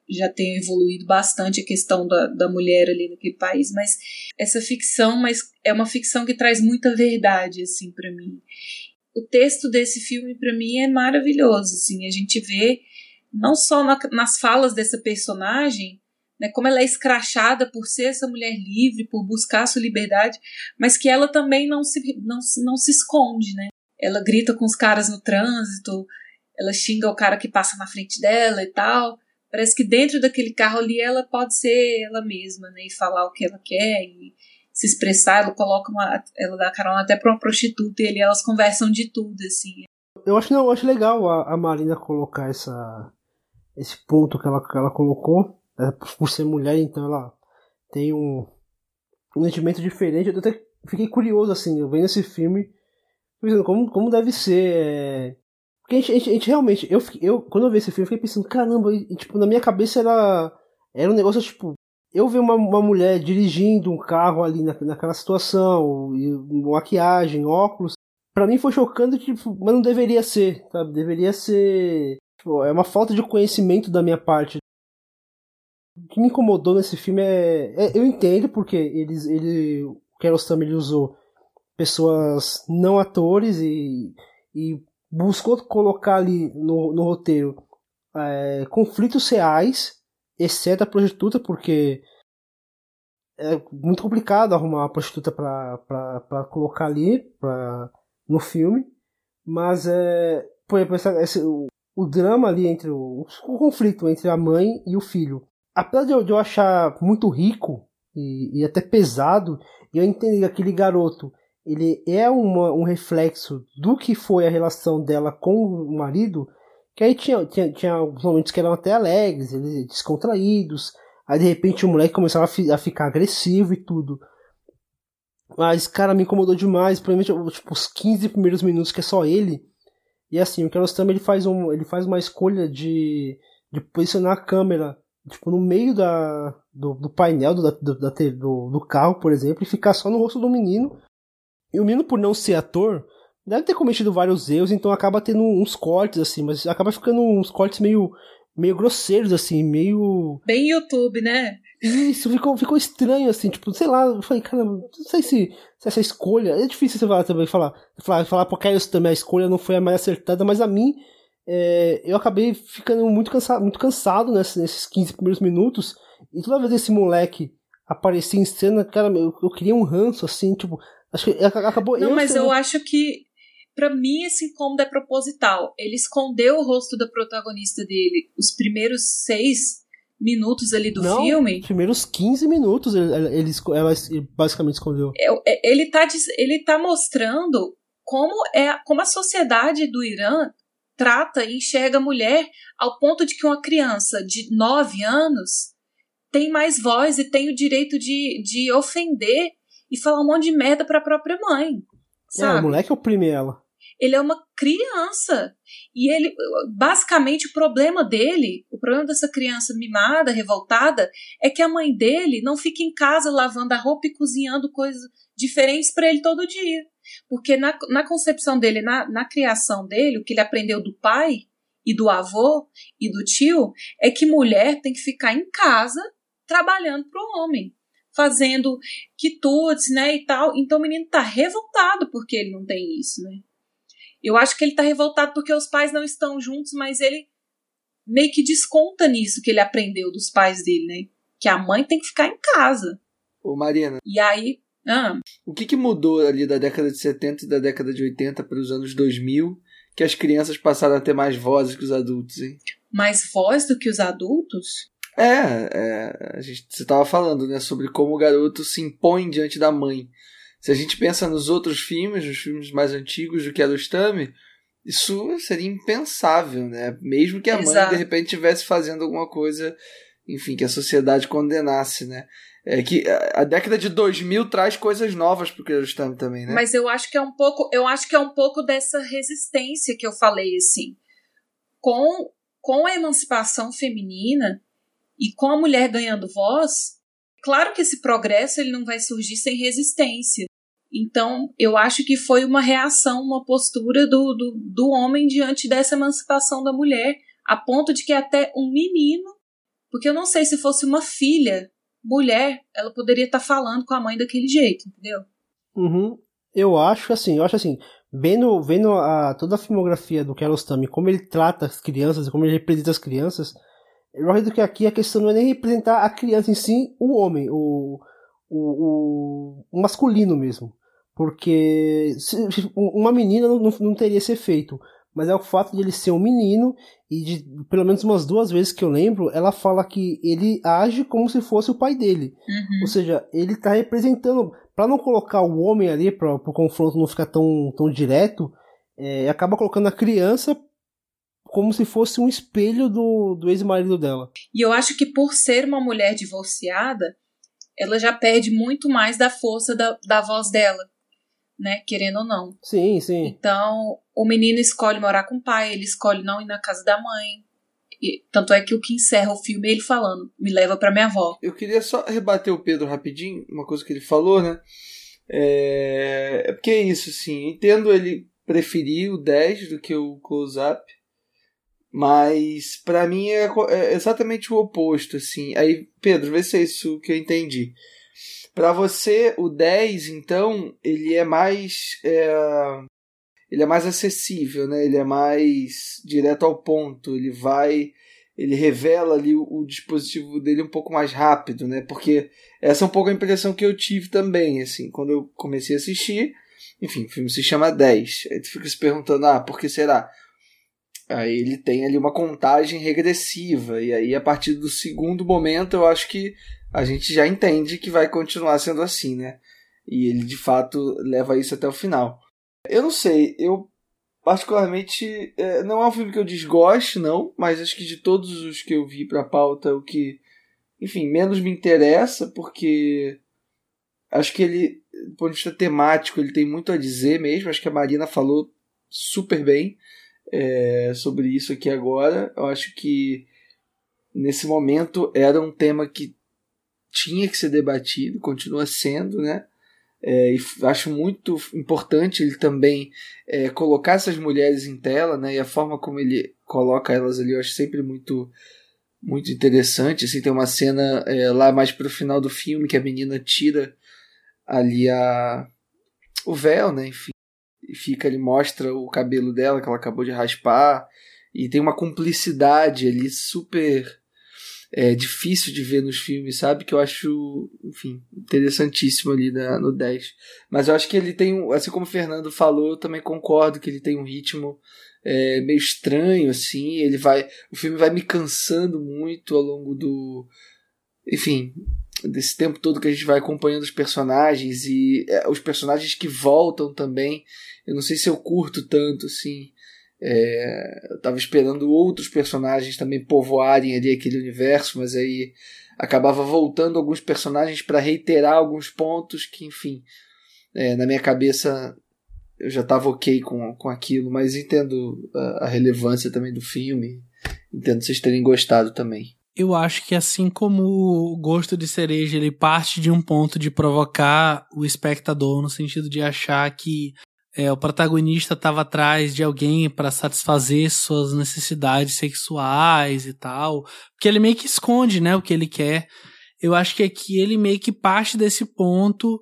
já tem evoluído bastante a questão da, da mulher ali naquele país, mas essa ficção, mas é uma ficção que traz muita verdade, assim, para mim. O texto desse filme, para mim, é maravilhoso, assim, a gente vê não só na, nas falas dessa personagem, né, como ela é escrachada por ser essa mulher livre, por buscar sua liberdade, mas que ela também não se, não, não se esconde, né? Ela grita com os caras no trânsito, ela xinga o cara que passa na frente dela e tal. Parece que dentro daquele carro ali ela pode ser ela mesma, né? E falar o que ela quer e se expressar. Ela coloca uma. Ela dá carona até pra uma prostituta e ali elas conversam de tudo, assim. Eu acho, não, eu acho legal a, a Marina colocar essa, esse ponto que ela, que ela colocou por ser mulher, então ela tem um, um sentimento diferente. Eu até fiquei curioso, assim, eu vendo esse filme, pensando como, como deve ser. É... Porque a gente, a, gente, a gente, realmente, eu, eu, quando eu vi esse filme, eu fiquei pensando, caramba, e, tipo, na minha cabeça era, era um negócio, tipo, eu ver uma, uma mulher dirigindo um carro ali na, naquela situação, e maquiagem, óculos, para mim foi chocando, tipo, mas não deveria ser, sabe? Deveria ser. Tipo, é uma falta de conhecimento da minha parte que me incomodou nesse filme é, é eu entendo porque eles ele o Kiarostami ele usou pessoas não atores e, e buscou colocar ali no, no roteiro é, conflitos reais exceto a prostituta porque é muito complicado arrumar uma prostituta para colocar ali pra, no filme, mas é, por exemplo, esse, o, o, drama ali entre o, o, conflito entre a mãe e o filho. Apesar de eu, de eu achar muito rico e, e até pesado, eu entendi que aquele garoto ele é uma, um reflexo do que foi a relação dela com o marido, que aí tinha, tinha, tinha alguns momentos que eram até alegres, eles descontraídos, Aí de repente o moleque começava a, fi a ficar agressivo e tudo. Mas, cara, me incomodou demais. Provavelmente, tipo, os 15 primeiros minutos que é só ele. E assim, o Kiarostami ele faz, um, ele faz uma escolha de, de posicionar a câmera tipo, no meio da, do, do painel do, do, da, do, do carro, por exemplo, e ficar só no rosto do menino. E o menino, por não ser ator, deve ter cometido vários erros, então acaba tendo uns cortes, assim, mas acaba ficando uns cortes meio, meio grosseiros, assim, meio. Bem YouTube, né? Isso, ficou, ficou estranho, assim, tipo, sei lá, eu falei, cara, não sei se, se essa escolha. É difícil você falar também, falar, falar, falar porque isso também a escolha não foi a mais acertada, mas a mim, é, eu acabei ficando muito cansado, muito cansado nesses, nesses 15 primeiros minutos, e toda vez esse moleque aparecia em cena, cara, eu, eu queria um ranço, assim, tipo, acho que acabou. Não, eu mas eu acho que para mim esse incômodo é proposital. Ele escondeu o rosto da protagonista dele os primeiros seis minutos ali do Não, filme. Os primeiros 15 minutos ele, ele, ela basicamente escondeu. É, é, ele tá, ele tá mostrando como, é, como a sociedade do Irã trata e enxerga a mulher ao ponto de que uma criança de 9 anos tem mais voz e tem o direito de, de ofender e falar um monte de merda para a própria mãe. Sabe? É, o moleque oprime ela. Ele é uma criança. E ele, basicamente, o problema dele, o problema dessa criança mimada, revoltada, é que a mãe dele não fica em casa lavando a roupa e cozinhando coisas diferentes para ele todo dia. Porque na, na concepção dele, na, na criação dele, o que ele aprendeu do pai e do avô e do tio é que mulher tem que ficar em casa trabalhando para o homem fazendo quitutes, né, e tal. Então o menino tá revoltado porque ele não tem isso, né? Eu acho que ele tá revoltado porque os pais não estão juntos, mas ele meio que desconta nisso que ele aprendeu dos pais dele, né? Que a mãe tem que ficar em casa. Ô, Marina. E aí. Ah. O que, que mudou ali da década de 70 e da década de 80 para os anos 2000 que as crianças passaram a ter mais vozes que os adultos, hein? Mais voz do que os adultos? É, é a gente, você estava falando, né, sobre como o garoto se impõe diante da mãe. Se a gente pensa nos outros filmes, nos filmes mais antigos do que Kiarostami, isso seria impensável, né? Mesmo que a Exato. mãe de repente estivesse fazendo alguma coisa, enfim, que a sociedade condenasse, né? É que a década de 2000 traz coisas novas pro Kiarostami também, né? Mas eu acho que é um pouco, eu acho que é um pouco dessa resistência que eu falei assim. Com com a emancipação feminina e com a mulher ganhando voz, Claro que esse progresso ele não vai surgir sem resistência. Então, eu acho que foi uma reação, uma postura do, do, do homem diante dessa emancipação da mulher, a ponto de que até um menino, porque eu não sei se fosse uma filha, mulher, ela poderia estar tá falando com a mãe daquele jeito, entendeu? Uhum. Eu acho assim, eu acho assim, vendo, vendo a, toda a filmografia do Kiarostami, como ele trata as crianças, como ele representa as crianças, eu acredito que aqui a questão não é nem representar a criança em si, o homem, o, o, o masculino mesmo. Porque uma menina não, não teria esse efeito. Mas é o fato de ele ser um menino e de pelo menos umas duas vezes que eu lembro, ela fala que ele age como se fosse o pai dele. Uhum. Ou seja, ele está representando, para não colocar o homem ali, para o confronto não ficar tão, tão direto, é, acaba colocando a criança como se fosse um espelho do, do ex-marido dela. E eu acho que por ser uma mulher divorciada, ela já perde muito mais da força da, da voz dela, né? Querendo ou não. Sim, sim. Então, o menino escolhe morar com o pai, ele escolhe não ir na casa da mãe. E, tanto é que o que encerra o filme é ele falando, me leva para minha avó. Eu queria só rebater o Pedro rapidinho, uma coisa que ele falou, né? É, é porque é isso, assim, entendo ele preferir o 10 do que o close-up, mas para mim é, é, exatamente o oposto, assim. Aí, Pedro, vê se é isso que eu entendi. Para você, o 10, então, ele é mais. É, ele é mais acessível, né? Ele é mais direto ao ponto. Ele vai. ele revela ali o, o, dispositivo dele um pouco mais rápido, né? Porque essa é um pouco a impressão que eu tive também, assim, quando eu comecei a assistir. Enfim, o filme se chama 10. Aí tu fica se perguntando, ah, por que será? Aí ele tem ali uma contagem regressiva, e aí a partir do segundo momento eu acho que a gente já entende que vai continuar sendo assim, né? E ele de fato leva isso até o final. Eu não sei, eu particularmente é, não é um filme que eu desgoste, não, mas acho que de todos os que eu vi pra pauta, o que, enfim, menos me interessa, porque acho que ele, do ponto de vista temático, ele tem muito a dizer mesmo. Acho que a Marina falou super bem é, sobre isso aqui agora. Eu acho que nesse momento era um tema que tinha que ser debatido, continua sendo, né? É, e acho muito importante ele também é, colocar essas mulheres em tela, né? E a forma como ele coloca elas ali, eu acho sempre muito muito interessante. Assim, tem uma cena é, lá mais pro final do filme que a menina tira ali a o véu, né? Enfim, e fica ali mostra o cabelo dela que ela acabou de raspar e tem uma cumplicidade ali super é, difícil de ver nos filmes, sabe? Que eu acho, enfim, interessantíssimo ali na, no 10. Mas eu acho que ele tem, assim como o Fernando falou, eu também concordo que ele tem um ritmo é, meio estranho, assim. Ele vai, o filme vai me cansando muito ao longo do, enfim, desse tempo todo que a gente vai acompanhando os personagens e é, os personagens que voltam também. Eu não sei se eu curto tanto, assim. É, eu tava esperando outros personagens também povoarem ali aquele universo, mas aí acabava voltando alguns personagens para reiterar alguns pontos que, enfim, é, na minha cabeça eu já estava ok com, com aquilo, mas entendo a, a relevância também do filme, entendo vocês terem gostado também. Eu acho que assim como o gosto de cereja ele parte de um ponto de provocar o espectador no sentido de achar que é, o protagonista estava atrás de alguém para satisfazer suas necessidades sexuais e tal, porque ele meio que esconde, né, o que ele quer. Eu acho que aqui ele meio que parte desse ponto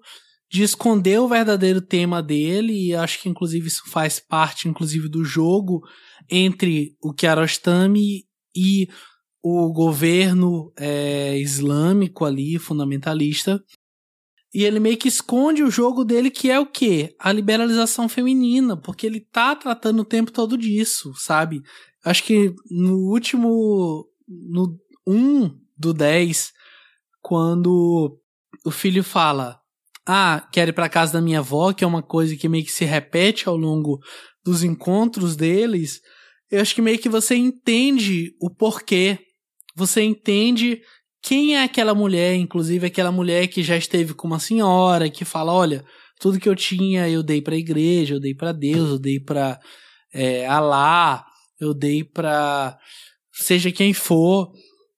de esconder o verdadeiro tema dele e acho que inclusive isso faz parte inclusive do jogo entre o Kiarostami e o governo é, islâmico ali, fundamentalista, e ele meio que esconde o jogo dele, que é o quê? A liberalização feminina, porque ele tá tratando o tempo todo disso, sabe? Acho que no último. No 1 do 10, quando o filho fala: Ah, quero ir pra casa da minha avó, que é uma coisa que meio que se repete ao longo dos encontros deles. Eu acho que meio que você entende o porquê. Você entende quem é aquela mulher, inclusive aquela mulher que já esteve com uma senhora, que fala: olha, tudo que eu tinha eu dei para a igreja, eu dei para Deus, eu dei para é, Alá, eu dei para seja quem for.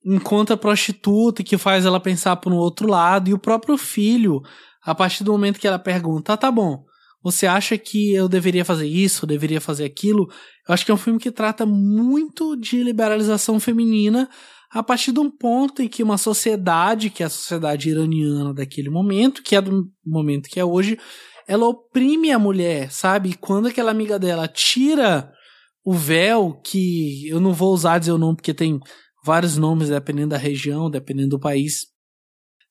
Encontra a prostituta que faz ela pensar por um outro lado, e o próprio filho, a partir do momento que ela pergunta: ah, tá bom, você acha que eu deveria fazer isso, eu deveria fazer aquilo? Eu acho que é um filme que trata muito de liberalização feminina a partir de um ponto em que uma sociedade, que é a sociedade iraniana daquele momento, que é do momento que é hoje, ela oprime a mulher, sabe? quando aquela amiga dela tira o véu, que eu não vou usar dizer o nome porque tem vários nomes dependendo da região, dependendo do país,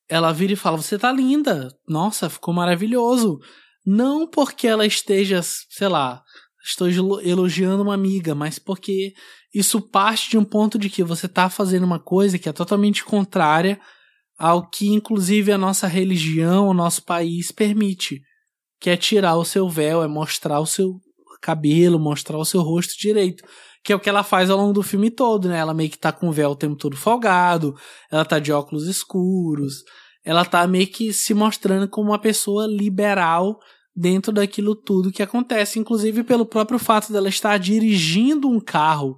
ela vira e fala: Você tá linda, nossa, ficou maravilhoso. Não porque ela esteja, sei lá, estou elogiando uma amiga, mas porque isso parte de um ponto de que você está fazendo uma coisa que é totalmente contrária ao que, inclusive, a nossa religião, o nosso país permite, que é tirar o seu véu, é mostrar o seu cabelo, mostrar o seu rosto direito. Que é o que ela faz ao longo do filme todo, né? Ela meio que tá com o véu o tempo todo folgado, ela tá de óculos escuros, ela tá meio que se mostrando como uma pessoa liberal dentro daquilo tudo que acontece, inclusive pelo próprio fato dela estar dirigindo um carro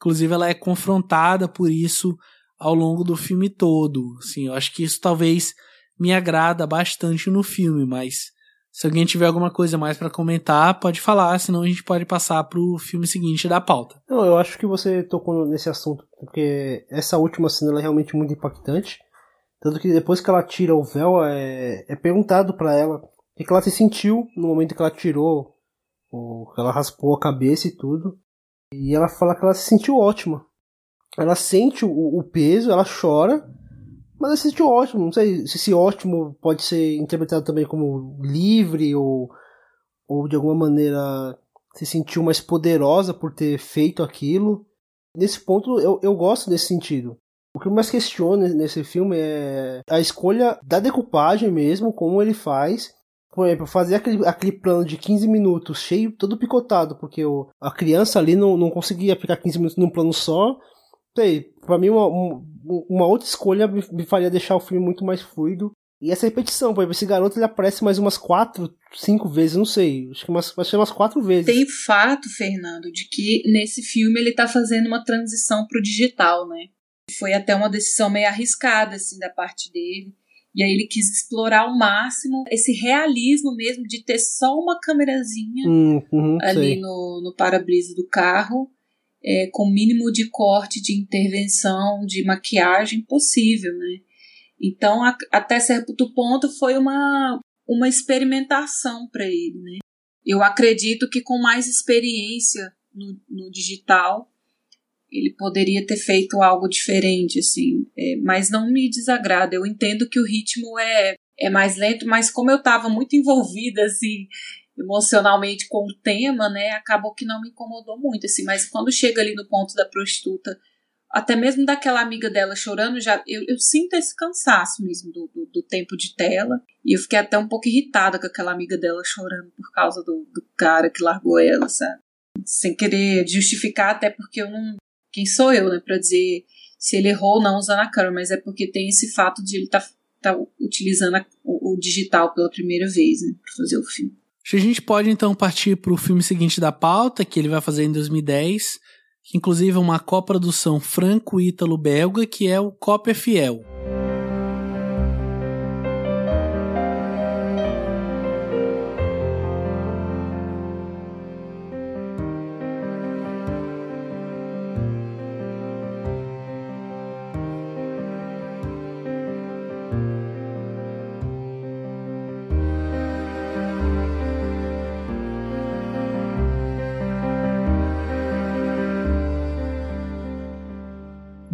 Inclusive, ela é confrontada por isso ao longo do filme todo. Assim, eu acho que isso talvez me agrada bastante no filme, mas se alguém tiver alguma coisa mais para comentar, pode falar, senão a gente pode passar pro filme seguinte da pauta. Não, eu acho que você tocou nesse assunto, porque essa última cena é realmente muito impactante. Tanto que depois que ela tira o véu, é, é perguntado para ela o que ela se sentiu no momento que ela tirou, ou que ela raspou a cabeça e tudo. E ela fala que ela se sentiu ótima. ela sente o, o peso, ela chora, mas ela se sente ótimo. Não sei se esse ótimo pode ser interpretado também como livre ou, ou de alguma maneira se sentiu mais poderosa por ter feito aquilo. Nesse ponto eu, eu gosto desse sentido. O que eu mais questiono nesse filme é a escolha da decupagem mesmo, como ele faz. Por exemplo, fazer aquele, aquele plano de 15 minutos cheio, todo picotado, porque o, a criança ali não, não conseguia ficar 15 minutos num plano só. Sei, pra mim uma, uma outra escolha me, me faria deixar o filme muito mais fluido. E essa repetição, por exemplo, esse garoto ele aparece mais umas quatro, cinco vezes, não sei. Acho que umas, acho que umas quatro vezes. Tem fato, Fernando, de que nesse filme ele tá fazendo uma transição pro digital, né? Foi até uma decisão meio arriscada, assim, da parte dele. E aí ele quis explorar ao máximo esse realismo mesmo de ter só uma câmerazinha hum, uhum, ali no, no para-brisa do carro, é, com o mínimo de corte, de intervenção, de maquiagem possível, né? Então, a, até certo ponto, foi uma, uma experimentação para ele, né? Eu acredito que com mais experiência no, no digital, ele poderia ter feito algo diferente, assim, é, mas não me desagrada. Eu entendo que o ritmo é, é mais lento, mas como eu estava muito envolvida, assim, emocionalmente com o tema, né, acabou que não me incomodou muito, assim, mas quando chega ali no ponto da prostituta, até mesmo daquela amiga dela chorando, já eu, eu sinto esse cansaço mesmo do, do, do, tempo de tela, e eu fiquei até um pouco irritada com aquela amiga dela chorando por causa do, do cara que largou ela, sabe? Sem querer justificar, até porque eu não, quem sou eu, né, para dizer se ele errou ou não usando a câmera, mas é porque tem esse fato de ele estar tá, tá utilizando a, o, o, digital pela primeira vez, né, para fazer o filme. A gente pode então partir para o filme seguinte da pauta, que ele vai fazer em 2010, que inclusive é uma coprodução franco-ítalo-belga, que é o Cópia Fiel.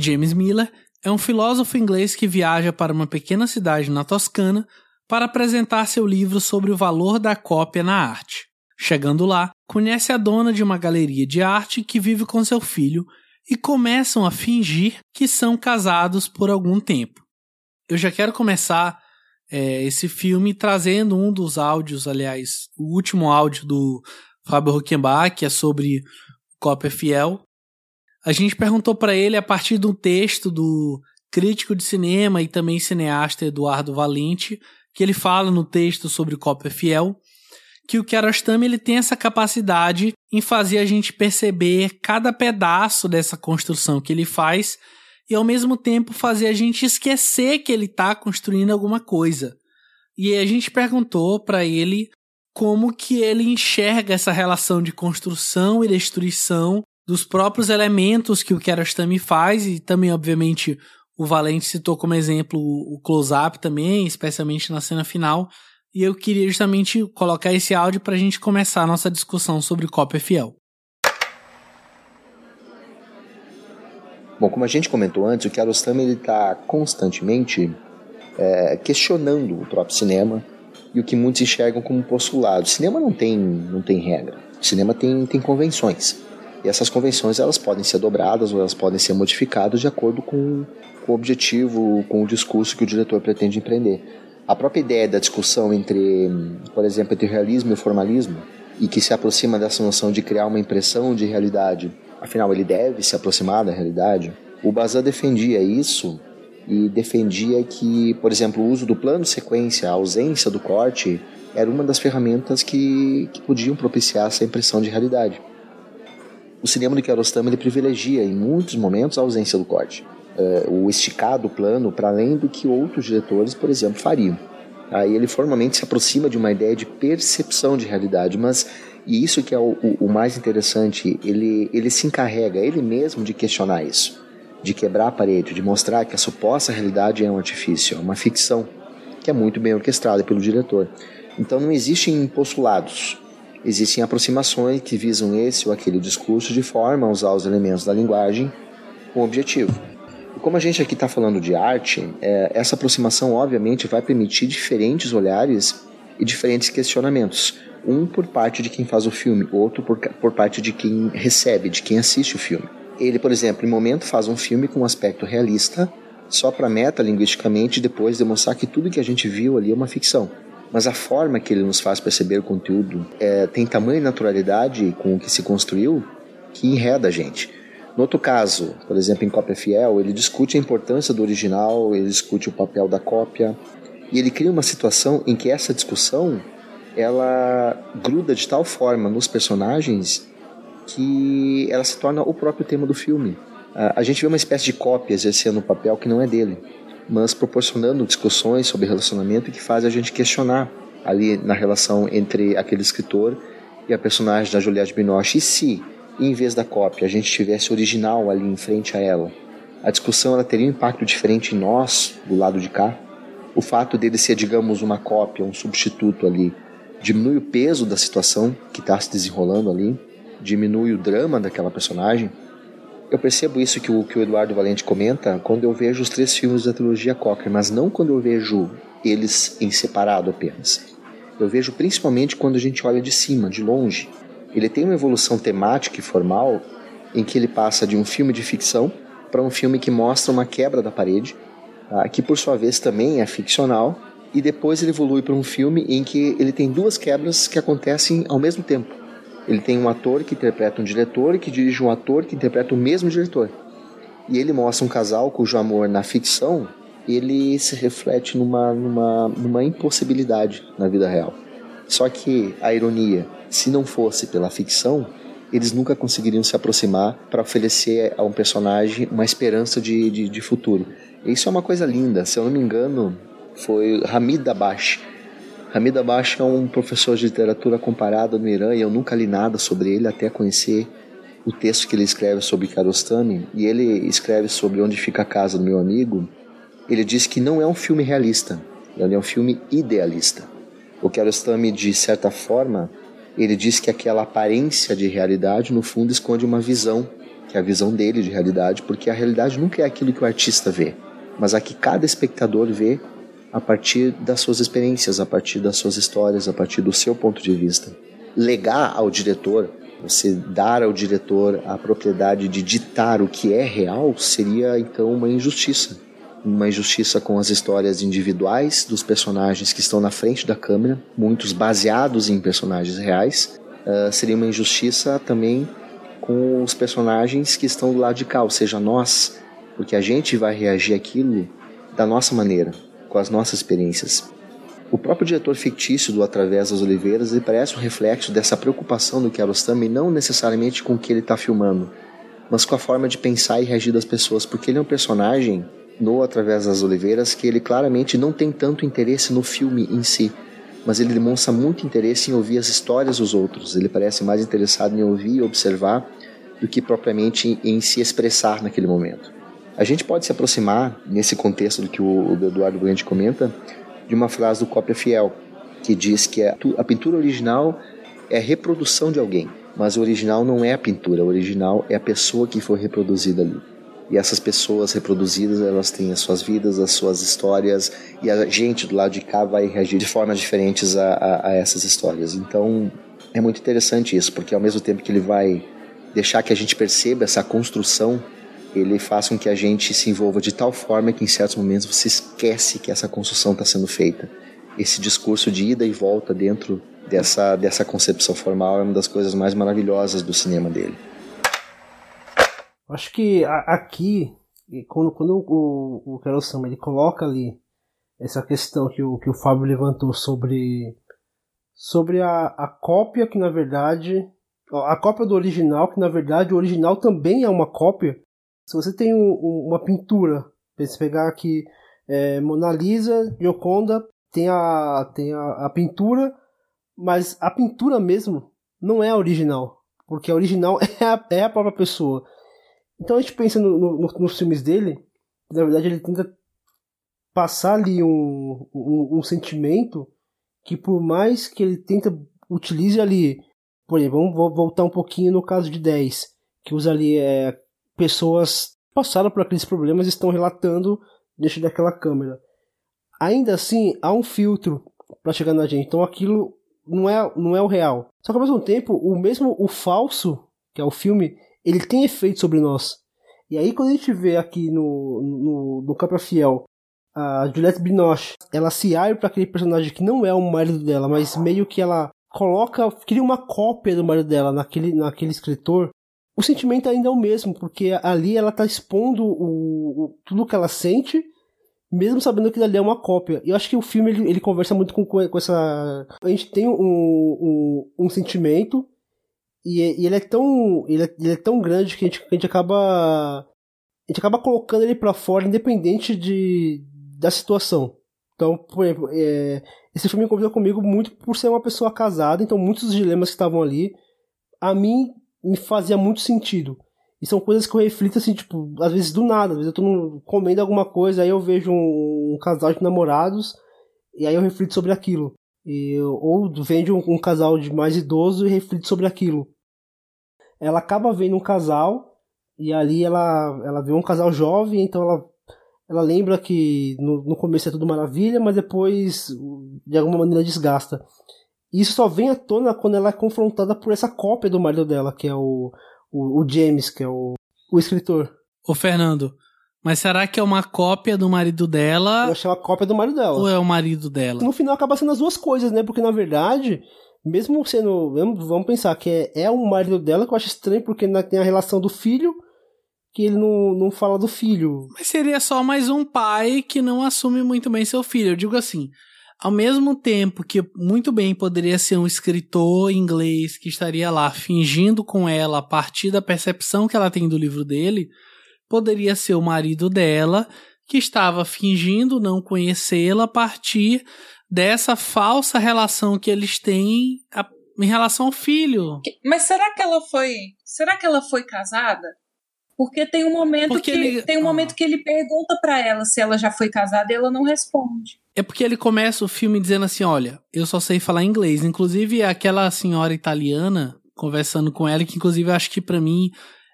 James Miller é um filósofo inglês que viaja para uma pequena cidade na Toscana para apresentar seu livro sobre o valor da cópia na arte. Chegando lá, conhece a dona de uma galeria de arte que vive com seu filho e começam a fingir que são casados por algum tempo. Eu já quero começar é, esse filme trazendo um dos áudios, aliás, o último áudio do Fábio Huckenbach, que é sobre cópia fiel, a gente perguntou para ele a partir de um texto do crítico de cinema e também cineasta Eduardo Valente, que ele fala no texto sobre cópia fiel, que o Kiarostami ele tem essa capacidade em fazer a gente perceber cada pedaço dessa construção que ele faz e ao mesmo tempo fazer a gente esquecer que ele está construindo alguma coisa. E a gente perguntou para ele como que ele enxerga essa relação de construção e destruição dos próprios elementos que o Kiarostami faz e também, obviamente, o Valente citou como exemplo o close-up também, especialmente na cena final. E eu queria justamente colocar esse áudio para a gente começar a nossa discussão sobre cópia fiel. Bom, como a gente comentou antes, o Kiarostami está constantemente é, questionando o próprio cinema e o que muitos enxergam como postulado. O cinema não tem, não tem regra. O cinema tem, tem convenções. E essas convenções elas podem ser dobradas ou elas podem ser modificadas de acordo com, o objetivo, com o discurso que o diretor pretende empreender. A própria ideia da discussão entre, por exemplo, entre realismo e formalismo, e que se aproxima dessa noção de criar uma impressão de realidade, afinal ele deve se aproximar da realidade, o Bazin defendia isso e defendia que, por exemplo, o uso do plano sequência, a ausência do corte, era uma das ferramentas que, que podiam propiciar essa impressão de realidade o cinema do Kiarostami ele privilegia em muitos momentos a ausência do corte, uh, o esticado plano para além do que outros diretores, por exemplo, fariam. Aí ele formalmente se aproxima de uma ideia de percepção de realidade, mas e isso que é o, o, o mais interessante, ele, ele se encarrega ele mesmo de questionar isso, de quebrar a parede, de mostrar que a suposta realidade é um artifício, é uma ficção que é muito bem orquestrada pelo diretor. Então não existem postulados, Existem aproximações que visam esse ou aquele discurso de forma a usar os elementos da linguagem com objetivo. E como a gente aqui está falando de arte, é, essa aproximação obviamente vai permitir diferentes olhares e diferentes questionamentos. Um por parte de quem faz o filme, outro por, por parte de quem recebe, de quem assiste o filme. Ele, por exemplo, em momento faz um filme com um aspecto realista, só para meta linguisticamente depois demonstrar que tudo que a gente viu ali é uma ficção. Mas a forma que ele nos faz perceber o conteúdo é, tem tamanha naturalidade com o que se construiu que enreda a gente. No outro caso, por exemplo, em Cópia Fiel, ele discute a importância do original, ele discute o papel da cópia, e ele cria uma situação em que essa discussão ela gruda de tal forma nos personagens que ela se torna o próprio tema do filme. A gente vê uma espécie de cópia exercendo um papel que não é dele, mas proporcionando discussões sobre relacionamento que faz a gente questionar ali na relação entre aquele escritor e a personagem da Juliette Binoche. E se, em vez da cópia, a gente tivesse original ali em frente a ela, a discussão ela teria um impacto diferente em nós, do lado de cá? O fato dele ser, digamos, uma cópia, um substituto ali, diminui o peso da situação que está se desenrolando ali, diminui o drama daquela personagem. Eu percebo isso que o, que o Eduardo Valente comenta quando eu vejo os três filmes da trilogia Cocker, mas não quando eu vejo eles em separado apenas. Eu vejo principalmente quando a gente olha de cima, de longe. Ele tem uma evolução temática e formal em que ele passa de um filme de ficção para um filme que mostra uma quebra da parede, tá? que por sua vez também é ficcional, e depois ele evolui para um filme em que ele tem duas quebras que acontecem ao mesmo tempo. Ele tem um ator que interpreta um diretor que dirige um ator que interpreta o mesmo diretor. E ele mostra um casal cujo amor na ficção ele se reflete numa, numa, numa impossibilidade na vida real. Só que a ironia, se não fosse pela ficção, eles nunca conseguiriam se aproximar para oferecer a um personagem uma esperança de, de, de, futuro. Isso é uma coisa linda. Se eu não me engano, foi Hamid Abash Hamid Abash é um professor de literatura comparada no Irã e eu nunca li nada sobre ele até conhecer o texto que ele escreve sobre Kiarostami e ele escreve sobre onde fica a casa do meu amigo. Ele diz que não é um filme realista, ele é um filme idealista. O Kiarostami, de certa forma, ele diz que aquela aparência de realidade no fundo esconde uma visão, que é a visão dele de realidade, porque a realidade nunca é aquilo que o artista vê, mas a que cada espectador vê a partir das suas experiências, a partir das suas histórias, a partir do seu ponto de vista. Legar ao diretor, você dar ao diretor a propriedade de ditar o que é real, seria então uma injustiça. Uma injustiça com as histórias individuais dos personagens que estão na frente da câmera, muitos baseados em personagens reais. Uh, seria uma injustiça também com os personagens que estão do lado de cá, ou seja, nós, porque a gente vai reagir aquilo da nossa maneira, com as nossas experiências. O próprio diretor fictício do Através das Oliveiras ele parece um reflexo dessa preocupação do Kiarostami não necessariamente com o que ele está filmando, mas com a forma de pensar e reagir das pessoas, porque ele é um personagem no Através das Oliveiras que ele claramente não tem tanto interesse no filme em si, mas ele demonstra muito interesse em ouvir as histórias dos outros. Ele parece mais interessado em ouvir e observar do que propriamente em se expressar naquele momento. A gente pode se aproximar, nesse contexto do que o Eduardo Grande comenta, de uma frase do Cópia Fiel, que diz que a pintura original é a reprodução de alguém, mas o original não é a pintura, o original é a pessoa que foi reproduzida ali. E essas pessoas reproduzidas, elas têm as suas vidas, as suas histórias, e a gente do lado de cá vai reagir de formas diferentes a, a, a essas histórias. Então, é muito interessante isso, porque ao mesmo tempo que ele vai deixar que a gente perceba essa construção ele faz com que a gente se envolva de tal forma que em certos momentos você esquece que essa construção está sendo feita. Esse discurso de ida e volta dentro dessa, dessa concepção formal é uma das coisas mais maravilhosas do cinema dele. Acho que aqui, quando, quando o, o Carol Sama ele coloca ali essa questão que o, que o Fábio levantou sobre, sobre a, a cópia que na verdade a cópia do original, que na verdade o original também é uma cópia, se você tem um, um, uma pintura, você pegar aqui é, Mona Lisa, Gioconda, tem a, tem a, a pintura, mas a pintura mesmo não é a original, porque a original é a, é a própria pessoa. Então a gente pensa no, no, nos filmes dele, na verdade ele tenta passar ali um, um, um, sentimento que por mais que ele tenta utilize ali, por exemplo, vamos voltar um pouquinho no caso de 10, que usa ali é, pessoas passaram por aqueles problemas e estão relatando dentro daquela câmera. Ainda assim, há um filtro para chegar na gente. Então aquilo não é, não é o real. Só que ao mesmo tempo, o mesmo o falso, que é o filme, ele tem efeito sobre nós. E aí quando a gente vê aqui no, no, no Capa Fiel a Juliette Binoche, ela se abre para aquele personagem que não é o marido dela, mas meio que ela coloca, cria uma cópia do marido dela naquele, naquele escritor, o sentimento ainda é o mesmo, porque ali ela está expondo o, o, tudo que ela sente, mesmo sabendo que ali é uma cópia. E eu acho que o filme ele, ele conversa muito com, com essa. A gente tem um, um, um sentimento, e, e, ele é tão. Ele é, ele é, tão grande que a gente, a gente acaba. A gente acaba colocando ele para fora, independente de, da situação. Então, por exemplo, é, esse filme convidou comigo muito por ser uma pessoa casada, então muitos dilemas que estavam ali, a mim me fazia muito sentido. E são coisas que eu reflito assim, tipo, às vezes do nada, às vezes eu tô comendo alguma coisa, aí eu vejo um, um casal de namorados, e aí eu reflito sobre aquilo. E, ou vendo um, um casal de mais idoso e reflito sobre aquilo. Ela acaba vendo um casal, e ali ela, ela vê um casal jovem, então ela ela lembra que no, no começo é tudo maravilha, mas depois de alguma maneira desgasta. Isso só vem à tona quando ela é confrontada por essa cópia do marido dela, que é o, o, o James, que é o, o escritor. Ô Fernando, mas será que é uma cópia do marido dela? Eu achei uma cópia do marido dela. Ou é o marido dela? No final acaba sendo as duas coisas, né? Porque na verdade, mesmo sendo. Vamos pensar que é, é o marido dela, que eu acho estranho, porque tem a relação do filho que ele não, não fala do filho. Mas seria só mais um pai que não assume muito bem seu filho. Eu digo assim, ao mesmo tempo que muito bem poderia ser um escritor inglês que estaria lá fingindo com ela a partir da percepção que ela tem do livro dele, poderia ser o marido dela que estava fingindo não conhecê-la a partir dessa falsa relação que eles têm em relação ao filho. Mas será que ela foi, será que ela foi casada? Porque tem um momento porque que ele... tem um momento que ele pergunta para ela se ela já foi casada e ela não responde. É porque ele começa o filme dizendo assim, olha, eu só sei falar inglês. Inclusive aquela senhora italiana conversando com ela, que inclusive eu acho que para mim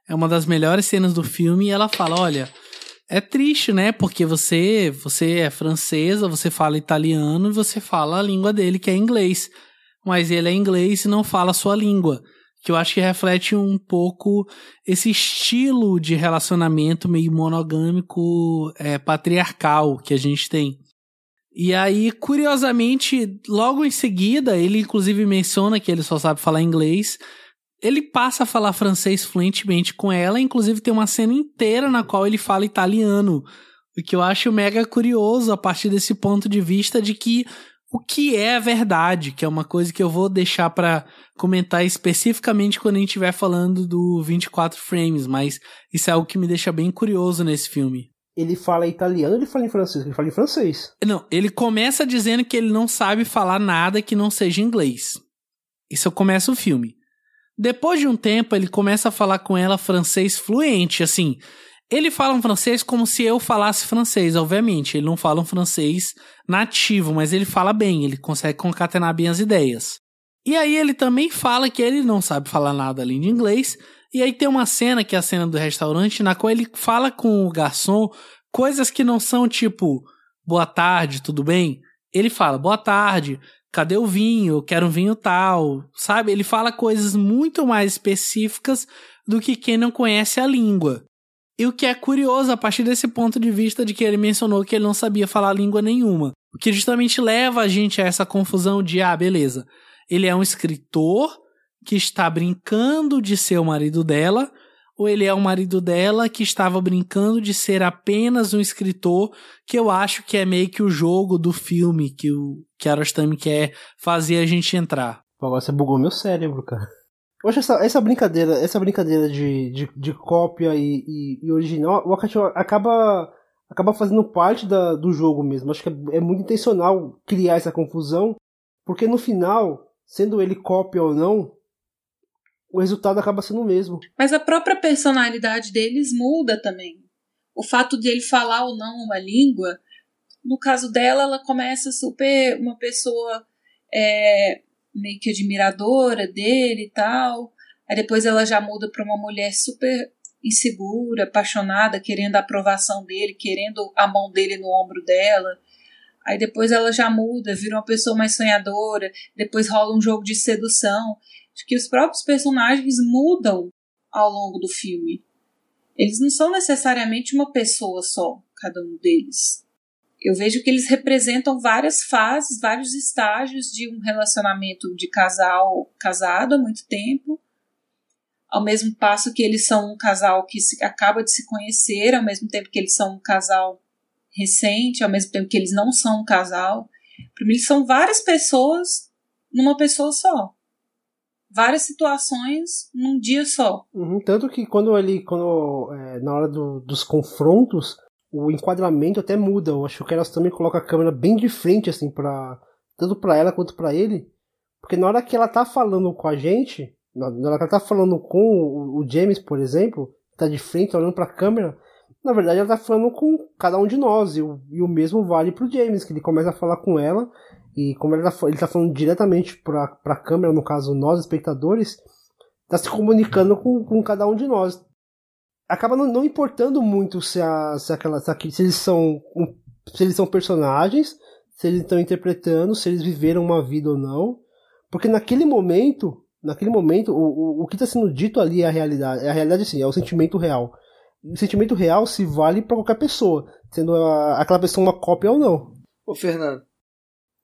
é uma das melhores cenas do filme, e ela fala, olha, é triste, né? Porque você, você é francesa, você fala italiano e você fala a língua dele, que é inglês. Mas ele é inglês e não fala a sua língua que eu acho que reflete um pouco esse estilo de relacionamento meio monogâmico é, patriarcal que a gente tem. E aí, curiosamente, logo em seguida, ele inclusive menciona que ele só sabe falar inglês. Ele passa a falar francês fluentemente com ela, inclusive tem uma cena inteira na qual ele fala italiano. O que eu acho mega curioso a partir desse ponto de vista de que o que é a verdade, que é uma coisa que eu vou deixar para comentar especificamente quando a gente estiver falando do 24 frames, mas isso é algo que me deixa bem curioso nesse filme. Ele fala italiano ou ele fala em francês? Ele fala em francês. Não, ele começa dizendo que ele não sabe falar nada que não seja inglês. Isso começa o filme. Depois de um tempo, ele começa a falar com ela francês fluente, assim. Ele fala um francês como se eu falasse francês, obviamente. Ele não fala um francês nativo, mas ele fala bem, ele consegue concatenar bem as ideias. E aí ele também fala que ele não sabe falar nada além de inglês. E aí tem uma cena, que é a cena do restaurante, na qual ele fala com o garçom coisas que não são tipo, boa tarde, tudo bem? Ele fala, boa tarde, cadê o vinho? Quero um vinho tal, sabe? Ele fala coisas muito mais específicas do que quem não conhece a língua. E o que é curioso a partir desse ponto de vista de que ele mencionou que ele não sabia falar língua nenhuma. O que justamente leva a gente a essa confusão de, ah, beleza, ele é um escritor que está brincando de ser o marido dela, ou ele é o marido dela que estava brincando de ser apenas um escritor, que eu acho que é meio que o jogo do filme que o que Arostami quer fazer a gente entrar. Agora você bugou meu cérebro, cara. Eu acho essa, essa brincadeira, essa brincadeira de, de, de cópia e, e, e, original, o acaba, acaba fazendo parte da, do jogo mesmo. Acho que é, é, muito intencional criar essa confusão, porque no final, sendo ele cópia ou não, o resultado acaba sendo o mesmo. Mas a própria personalidade deles muda também. O fato de ele falar ou não uma língua, no caso dela, ela começa super uma pessoa é, meio que admiradora dele e tal. Aí depois ela já muda para uma mulher super insegura, apaixonada, querendo a aprovação dele, querendo a mão dele no ombro dela. Aí depois ela já muda, vira uma pessoa mais sonhadora, depois rola um jogo de sedução. Acho que os próprios personagens mudam ao longo do filme. Eles não são necessariamente uma pessoa só, cada um deles. Eu vejo que eles representam várias fases, vários estágios de um relacionamento de casal casado há muito tempo, ao mesmo passo que eles são um casal que se, acaba de se conhecer, ao mesmo tempo que eles são um casal recente, ao mesmo tempo que eles não são um casal. Para mim, são várias pessoas numa pessoa só. Várias situações num dia só. Uhum, tanto que quando ele, quando é, na hora do, dos confrontos, o enquadramento até muda. Eu acho que elas também colocam a câmera bem de frente, assim, para tanto para ela quanto para ele. Porque na hora que ela tá falando com a gente, na hora que ela tá falando com o, James, por exemplo, tá de frente olhando para a câmera, na verdade ela tá falando com cada um de nós, e o, e o mesmo vale pro James, que ele começa a falar com ela, e como ele tá, ele tá falando diretamente pra, pra câmera, no caso nós, espectadores, tá se comunicando com, com cada um de nós. Acaba não, não importando muito se, a, se, aquela, se, eles são se eles são personagens, se eles estão interpretando, se eles viveram uma vida ou não, porque naquele momento, naquele momento, o, o, o que está sendo dito ali é a realidade, é a realidade sim, é o sentimento real o sentimento real se vale para qualquer pessoa, sendo a, aquela pessoa uma cópia ou não. Ô, Fernando.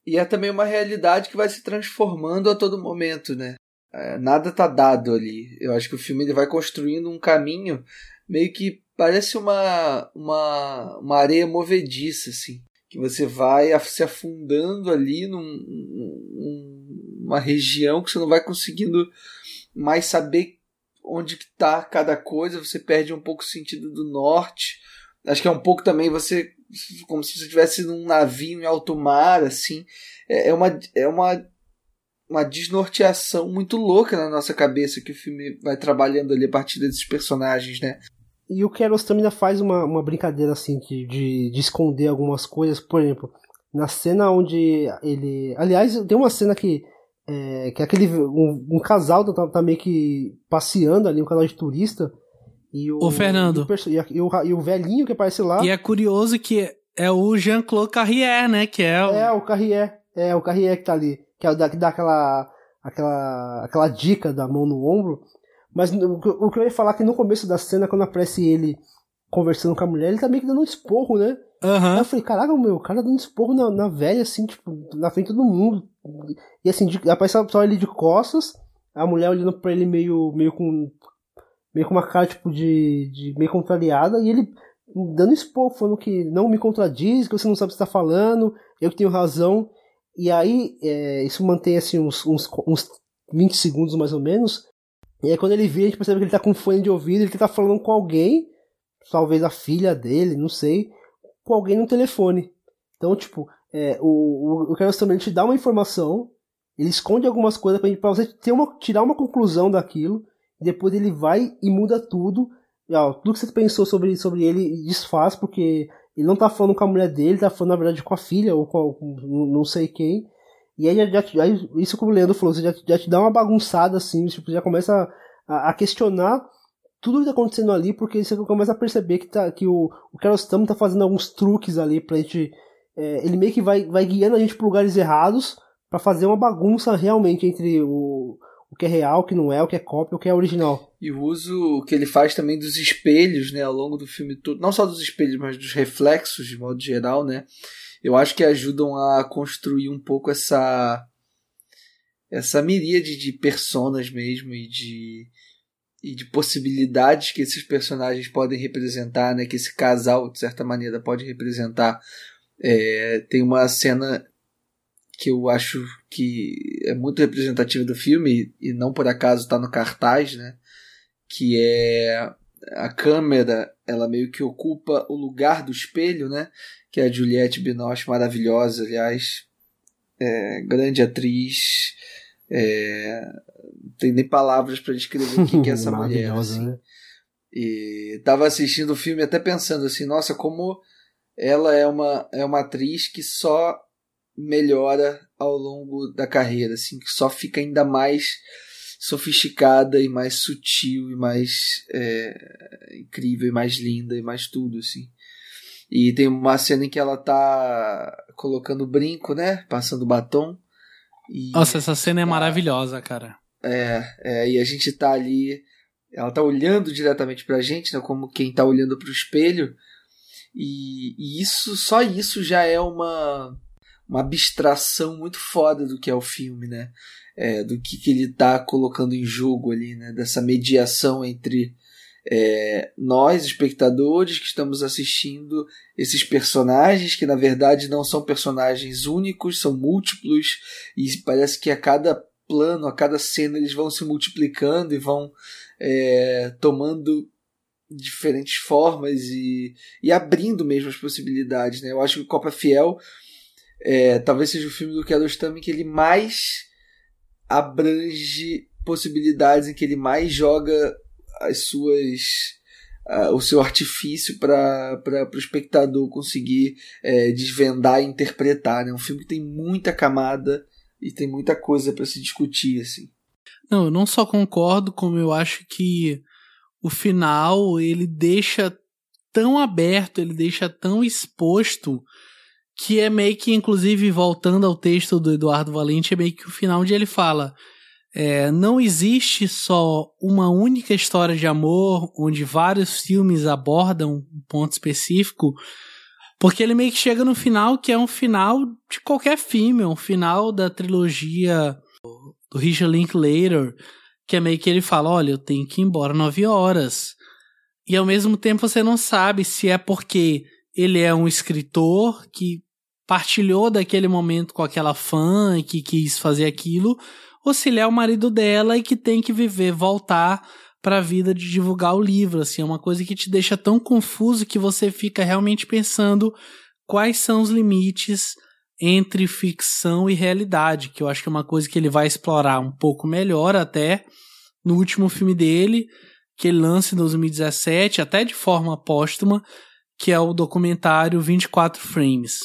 E é também uma realidade que vai se transformando a todo momento, né? É, nada tá dado ali. Eu acho que o filme ele vai construindo um caminho meio que parece uma, uma, uma areia movediça, assim. Que você vai se afundando ali num, num, numa região que você não vai conseguindo mais saber onde está cada coisa, você perde um pouco o sentido do norte. Acho que é um pouco também você como se você estivesse num navio em alto mar, assim. É, é, uma, é uma, uma desnorteação muito louca na nossa cabeça que o filme vai trabalhando ali a partir desses personagens, né? E o Keros também faz uma, uma brincadeira assim de, de, de esconder algumas coisas. Por exemplo, na cena onde ele. Aliás, tem uma cena que é, que é aquele. Um, um casal tá, tá, meio que passeando ali, um canal de turista. E o, o Fernando. E o, e, o, e o velhinho que aparece lá. E é curioso que é o Jean-Claude Carrier, né? Que é o... É, o Carrier. É, o Carrier que tá ali. Que é o da, que dá aquela, aquela, aquela dica da mão no ombro. Mas o, que eu ia falar é que no começo da cena, quando aparece ele conversando com a mulher, ele tá meio que dando um esporro, né? Uhum. Aí eu falei, caraca, meu, o cara dando esporro na, na velha, assim, tipo, na frente de todo mundo. E assim, de, aparece só ele de costas, a mulher olhando pra ele meio, meio com. meio com uma cara, tipo, de. de meio contrariada, e ele dando esporro, falando que não me contradiz, que você não sabe o que está falando, eu que tenho razão. E aí, é, isso mantém assim uns, uns, uns 20 segundos mais ou menos. E aí quando ele vê, a gente percebe que ele tá com fone de ouvido, ele tá falando com alguém, talvez a filha dele, não sei com alguém no telefone. Então, tipo, é, o, o, o Carlos também te dá uma informação, ele esconde algumas coisas pra, pra você ter uma, tirar uma conclusão daquilo, depois ele vai e muda tudo. E, ó, tudo que você pensou sobre, sobre ele desfaz, porque ele não tá falando com a mulher dele, tá falando na verdade com a filha, ou com, com não sei quem. E aí, já, já, isso como o Leandro falou, você já, já te dá uma bagunçada assim, tipo, já começa a, a questionar tudo que tá acontecendo ali, porque você começa a perceber que, tá, que o, o Carlos Tam tá fazendo alguns truques ali pra gente. É, ele meio que vai, vai guiando a gente pra lugares errados para fazer uma bagunça realmente entre o, o que é real, o que não é, o que é cópia, o que é original. E o uso que ele faz também dos espelhos, né, ao longo do filme todo, não só dos espelhos, mas dos reflexos de modo geral, né? Eu acho que ajudam a construir um pouco essa essa miríade de personas mesmo e de e de possibilidades que esses personagens podem representar, né? Que esse casal, de certa maneira, pode representar. É, tem uma cena que eu acho que é muito representativa do filme e não por acaso está no cartaz, né? Que é a câmera, ela meio que ocupa o lugar do espelho, né? Que é a Juliette Binoche, maravilhosa, aliás, é, grande atriz, é, não tem nem palavras para descrever o que, é essa mulher. Assim. Né? E tava assistindo o filme até pensando assim, nossa, como ela é uma, é uma atriz que só melhora ao longo da carreira, assim, que só fica ainda mais sofisticada e mais sutil e mais é, incrível e mais linda e mais tudo assim. E tem uma cena em que ela tá colocando brinco, né? Passando batom. E Nossa, essa cena é tá, maravilhosa, cara. É, é, e a gente tá ali. Ela tá olhando diretamente pra gente, né? Como quem tá olhando pro espelho. E, e isso, só isso já é uma, uma abstração muito foda do que é o filme, né? É, do que, que ele tá colocando em jogo ali, né? Dessa mediação entre é, nós, espectadores, que estamos assistindo esses personagens, que na verdade não são personagens únicos, são múltiplos, e parece que a cada plano, a cada cena, eles vão se multiplicando e vão é, tomando diferentes formas e, e abrindo mesmo as possibilidades. Né? Eu acho que Copa Fiel é, talvez seja o filme do Kiarostami que ele mais abrange possibilidades, em que ele mais joga as suas uh, o seu artifício para o espectador conseguir é, desvendar e interpretar. É né? um filme que tem muita camada e tem muita coisa para se discutir. assim. Não, eu não só concordo, como eu acho que o final ele deixa tão aberto, ele deixa tão exposto que é meio que, inclusive, voltando ao texto do Eduardo Valente, é meio que o final onde ele fala: é, não existe só uma única história de amor onde vários filmes abordam um ponto específico, porque ele meio que chega no final que é um final de qualquer filme, é um final da trilogia do Richard Linklater, que é meio que ele fala, olha, eu tenho que ir embora nove horas. E ao mesmo tempo você não sabe se é porque ele é um escritor que partilhou daquele momento com aquela fã que quis fazer aquilo, ou se ele é o marido dela e que tem que viver, voltar para a vida de divulgar o livro, assim, é uma coisa que te deixa tão confuso que você fica realmente pensando quais são os limites entre ficção e realidade, que eu acho que é uma coisa que ele vai explorar um pouco melhor até no último filme dele, que ele lança em 2017, até de forma póstuma, que é o documentário 24 Frames.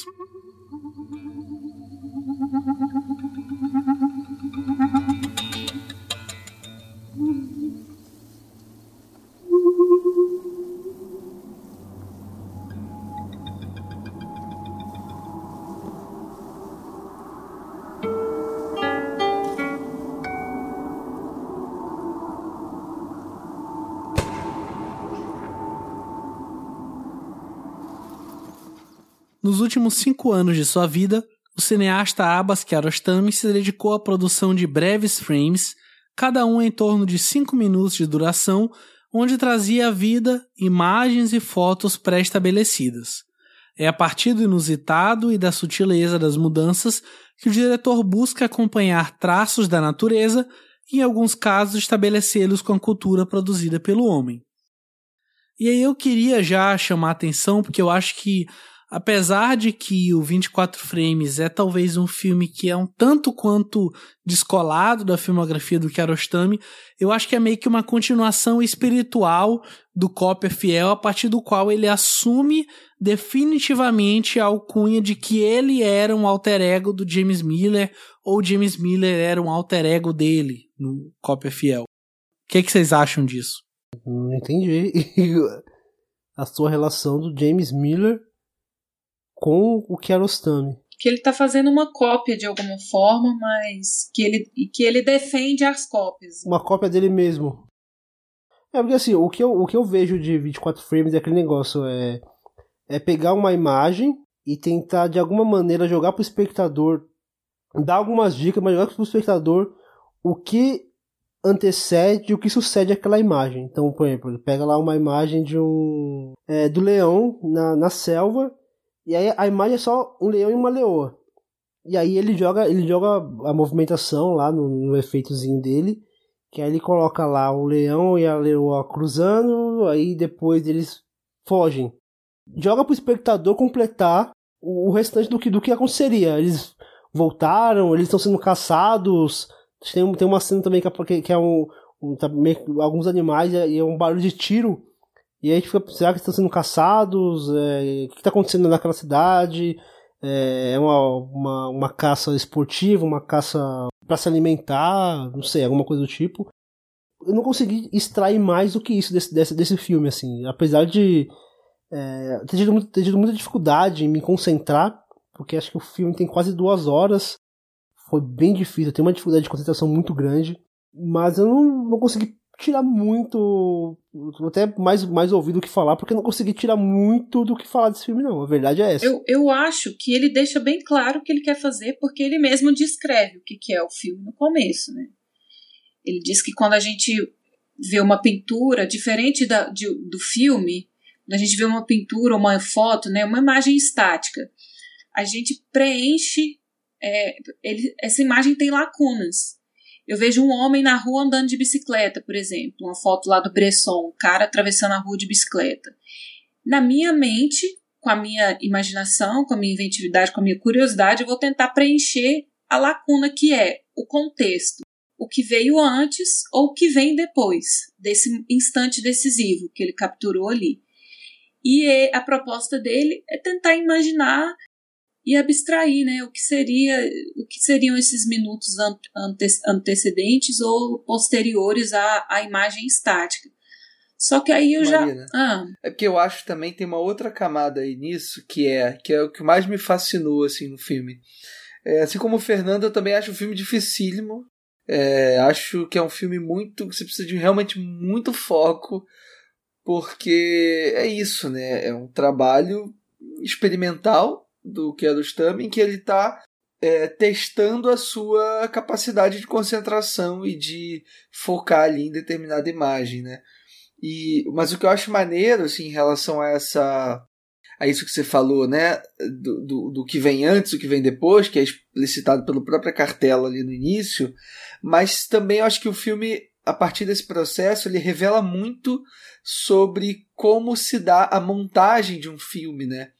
Nos últimos cinco anos de sua vida, o cineasta Abbas Kiarostami se dedicou à produção de breves frames, cada um em torno de cinco minutos de duração, onde trazia à vida imagens e fotos pré-estabelecidas. É a partir do inusitado e da sutileza das mudanças que o diretor busca acompanhar traços da natureza e, em alguns casos, estabelecê-los com a cultura produzida pelo homem. E aí eu queria já chamar a atenção, porque eu acho que apesar de que o 24 Frames é talvez um filme que é um tanto quanto descolado da filmografia do Kiarostami, eu acho que é meio que uma continuação espiritual do Cópia Fiel, a partir do qual ele assume definitivamente a alcunha de que ele era um alter ego do James Miller, ou James Miller era um alter ego dele no Cópia Fiel. O que, que vocês acham disso? Não entendi. a sua relação do James Miller com o Kiarostami. Que ele está fazendo uma cópia de alguma forma, mas que ele, que ele defende as cópias. Uma cópia dele mesmo. É, porque assim, o que eu, o que eu vejo de 24 frames é aquele negócio, é, é pegar uma imagem e tentar de alguma maneira jogar pro espectador, dar algumas dicas, mas jogar pro espectador o que antecede o que sucede àquela imagem. Então, por exemplo, ele pega lá uma imagem de um é, do leão na, na selva e aí a imagem é só um leão e uma leoa. E aí ele joga, ele joga a movimentação lá no, no efeitozinho dele. Que aí ele coloca lá o leão e a leoa cruzando, aí depois eles fogem. Joga pro espectador completar o, o restante do que, do que aconteceria. Eles voltaram, eles estão sendo caçados. Tem, tem uma cena também que é, que é um, um tá meio, alguns animais e é um barulho de tiro e aí a gente fica, será que estão sendo caçados? É, o que está acontecendo naquela cidade? É, é uma, uma, uma caça esportiva, uma caça para se alimentar, não sei, alguma coisa do tipo. Eu não consegui extrair mais do que isso desse, desse, desse filme, assim. Apesar de é, ter, tido, ter tido muita dificuldade em me concentrar, porque acho que o filme tem quase duas horas. Foi bem difícil, eu tenho uma dificuldade de concentração muito grande. Mas eu não, não consegui tirar muito. Até mais, mais ouvir do que falar, porque não consegui tirar muito do que falar desse filme, não. A verdade é essa. Eu, eu acho que ele deixa bem claro o que ele quer fazer, porque ele mesmo descreve o que, que é o filme no começo, né? Ele diz que quando a gente vê uma pintura, diferente da, de, do filme, quando a gente vê uma pintura, uma foto, né, uma imagem estática, a gente preenche. É, ele, essa imagem tem lacunas. Eu vejo um homem na rua andando de bicicleta, por exemplo, uma foto lá do Bresson, um cara atravessando a rua de bicicleta. Na minha mente, com a minha imaginação, com a minha inventividade, com a minha curiosidade, eu vou tentar preencher a lacuna que é o contexto, o que veio antes ou o que vem depois desse instante decisivo que ele capturou ali. E a proposta dele é tentar imaginar e abstrair, né, o que seria, o que seriam esses minutos ante antecedentes ou posteriores à, à imagem estática. Só que aí eu Marina, já. Ah. É porque eu acho também tem uma outra camada aí nisso, que é, que é o que mais me fascinou assim no filme. É, assim como o Fernando, eu também acho o filme dificílimo. É, acho que é um filme muito. que você precisa de realmente muito foco, porque é isso, né? É um trabalho experimental do Kiarostami, em que ele está é, testando a sua capacidade de concentração e de focar ali em determinada imagem, né? E, mas o que eu acho maneiro, assim, em relação a essa a isso que você falou, né, do, do, do que vem antes, o que vem depois, que é explicitado pela própria cartela ali no início, mas também eu acho que o filme, a partir desse processo, ele revela muito sobre como se dá a montagem de um filme, né?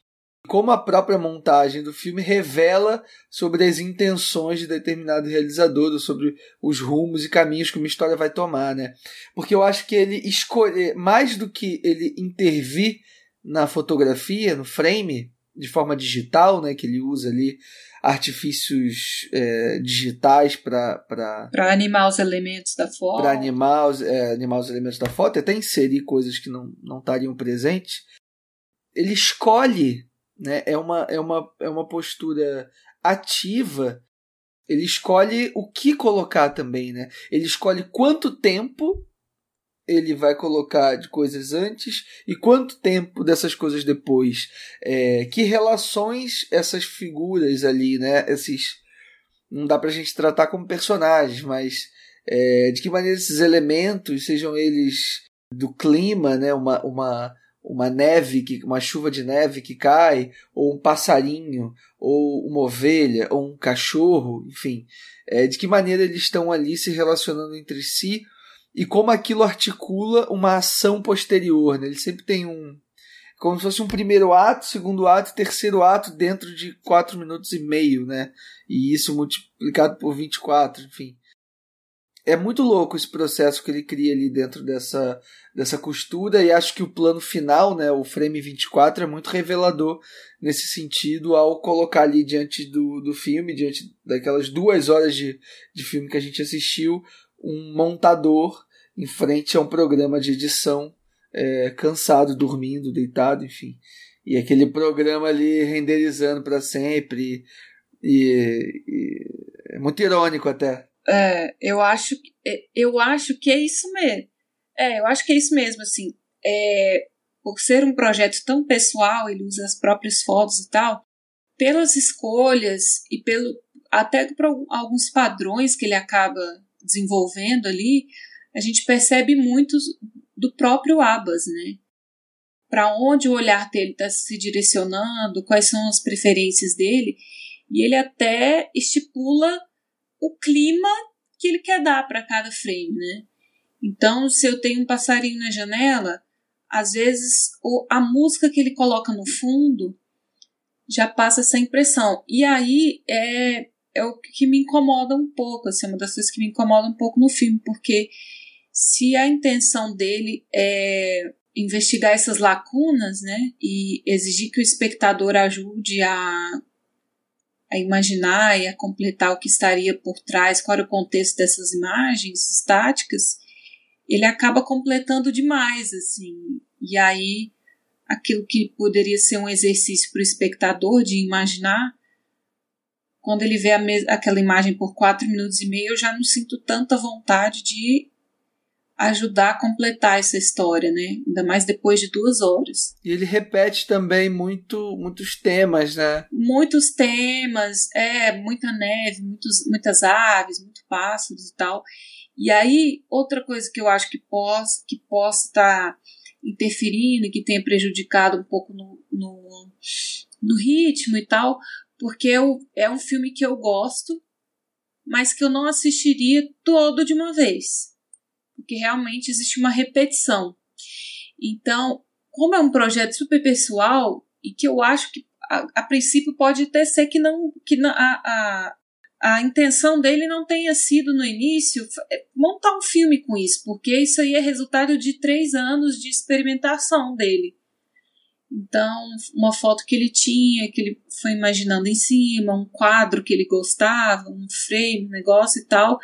Como a própria montagem do filme revela sobre as intenções de determinado realizador, sobre os rumos e caminhos que uma história vai tomar, né? Porque eu acho que ele escolhe mais do que ele intervir na fotografia, no frame, de forma digital, né? Que ele usa ali artifícios é, digitais para para animar os elementos da foto, para animar os, é, animar os elementos da foto, até inserir coisas que não não estariam presentes. Ele escolhe né? É uma, é uma, é uma postura ativa. Ele escolhe o que colocar também, né? Ele escolhe quanto tempo ele vai colocar de coisas antes e quanto tempo dessas coisas depois. É, que relações essas figuras ali, né? Esses não dá pra gente tratar como personagens, mas é, de que maneira esses elementos, sejam eles do clima, né? Uma, uma uma neve, que, uma chuva de neve que cai, ou um passarinho, ou uma ovelha, ou um cachorro, enfim, é, de que maneira eles estão ali se relacionando entre si e como aquilo articula uma ação posterior. Né? Ele sempre tem um. como se fosse um primeiro ato, segundo ato e terceiro ato dentro de quatro minutos e meio, né? E isso multiplicado por 24, enfim é muito louco esse processo que ele cria ali dentro dessa, dessa costura e acho que o plano final, né, o frame 24 é muito revelador nesse sentido ao colocar ali diante do, do filme, diante daquelas duas horas de, de filme que a gente assistiu, um montador em frente a um programa de edição é, cansado, dormindo, deitado, enfim. E aquele programa ali renderizando para sempre e, e é muito irônico até. É, eu acho, é, eu acho que é isso mesmo. É, eu acho que é isso mesmo, assim. É, por ser um projeto tão pessoal, ele usa as próprias fotos e tal, pelas escolhas e pelo até por alguns padrões que ele acaba desenvolvendo ali, a gente percebe muito do próprio Abas, né? Para onde o olhar dele está se direcionando, quais são as preferências dele, e ele até estipula o clima que ele quer dar para cada frame, né? Então, se eu tenho um passarinho na janela, às vezes a música que ele coloca no fundo já passa essa impressão. E aí é, é o que me incomoda um pouco, assim, é uma das coisas que me incomoda um pouco no filme, porque se a intenção dele é investigar essas lacunas, né, e exigir que o espectador ajude a a imaginar e a completar o que estaria por trás, qual era o contexto dessas imagens estáticas, ele acaba completando demais, assim. E aí, aquilo que poderia ser um exercício para o espectador de imaginar, quando ele vê aquela imagem por quatro minutos e meio, eu já não sinto tanta vontade de ajudar a completar essa história, né? Ainda mais depois de duas horas. E ele repete também muito, muitos temas, né? Muitos temas, é, muita neve, muitos, muitas aves, muitos pássaros e tal. E aí, outra coisa que eu acho que possa que possa estar tá interferindo e que tenha prejudicado um pouco no, no, no ritmo e tal, porque eu, é um filme que eu gosto, mas que eu não assistiria todo de uma vez porque realmente existe uma repetição. Então, como é um projeto super pessoal e que eu acho que a, a princípio pode até ser que não que a, a, a intenção dele não tenha sido no início é, montar um filme com isso, porque isso aí é resultado de três anos de experimentação dele. Então, uma foto que ele tinha, que ele foi imaginando em cima, um quadro que ele gostava, um frame, um negócio e tal.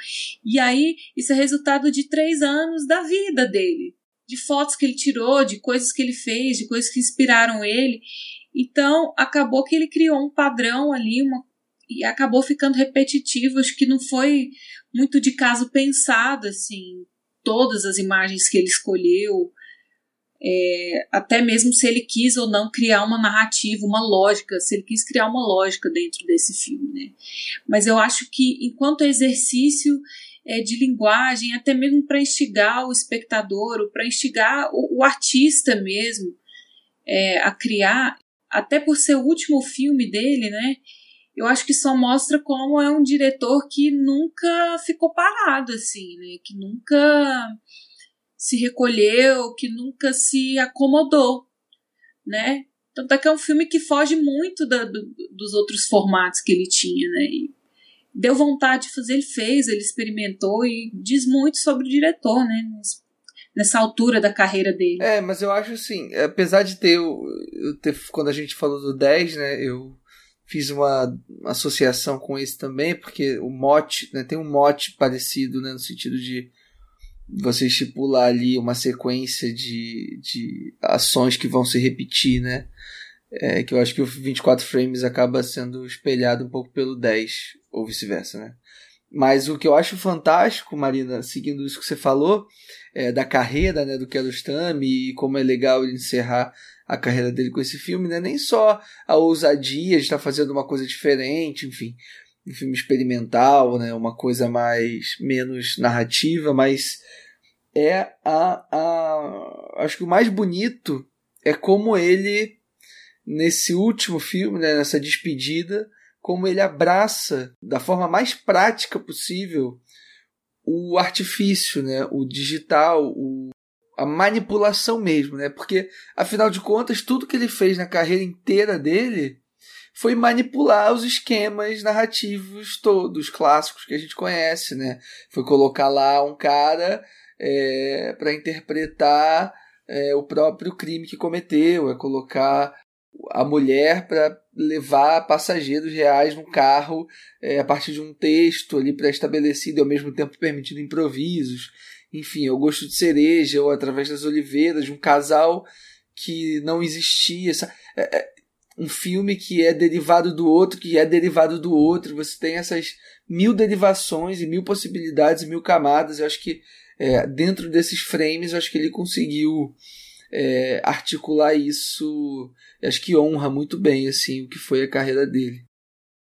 E aí, isso é resultado de três anos da vida dele, de fotos que ele tirou, de coisas que ele fez, de coisas que inspiraram ele. Então, acabou que ele criou um padrão ali, uma, e acabou ficando repetitivo. Acho que não foi muito de caso pensado, assim, todas as imagens que ele escolheu é, até mesmo se ele quis ou não criar uma narrativa, uma lógica, se ele quis criar uma lógica dentro desse filme, né? Mas eu acho que enquanto exercício é, de linguagem, até mesmo para instigar o espectador, para instigar o, o, artista mesmo é, a criar, até por ser o último filme dele, né? Eu acho que só mostra como é um diretor que nunca ficou parado, assim, né? Que nunca se recolheu, que nunca se acomodou, né? Tanto é que é um filme que foge muito da, do, dos outros formatos que ele tinha, né? E deu vontade de fazer, ele fez, ele experimentou e diz muito sobre o diretor, né? Nessa altura da carreira dele. É, mas eu acho assim, apesar de ter, eu ter quando a gente falou do 10, né? Eu fiz uma, associação com esse também, porque o mote, né, tem um mote parecido, né, no sentido de você estipular ali uma sequência de, de ações que vão se repetir, né? É, que eu acho que o 24 frames acaba sendo espelhado um pouco pelo 10, ou vice-versa, né? Mas o que eu acho fantástico, Marina, seguindo isso que você falou, é, da carreira né, do Kiarostami e como é legal ele encerrar a carreira dele com esse filme, né? Nem só a ousadia de estar fazendo uma coisa diferente, enfim, um filme experimental, né? Uma coisa mais menos narrativa, mas é a, a acho que o mais bonito é como ele nesse último filme, né, nessa despedida, como ele abraça da forma mais prática possível o artifício, né, o digital, o, a manipulação mesmo, né? Porque afinal de contas tudo que ele fez na carreira inteira dele foi manipular os esquemas narrativos todos clássicos que a gente conhece, né? Foi colocar lá um cara é, para interpretar é, o próprio crime que cometeu, é colocar a mulher para levar passageiros reais no carro é, a partir de um texto ali pré-estabelecido e ao mesmo tempo permitindo improvisos. Enfim, eu gosto de cereja ou através das oliveiras de um casal que não existia. É, é, um filme que é derivado do outro, que é derivado do outro. Você tem essas mil derivações e mil possibilidades, e mil camadas. Eu acho que é, dentro desses frames, eu acho que ele conseguiu é, articular isso. Acho que honra muito bem assim o que foi a carreira dele.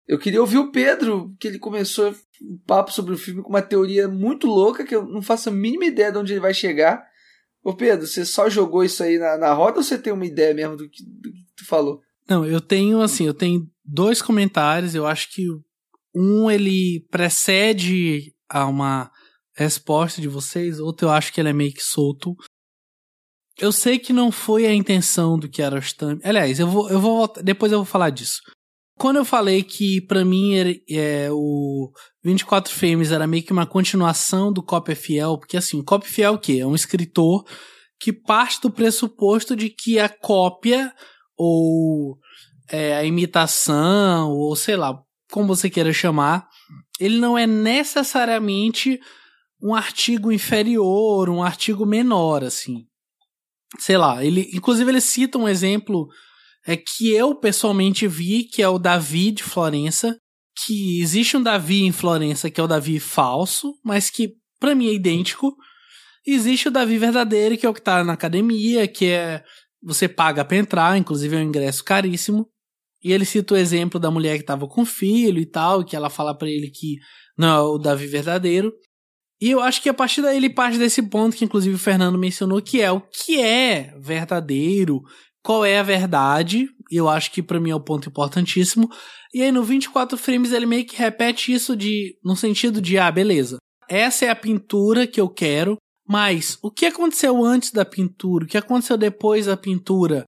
Eu queria ouvir o Pedro, que ele começou um papo sobre o filme com uma teoria muito louca que eu não faço a mínima ideia de onde ele vai chegar. Ô Pedro, você só jogou isso aí na, na roda ou você tem uma ideia mesmo do que, do que tu falou? Não, eu tenho assim, eu tenho dois comentários. Eu acho que um ele precede a uma resposta de vocês, outro eu acho que ele é meio que solto. Eu sei que não foi a intenção do Kiarostami. Aliás, eu vou, eu vou depois eu vou falar disso. Quando eu falei que para mim é, o 24 Frames era meio que uma continuação do Cópia Fiel, porque assim, Cópia Fiel é o quê? É um escritor que parte do pressuposto de que a cópia ou é, a imitação, ou sei lá, como você queira chamar, ele não é necessariamente um artigo inferior, um artigo menor, assim. Sei lá, ele, inclusive ele cita um exemplo é que eu pessoalmente vi, que é o Davi de Florença, que existe um Davi em Florença que é o Davi falso, mas que para mim é idêntico. Existe o Davi verdadeiro, que é o que tá na academia, que é você paga para entrar, inclusive é um ingresso caríssimo. E ele cita o exemplo da mulher que estava com filho e tal, que ela fala para ele que não é o Davi verdadeiro. E eu acho que a partir daí ele parte desse ponto que inclusive o Fernando mencionou, que é o que é verdadeiro, qual é a verdade, e eu acho que para mim é o um ponto importantíssimo. E aí no 24 frames ele meio que repete isso de no sentido de ah, beleza. Essa é a pintura que eu quero, mas o que aconteceu antes da pintura? O que aconteceu depois da pintura?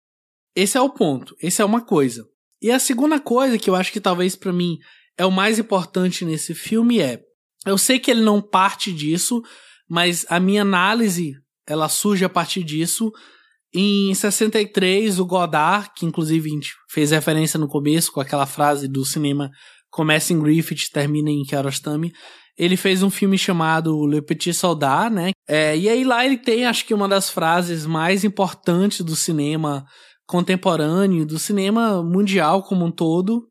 Esse é o ponto. Esse é uma coisa. E a segunda coisa que eu acho que talvez para mim é o mais importante nesse filme é, eu sei que ele não parte disso, mas a minha análise ela surge a partir disso. Em 63, o Godard, que inclusive a gente fez referência no começo com aquela frase do cinema começa em Griffith, termina em Kiarostami, ele fez um filme chamado Le Petit Soldat, né? É, e aí lá ele tem, acho que uma das frases mais importantes do cinema contemporâneo, do cinema mundial como um todo,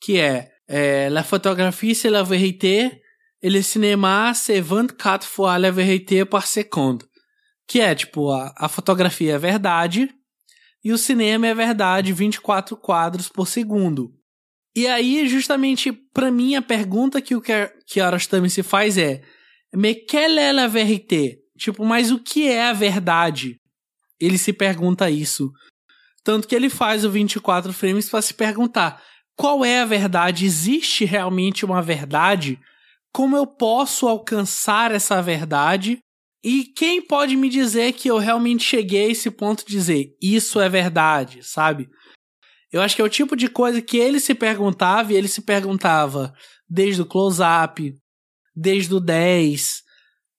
que é, é La photographie c'est la vérité, et le cinéma c'est 24 fois la vérité par. Que é, tipo, a, a fotografia é verdade e o cinema é verdade 24 quadros por segundo. E aí, justamente, para mim, a pergunta que o Kiarostami se faz é: Mais quelle est la? Tipo, mas o que é a verdade? Ele se pergunta isso. Tanto que ele faz o 24 frames para se perguntar: qual é a verdade? Existe realmente uma verdade? Como eu posso alcançar essa verdade? E quem pode me dizer que eu realmente cheguei a esse ponto de dizer isso é verdade, sabe? Eu acho que é o tipo de coisa que ele se perguntava e ele se perguntava desde o close-up, desde o 10,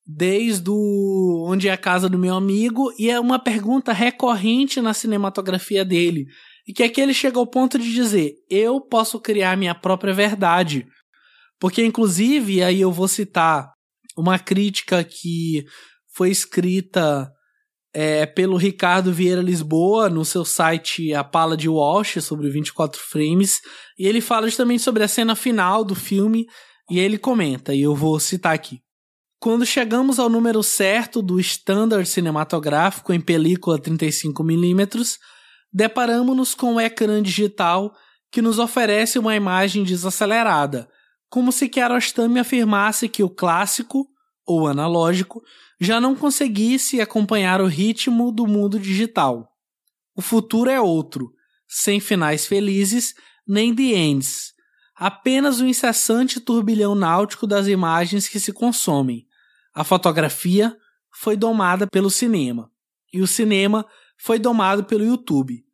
desde o onde é a casa do meu amigo, e é uma pergunta recorrente na cinematografia dele. E que aqui ele chega ao ponto de dizer: eu posso criar minha própria verdade. Porque, inclusive, aí eu vou citar uma crítica que foi escrita é, pelo Ricardo Vieira Lisboa no seu site A Pala de Walsh sobre 24 frames e ele fala justamente sobre a cena final do filme e ele comenta e eu vou citar aqui. Quando chegamos ao número certo do standard cinematográfico em película 35mm, deparamos-nos com um ecrã digital que nos oferece uma imagem desacelerada, como se Kiarostami afirmasse que o clássico, ou analógico, já não conseguisse acompanhar o ritmo do mundo digital. O futuro é outro, sem finais felizes nem the ends, apenas o incessante turbilhão náutico das imagens que se consomem. A fotografia foi domada pelo cinema, e o cinema foi domado pelo YouTube.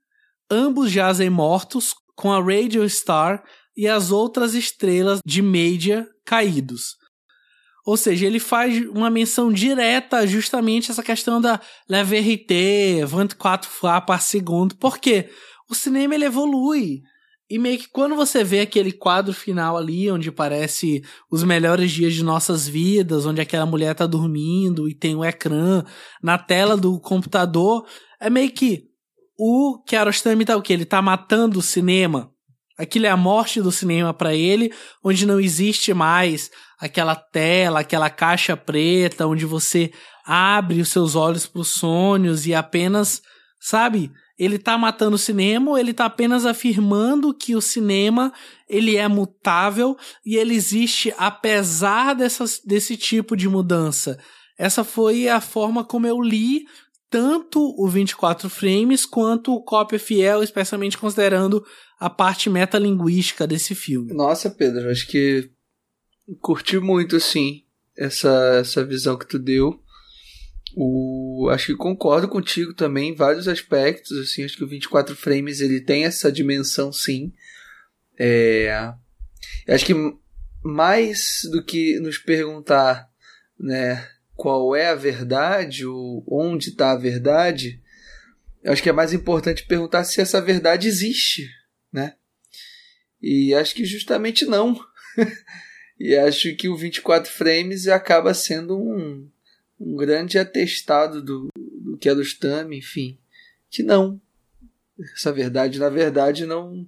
Ambos jazem mortos com a Radio Star e as outras estrelas de mídia caídos. Ou seja, ele faz uma menção direta justamente essa questão da la vérité, 24 fois par segundo. Por quê? O cinema ele evolui. E meio que quando você vê aquele quadro final ali, onde parece os melhores dias de nossas vidas, onde aquela mulher tá dormindo e tem o um ecrã na tela do computador, é meio que o Kiarostami tá o que? Ele tá matando o cinema. Aquilo é a morte do cinema para ele, onde não existe mais aquela tela, aquela caixa preta onde você abre os seus olhos para os sonhos e apenas, sabe? Ele tá matando o cinema, ou ele tá apenas afirmando que o cinema ele é mutável e ele existe apesar dessas, desse tipo de mudança. Essa foi a forma como eu li tanto o 24 frames quanto o cópia fiel, especialmente considerando a parte metalinguística desse filme. Nossa, Pedro, acho que curti muito, assim, essa, essa visão que tu deu. O, acho que concordo contigo também em vários aspectos, assim, acho que o 24 frames ele tem essa dimensão, sim. É, acho que mais do que nos perguntar, né, qual é a verdade, ou onde está a verdade, acho que é mais importante perguntar se essa verdade existe, né? E acho que justamente não. e acho que o 24 frames acaba sendo um, um grande atestado do, do Kiarostami, enfim, que não. Essa verdade, na verdade, não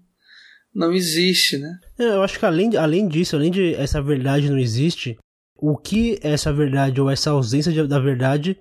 não existe, né? É, eu acho que além, além disso, além de essa verdade não existe, o que essa verdade ou essa ausência de, da verdade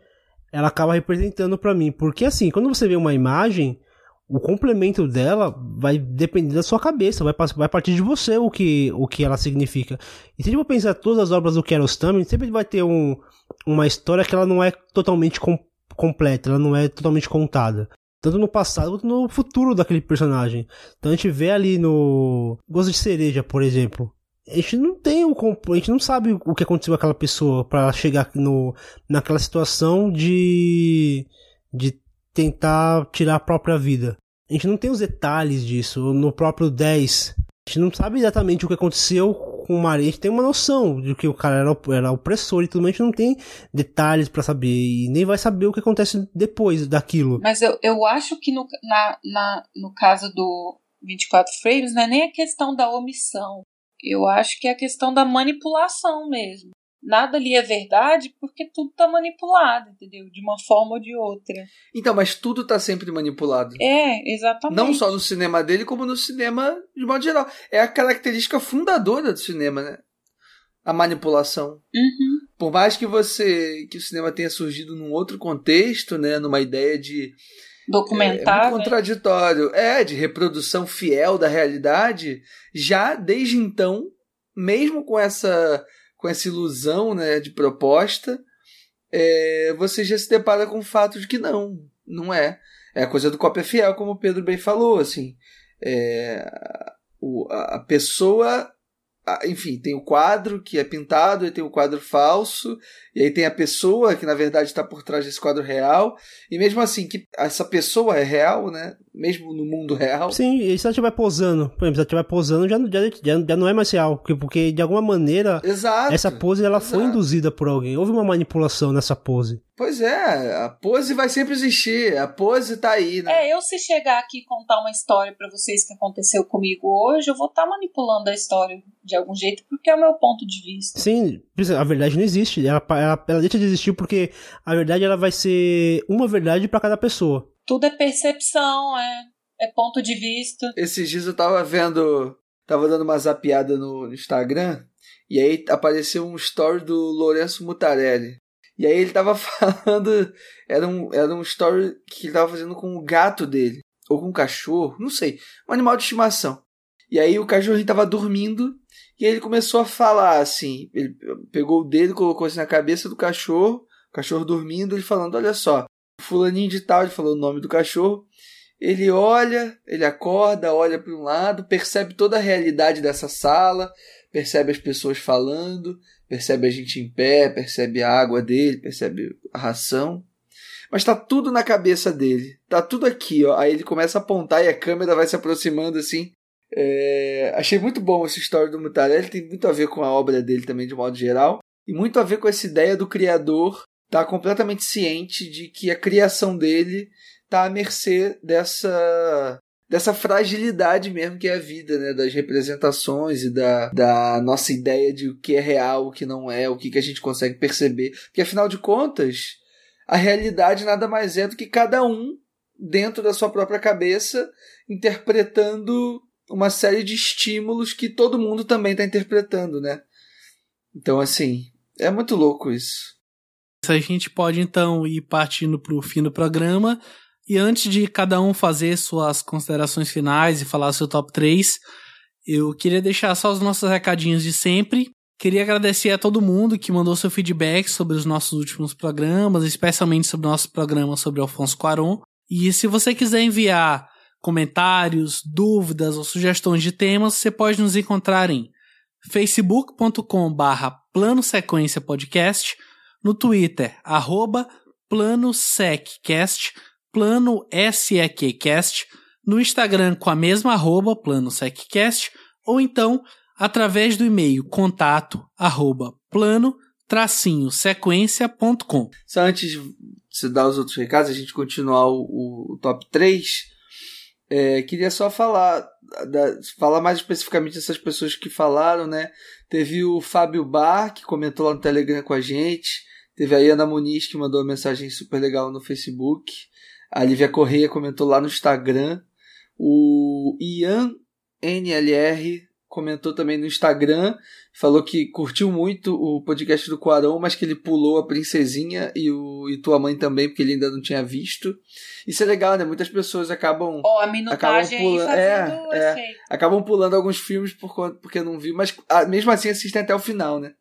ela acaba representando para mim. Porque assim, quando você vê uma imagem, o complemento dela vai depender da sua cabeça, vai, vai partir de você o que, o que ela significa. E se a gente for pensar todas as obras do Kiarostami, sempre vai ter um, uma história que ela não é totalmente com, completa, ela não é totalmente contada. Tanto no passado quanto no futuro daquele personagem. Então a gente vê ali no Gosto de Cereja, por exemplo. A gente não tem o a gente não sabe o que aconteceu com aquela pessoa para chegar no naquela situação de de tentar tirar a própria vida. A gente não tem os detalhes disso. No próprio 10, a gente não sabe exatamente o que aconteceu com o Maria. A gente tem uma noção de que o cara era, era opressor e tudo, mas a gente não tem detalhes para saber. E nem vai saber o que acontece depois daquilo. Mas eu, eu acho que no, na, na, no caso do 24 frames, não é nem a questão da omissão. Eu acho que é a questão da manipulação mesmo nada ali é verdade porque tudo tá manipulado, entendeu? De uma forma ou de outra. Então, mas tudo tá sempre manipulado. É, exatamente. Não só no cinema dele, como no cinema de modo geral. É a característica fundadora do cinema, né? A manipulação. Uhum. Por mais que você que o cinema tenha surgido num outro contexto, né, numa ideia de documentar, é, é contraditório, é de reprodução fiel da realidade, já desde então, mesmo com essa com essa ilusão né, de proposta, é, você já se depara com o fato de que não, não é. É a coisa do cópia fiel, como o Pedro bem falou, assim. É, o, a pessoa enfim, tem o quadro que é pintado, e tem o quadro falso, e aí tem a pessoa que na verdade está por trás desse quadro real, e mesmo assim, que essa pessoa é real, né? Mesmo no mundo real. Sim, e se ela estiver posando, por exemplo, se ela estiver posando, já, já, já, não é mais real, porque, porque de alguma maneira exato, essa pose ela exato. foi induzida por alguém, houve uma manipulação nessa pose. Pois é, a pose vai sempre existir, a pose tá aí, né? É, eu se chegar aqui e contar uma história para vocês que aconteceu comigo hoje, eu vou estar tá manipulando a história de algum jeito, porque é o meu ponto de vista. Sim, a verdade não existe, ela, ela, ela deixa de existir porque a verdade ela vai ser uma verdade para cada pessoa. Tudo é percepção, é, é ponto de vista. Esses dias eu tava vendo, tava dando uma zapiada no Instagram, e aí apareceu um story do Lourenço Mutarelli. E aí ele tava falando. Era um, era um story que ele tava fazendo com o gato dele. Ou com um cachorro, não sei. Um animal de estimação. E aí o cachorrinho tava dormindo. E ele começou a falar assim. Ele pegou o dedo, colocou assim na cabeça do cachorro. O cachorro dormindo, ele falando: Olha só, Fulaninho de tal, ele falou o nome do cachorro. Ele olha, ele acorda, olha para um lado, percebe toda a realidade dessa sala, percebe as pessoas falando, percebe a gente em pé, percebe a água dele, percebe a ração. Mas tá tudo na cabeça dele. Tá tudo aqui, ó. Aí ele começa a apontar e a câmera vai se aproximando assim. É... Achei muito bom essa história do Mutarelli. Tem muito a ver com a obra dele também, de modo geral. E muito a ver com essa ideia do criador estar tá completamente ciente de que a criação dele tá à mercê dessa dessa fragilidade mesmo que é a vida, né? Das representações e da, da nossa ideia de o que é real, o que não é, o que, que a gente consegue perceber. Porque afinal de contas, a realidade nada mais é do que cada um, dentro da sua própria cabeça, interpretando uma série de estímulos que todo mundo também está interpretando, né? Então, assim, é muito louco isso. A gente pode então ir partindo para o fim do programa. E antes de cada um fazer suas considerações finais e falar seu top 3, eu queria deixar só os nossos recadinhos de sempre. Queria agradecer a todo mundo que mandou seu feedback sobre os nossos últimos programas, especialmente sobre o nosso programa sobre Alfonso Cuarón. E se você quiser enviar comentários, dúvidas ou sugestões de temas, você pode nos encontrar em facebook.com barra plano sequência podcast, no Twitter, arroba planoseccast, Plano SEQcast, no Instagram com a mesma arroba, Plano SecCast, ou então através do e-mail contato arroba plano tracinho sequência.com. Só antes de você dar os outros recados, a gente continuar o, o top 3, É, queria só falar, da, falar mais especificamente dessas pessoas que falaram, né? Teve o Fábio Bar, que comentou lá no Telegram com a gente. Teve a Ana Muniz, que mandou uma mensagem super legal no Facebook. A Lívia Correia comentou lá no Instagram. O Ian NLR comentou também no Instagram, falou que curtiu muito o podcast do Quarão, mas que ele pulou a Princesinha e, o, e tua mãe também, porque ele ainda não tinha visto. Isso é legal, né? Muitas pessoas acabam. Ó, oh, a minutagem acabam pulando, é, é, acabam pulando alguns filmes por, porque não viu, mas ah, mesmo assim assistem até o final, né?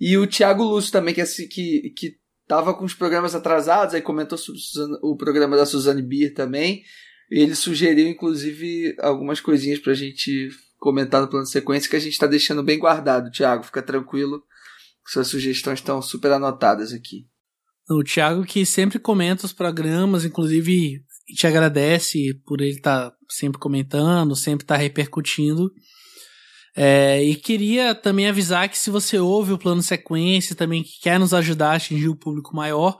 E o Thiago Lúcio também, que, que, que tava com os programas atrasados, aí comentou sobre o programa da Suzane Bier também. Ele sugeriu, inclusive, algumas coisinhas pra gente comentar no plano de sequência que a gente está deixando bem guardado, Thiago. Fica tranquilo. Suas sugestões estão super anotadas aqui. O Thiago que sempre comenta os programas, inclusive te agradece por ele estar tá sempre comentando, sempre estar tá repercutindo. É, e queria também avisar que se você ouve o plano sequência também que quer nos ajudar a atingir o público maior,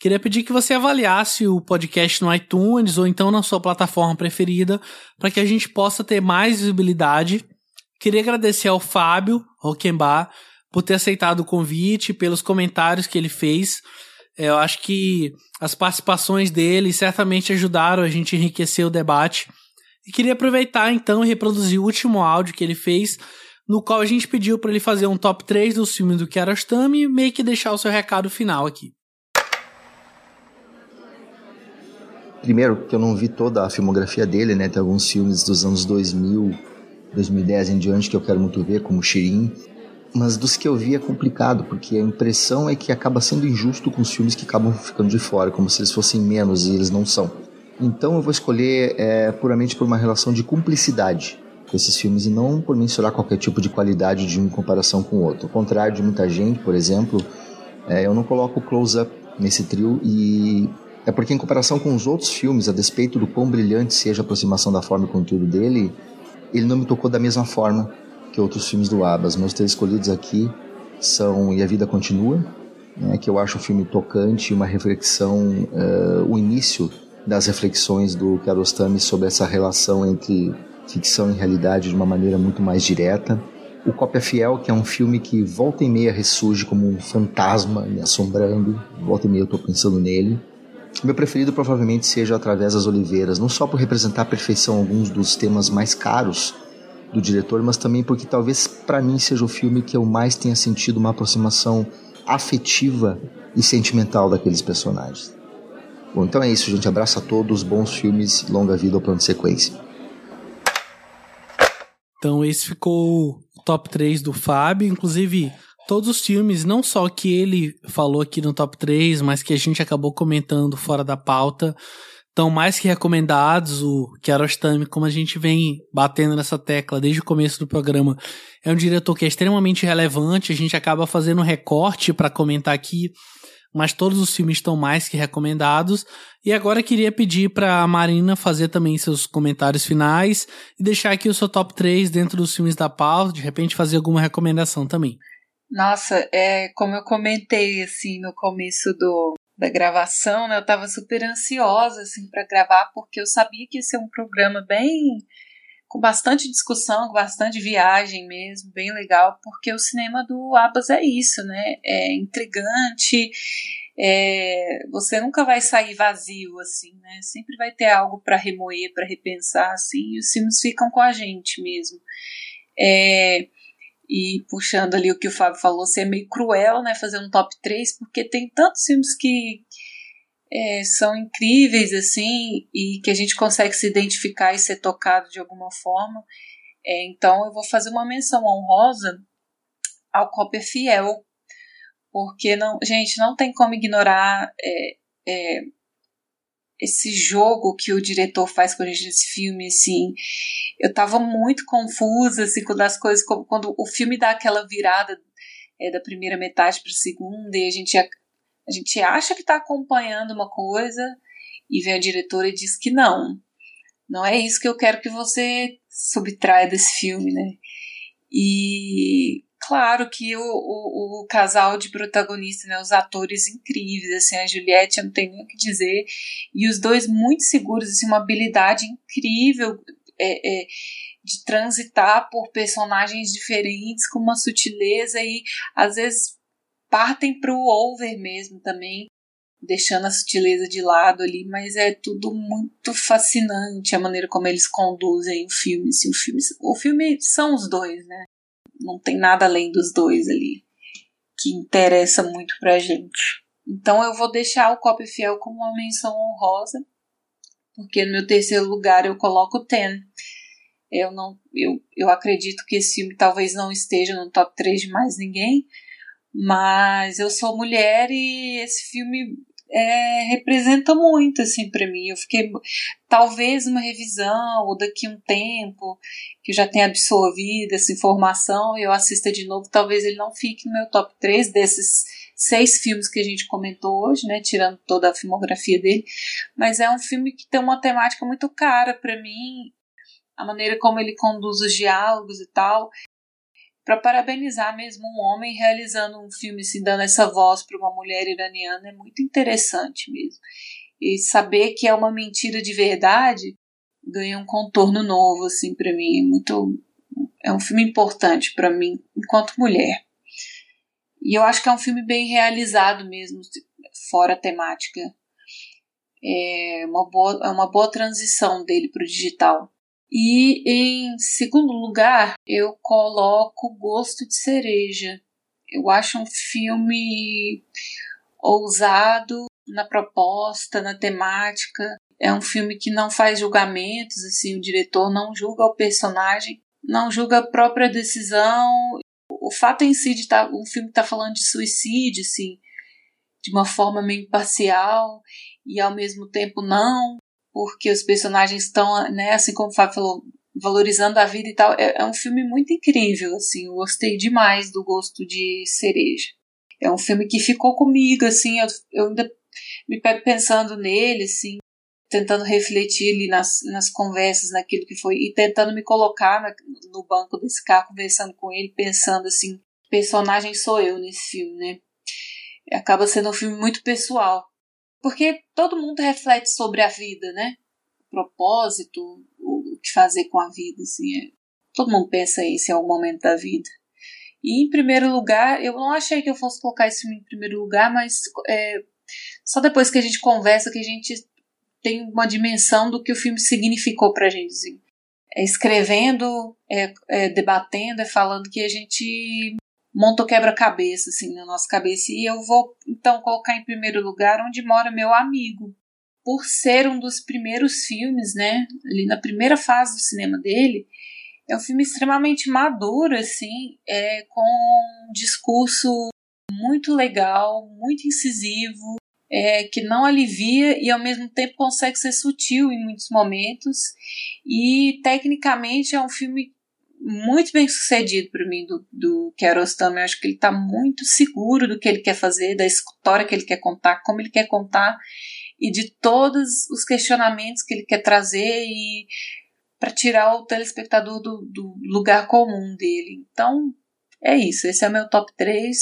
Queria pedir que você avaliasse o podcast no iTunes ou então na sua plataforma preferida para que a gente possa ter mais visibilidade. Queria agradecer ao Fábio Roquembar por ter aceitado o convite, pelos comentários que ele fez. É, eu acho que as participações dele certamente ajudaram a gente a enriquecer o debate. E queria aproveitar então e reproduzir o último áudio que ele fez, no qual a gente pediu para ele fazer um top 3 dos filmes do Kiarostami e meio que deixar o seu recado final aqui. Primeiro, que eu não vi toda a filmografia dele, né? Tem alguns filmes dos anos 2000, 2010 em diante que eu quero muito ver, como Shirin. Mas dos que eu vi é complicado, porque a impressão é que acaba sendo injusto com os filmes que acabam ficando de fora, como se eles fossem menos e eles não são. Então eu vou escolher é, puramente por uma relação de cumplicidade com esses filmes e não por mensurar qualquer tipo de qualidade de um em comparação com o outro. Ao contrário de muita gente, por exemplo, é, eu não coloco Close Up nesse trio e é porque, em comparação com os outros filmes, a despeito do quão brilhante seja a aproximação da forma e conteúdo dele, ele não me tocou da mesma forma que outros filmes do Abbas. Meus três escolhidos aqui são E a Vida Continua, né, que eu acho um filme tocante, uma reflexão, uh, o início das reflexões do Kiarostami sobre essa relação entre ficção e realidade de uma maneira muito mais direta. O Cópia Fiel, que é um filme que volta e meia ressurge como um fantasma me assombrando, volta e meia eu estou pensando nele. Meu preferido provavelmente seja Através das Oliveiras, não só por representar à perfeição alguns dos temas mais caros do diretor, mas também porque talvez para mim seja o filme que eu mais tenha sentido uma aproximação afetiva e sentimental daqueles personagens. Bom, então é isso, gente. Abraço a todos, bons filmes, longa vida ao plano de sequência. Então esse ficou o top 3 do Fábio, inclusive todos os filmes, não só que ele falou aqui no top 3, mas que a gente acabou comentando fora da pauta, estão mais que recomendados. O Kiarostami, como a gente vem batendo nessa tecla desde o começo do programa, é um diretor que é extremamente relevante. A gente acaba fazendo um recorte para comentar aqui, mas todos os filmes estão mais que recomendados. E agora queria pedir para a Marina fazer também seus comentários finais e deixar aqui o seu top 3 dentro dos filmes da pauta, de repente fazer alguma recomendação também. Nossa, é como eu comentei assim no começo do, da gravação, né? Eu estava super ansiosa assim para gravar porque eu sabia que ia ser um programa bem com bastante discussão, com bastante viagem mesmo, bem legal, porque o cinema do Abbas é isso, né? É intrigante, é, você nunca vai sair vazio assim, né? Sempre vai ter algo para remoer, para repensar assim, e os filmes ficam com a gente mesmo. É, e puxando ali o que o Fábio falou, ser meio cruel, né, fazer um top 3, porque tem tantos filmes que é, são incríveis, assim, e que a gente consegue se identificar e ser tocado de alguma forma. É, então eu vou fazer uma menção honrosa ao Copper Fiel, porque, não, gente, não tem como ignorar é, é esse jogo que o diretor faz com a gente nesse filme, assim, eu tava muito confusa, assim, quando as coisas, quando o filme dá aquela virada é, da primeira metade para a segunda e a gente, a, a gente acha que está acompanhando uma coisa e vem a diretora e diz que não, não é isso que eu quero que você subtraia desse filme, né? E Claro que o, o, o, casal de protagonistas, né, os atores incríveis, assim, a Juliette, eu não tenho nem o que dizer, e os dois muito seguros, assim, uma habilidade incrível é, é, de transitar por personagens diferentes com uma sutileza e às vezes partem para o over mesmo também, deixando a sutileza de lado ali, mas é tudo muito fascinante a maneira como eles conduzem o filme. Assim, o filme, o filme são os dois, né? Não tem nada além dos dois ali que interessa muito pra gente. Então eu vou deixar o Copy Fiel como uma menção honrosa, porque no meu terceiro lugar eu coloco o Ten. Eu não, eu, eu acredito que esse filme talvez não esteja no top 3 de mais ninguém, mas eu sou mulher e esse filme é, representa muito assim para mim. Eu fiquei talvez uma revisão ou daqui um tempo que eu já tenha absorvido essa informação e eu assista de novo, talvez ele não fique no meu top 3 desses seis filmes que a gente comentou hoje, né, tirando toda a filmografia dele, mas é um filme que tem uma temática muito cara para mim, a maneira como ele conduz os diálogos e tal, para parabenizar mesmo um homem realizando um filme assim, dando essa voz para uma mulher iraniana é muito interessante mesmo. E saber que é uma mentira de verdade ganha um contorno novo assim para mim, é muito é um filme importante para mim enquanto mulher. E eu acho que é um filme bem realizado mesmo, fora a temática. É uma boa, é uma boa transição dele para o digital. E em segundo lugar, eu coloco Gosto de Cereja. Eu acho um filme ousado na proposta, na temática. É um filme que não faz julgamentos, assim, o diretor não julga o personagem, não julga a própria decisão. O fato em si de tá, um filme estar tá falando de suicídio, assim, de uma forma meio imparcial e ao mesmo tempo não, porque os personagens estão, né, assim como o Fábio falou, valorizando a vida e tal. É, é, um filme muito incrível, assim, eu gostei demais do Gosto de Cereja. É um filme que ficou comigo, assim, eu, eu ainda me pego pensando nele, assim, tentando refletir ali nas, nas conversas, naquilo que foi, e tentando me colocar na, no banco desse carro, conversando com ele, pensando assim, personagem sou eu nesse filme, né? Acaba sendo um filme muito pessoal. Porque todo mundo reflete sobre a vida, né? O propósito, o que fazer com a vida, assim. É... Todo mundo pensa isso em algum momento da vida. E em primeiro lugar, eu não achei que eu fosse colocar filme em primeiro lugar, mas é, só depois que a gente conversa que a gente tem uma dimensão do que o filme significou pra gente. Assim. É escrevendo, é, é debatendo, é falando que a gente monta quebra-cabeça assim na nossa cabeça. E eu vou então colocar em primeiro lugar onde mora meu amigo. Por ser um dos primeiros filmes né ali na primeira fase do cinema dele é um filme extremamente maduro assim é com um discurso muito legal muito incisivo é, que não alivia e ao mesmo tempo consegue ser sutil em muitos momentos. E tecnicamente é um filme muito bem sucedido para mim do, do Kiarostami. Eu acho que ele está muito seguro do que ele quer fazer, da história que ele quer contar, como ele quer contar e de todos os questionamentos que ele quer trazer e para tirar o telespectador do, do, lugar comum dele. Então, é isso. Esse é o meu top 3.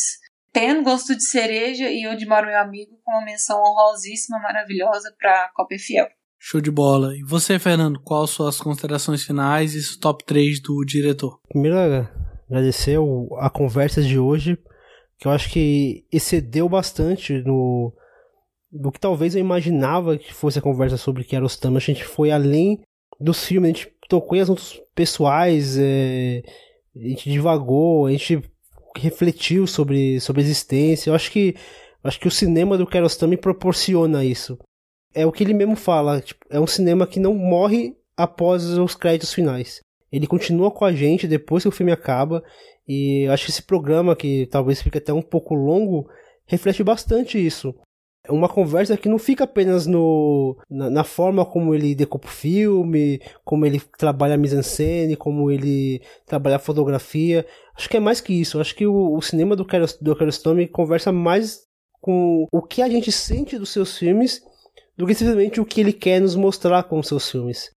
Tendo gosto de cereja e onde mora meu amigo com uma menção honrosíssima, maravilhosa para Copa Fiel. Show de bola. E você, Fernando, quais suas considerações finais e top 3 do diretor? Primeiro, agradecer a conversa de hoje, que eu acho que excedeu bastante no do que talvez eu imaginava que fosse a conversa sobre Kiarostami. A gente foi além dos filmes, a gente tocou em assuntos pessoais, é, a gente divagou, a gente refletiu sobre, sobre a existência. Eu acho que, acho que o cinema do Kiarostami proporciona isso é o que ele mesmo fala, tipo, é um cinema que não morre após os créditos finais. Ele continua com a gente depois que o filme acaba, e acho que esse programa, que talvez fique até um pouco longo, reflete bastante isso. É uma conversa que não fica apenas no, na, na forma como ele decoupa o filme, como ele trabalha a mise-en-scène, como ele trabalha a fotografia. Acho que é mais que isso. Acho que o, o cinema do Kiarostami conversa mais com o que a gente sente dos seus filmes do que simplesmente o que ele quer nos mostrar com seus filmes.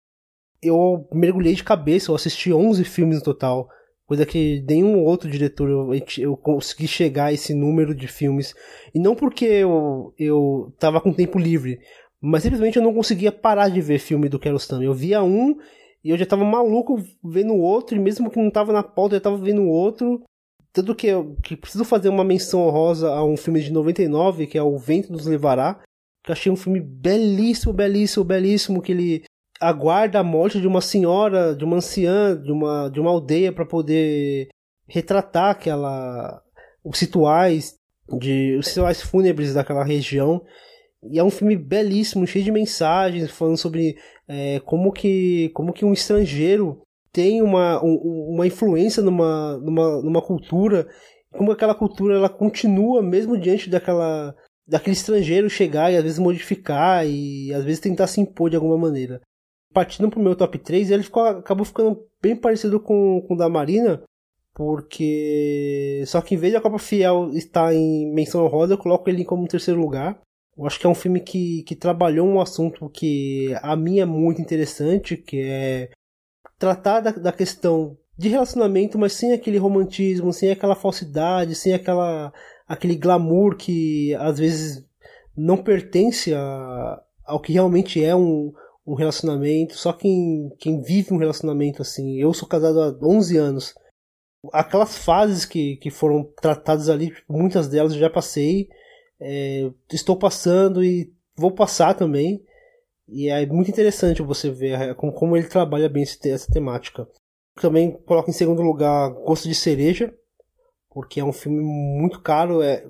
Eu mergulhei de cabeça, eu assisti 11 filmes no total coisa que nenhum outro diretor eu, eu consegui chegar a esse número de filmes. E não porque eu, eu tava com tempo livre, mas simplesmente eu não conseguia parar de ver filme do Kiarostami. Eu via um e eu já tava maluco vendo o outro, e mesmo que não tava na pauta, eu já tava vendo o outro. Tanto que eu que preciso fazer uma menção honrosa a um filme de 99, que é O Vento nos Levará, eu achei um filme belíssimo, belíssimo, belíssimo, que ele aguarda a morte de uma senhora, de uma anciã, de uma, de uma aldeia para poder retratar aquela os rituais de os rituais fúnebres daquela região. E é um filme belíssimo, cheio de mensagens, falando sobre é, como que como que um estrangeiro tem uma, um, uma influência numa, numa, numa cultura, como aquela cultura ela continua mesmo diante daquela daquele estrangeiro chegar e às vezes modificar e às vezes tentar se impor de alguma maneira partindo pro meu top 3, ele ficou, acabou ficando bem parecido com, com o da Marina, porque. Só que em vez de a Copa Fiel estar em menção rosa, eu coloco ele como terceiro lugar. Eu acho que é um filme que, que trabalhou um assunto que a mim é muito interessante, que é tratar da, da questão de relacionamento, mas sem aquele romantismo, sem aquela falsidade, sem aquela aquele glamour que às vezes não pertence a, ao que realmente é um, um relacionamento, só quem, quem vive um relacionamento assim. Eu sou casado há 11 anos. Aquelas fases que, que foram tratadas ali, muitas delas eu já passei, é, estou passando e vou passar também. E é muito interessante você ver é, como, como ele trabalha bem essa temática. Também coloco em segundo lugar Gosto de Cereja, porque é um filme muito caro, é,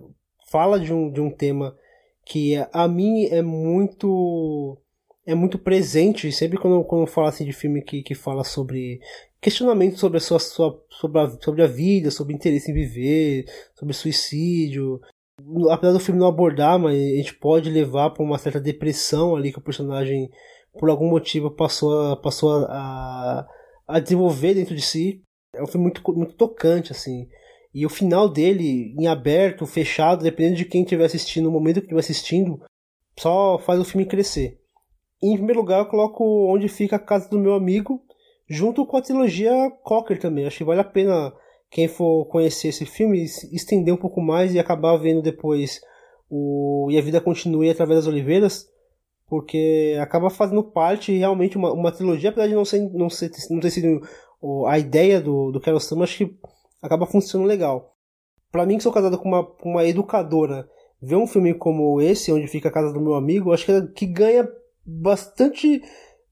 fala de um, de um tema que a mim é muito é muito presente, sempre quando, quando eu falo assim de filme que, que fala sobre questionamento sobre a sua, sua sobre, a, sobre a vida, sobre interesse em viver, sobre suicídio. Apesar do filme não abordar, mas a gente pode levar para uma certa depressão ali que o personagem, por algum motivo, passou a, passou a, a desenvolver dentro de si. É um filme muito, muito tocante, assim. E o final dele, em aberto, fechado, dependendo de quem estiver assistindo, no momento que estiver assistindo, só faz o filme crescer. Em primeiro lugar, eu coloco Onde Fica a Casa do Meu Amigo, junto com a trilogia Cocker também. Acho que vale a pena quem for conhecer esse filme estender um pouco mais e acabar vendo depois o E a Vida Continue através das Oliveiras, porque acaba fazendo parte realmente uma, uma trilogia, apesar de não, ser, não, ser, não ter sido a ideia do, do Carol Sam, acho que acaba funcionando legal. Para mim, que sou casado com uma, com uma educadora, ver um filme como esse, onde fica a casa do meu amigo, acho que, que ganha bastante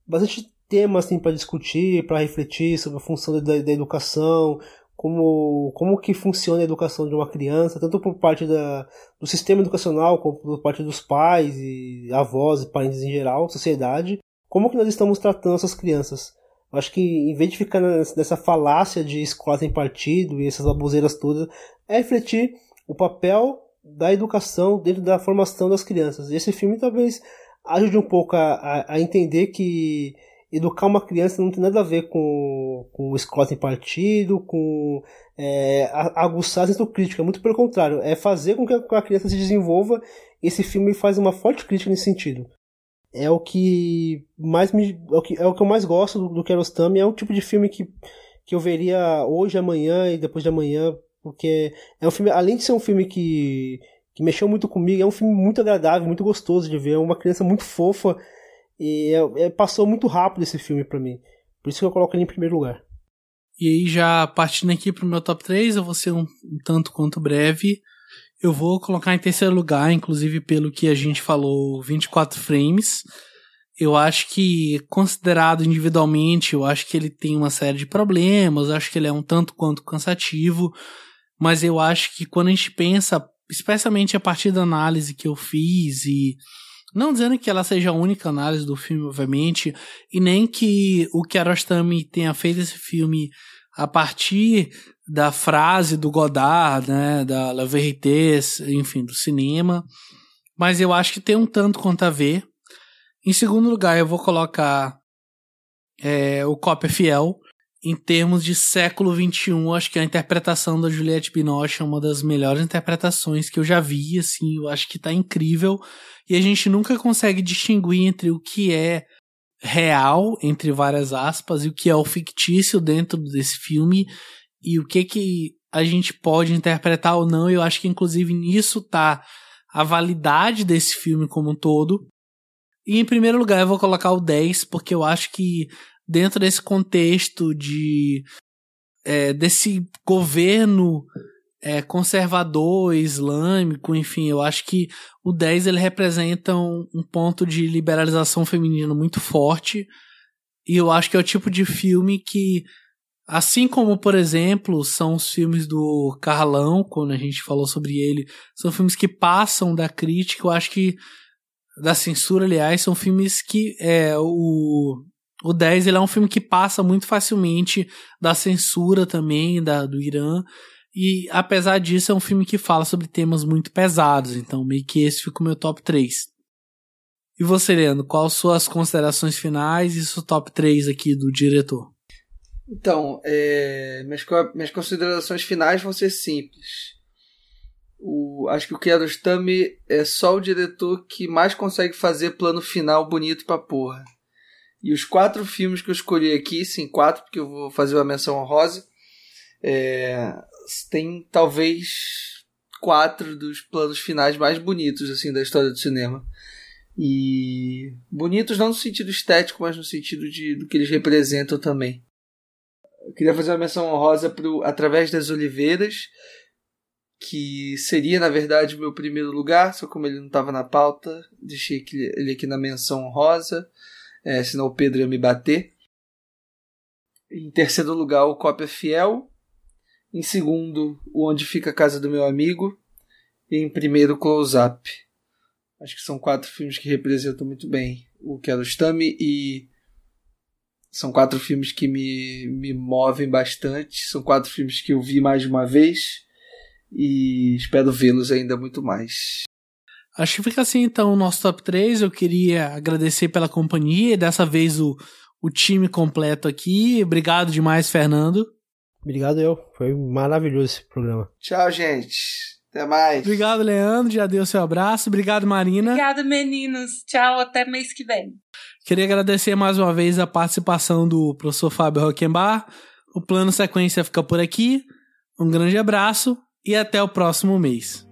bastante tema assim para discutir, para refletir sobre a função da, da, educação, como como que funciona a educação de uma criança, tanto por parte da, do sistema educacional, como por parte dos pais e avós e parentes em geral, sociedade, como que nós estamos tratando essas crianças. Acho que em vez de ficar nessa falácia de escola sem partido e essas baboseiras todas, é refletir o papel da educação dentro da formação das crianças. Esse filme talvez ajude um pouco a, a, a, entender que educar uma criança não tem nada a ver com, com escola em partido, com é, aguçar a crítica, muito pelo contrário, é fazer com que a criança se desenvolva. Esse filme faz uma forte crítica nesse sentido. É o que mais me, é o que, é o que eu mais gosto do, do Kiarostami, é um tipo de filme que, que eu veria hoje, amanhã e depois de amanhã, porque é um filme, além de ser um filme que que mexeu muito comigo. É um filme muito agradável, muito gostoso de ver. É uma criança muito fofa. E é, é, passou muito rápido esse filme para mim. Por isso que eu coloco ele em primeiro lugar. E aí, já partindo aqui pro meu top 3, eu vou ser um, um tanto quanto breve. Eu vou colocar em terceiro lugar, inclusive pelo que a gente falou, 24 frames. Eu acho que, considerado individualmente, eu acho que ele tem uma série de problemas, acho que ele é um tanto quanto cansativo, mas eu acho que quando a gente pensa especialmente a partir da análise que eu fiz e não dizendo que ela seja a única análise do filme, obviamente, e nem que o Kiarostami tenha feito esse filme a partir da frase do Godard, né, da La Vérité, enfim, do cinema, mas eu acho que tem um tanto quanto a ver. Em segundo lugar, eu vou colocar é, o Cópia Fiel, em termos de século XXI, acho que a interpretação da Juliette Binoche é uma das melhores interpretações que eu já vi, assim, eu acho que tá incrível. E a gente nunca consegue distinguir entre o que é real, entre várias aspas, e o que é o fictício dentro desse filme. e o que que a gente pode interpretar ou não. Eu acho que inclusive nisso tá a validade desse filme como um todo. E em primeiro lugar eu vou colocar o 10, porque eu acho que dentro desse contexto de é, desse governo é, conservador, islâmico, enfim, eu acho que o 10 ele representa um, um ponto de liberalização feminina muito forte. E eu acho que é o tipo de filme que, assim como, por exemplo, são os filmes do Carlão, quando a gente falou sobre ele, são filmes que passam da crítica, eu acho que da censura, aliás, são filmes que é, o, o 10 ele é um filme que passa muito facilmente da censura também da, do Irã. E apesar disso, é um filme que fala sobre temas muito pesados. Então, meio que esse fica o meu top 3. E você, Leandro, quais suas considerações finais e seu top 3 aqui do diretor? Então, é, minhas, minhas considerações finais vão ser simples. O, acho que o Kiarostami é só o diretor que mais consegue fazer plano final bonito pra porra. E os quatro filmes que eu escolhi aqui, sim, quatro, porque eu vou fazer uma menção honrosa, é, tem talvez quatro dos planos finais mais bonitos assim da história do cinema. E bonitos não no sentido estético, mas no sentido de, do que eles representam também. Eu queria fazer uma menção honrosa pro Através das Oliveiras, que seria na verdade o meu primeiro lugar, só como ele não estava na pauta, deixei ele aqui na menção honrosa, é, senão o Pedro ia me bater. Em terceiro lugar, o Cópia Fiel, em segundo, Onde Fica a Casa do Meu Amigo. E em primeiro, Close Up. Acho que são quatro filmes que representam muito bem o Kiarostami e são quatro filmes que me, me movem bastante. São quatro filmes que eu vi mais de uma vez e espero vê-los ainda muito mais. Acho que fica assim então o nosso top 3. Eu queria agradecer pela companhia. Dessa vez o, o time completo aqui. Obrigado demais, Fernando. Obrigado eu. Foi maravilhoso esse programa. Tchau, gente. Até mais. Obrigado, Leandro. Já deu seu abraço. Obrigado, Marina. Obrigado, meninos. Tchau, até mês que vem. Queria agradecer mais uma vez a participação do professor Fábio Roquembar. O plano sequência fica por aqui. Um grande abraço e até o próximo mês.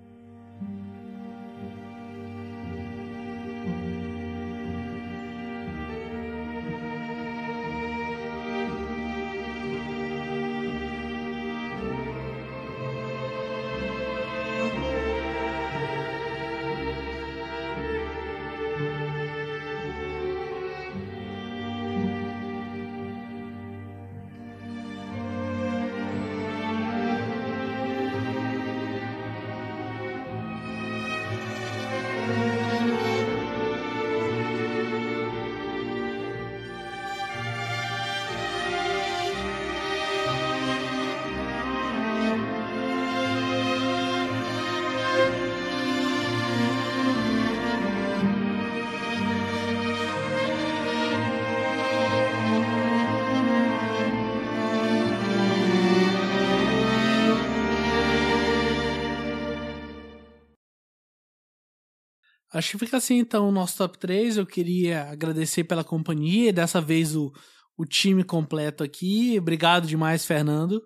Acho que fica assim então o nosso top 3. Eu queria agradecer pela companhia. Dessa vez o, o time completo aqui. Obrigado demais, Fernando.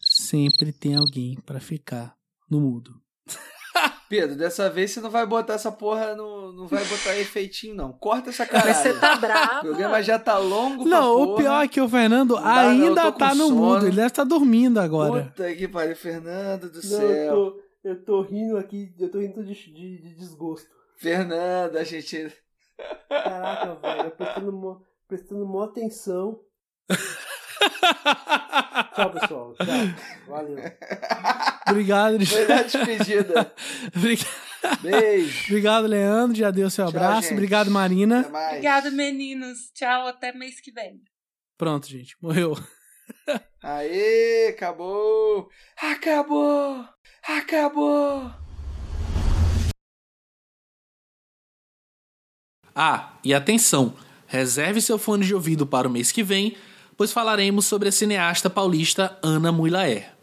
Sempre tem alguém para ficar no mudo. Pedro, dessa vez você não vai botar essa porra no. Não vai botar efeitinho, não. Corta essa cara. Mas você tá bravo. O programa já tá longo. Não, o pior é que o Fernando dá, ainda tá no sono. mudo. Ele deve estar tá dormindo agora. Puta que pariu, Fernando do não, céu. Tô, eu tô rindo aqui, eu tô rindo de, de, de desgosto. Fernando, a gente. Caraca, velho, prestando, mó, prestando mó atenção. Tchau, pessoal. Tchau. Valeu. Obrigado. Foi na despedida. Beijo. Obrigado, Leandro. Já deu seu abraço. Tchau, Obrigado, Marina. Obrigado, meninos. Tchau, até mês que vem. Pronto, gente. Morreu. Aê, acabou. Acabou. Acabou. Ah, e atenção. Reserve seu fone de ouvido para o mês que vem pois falaremos sobre a cineasta paulista Ana Muilaer.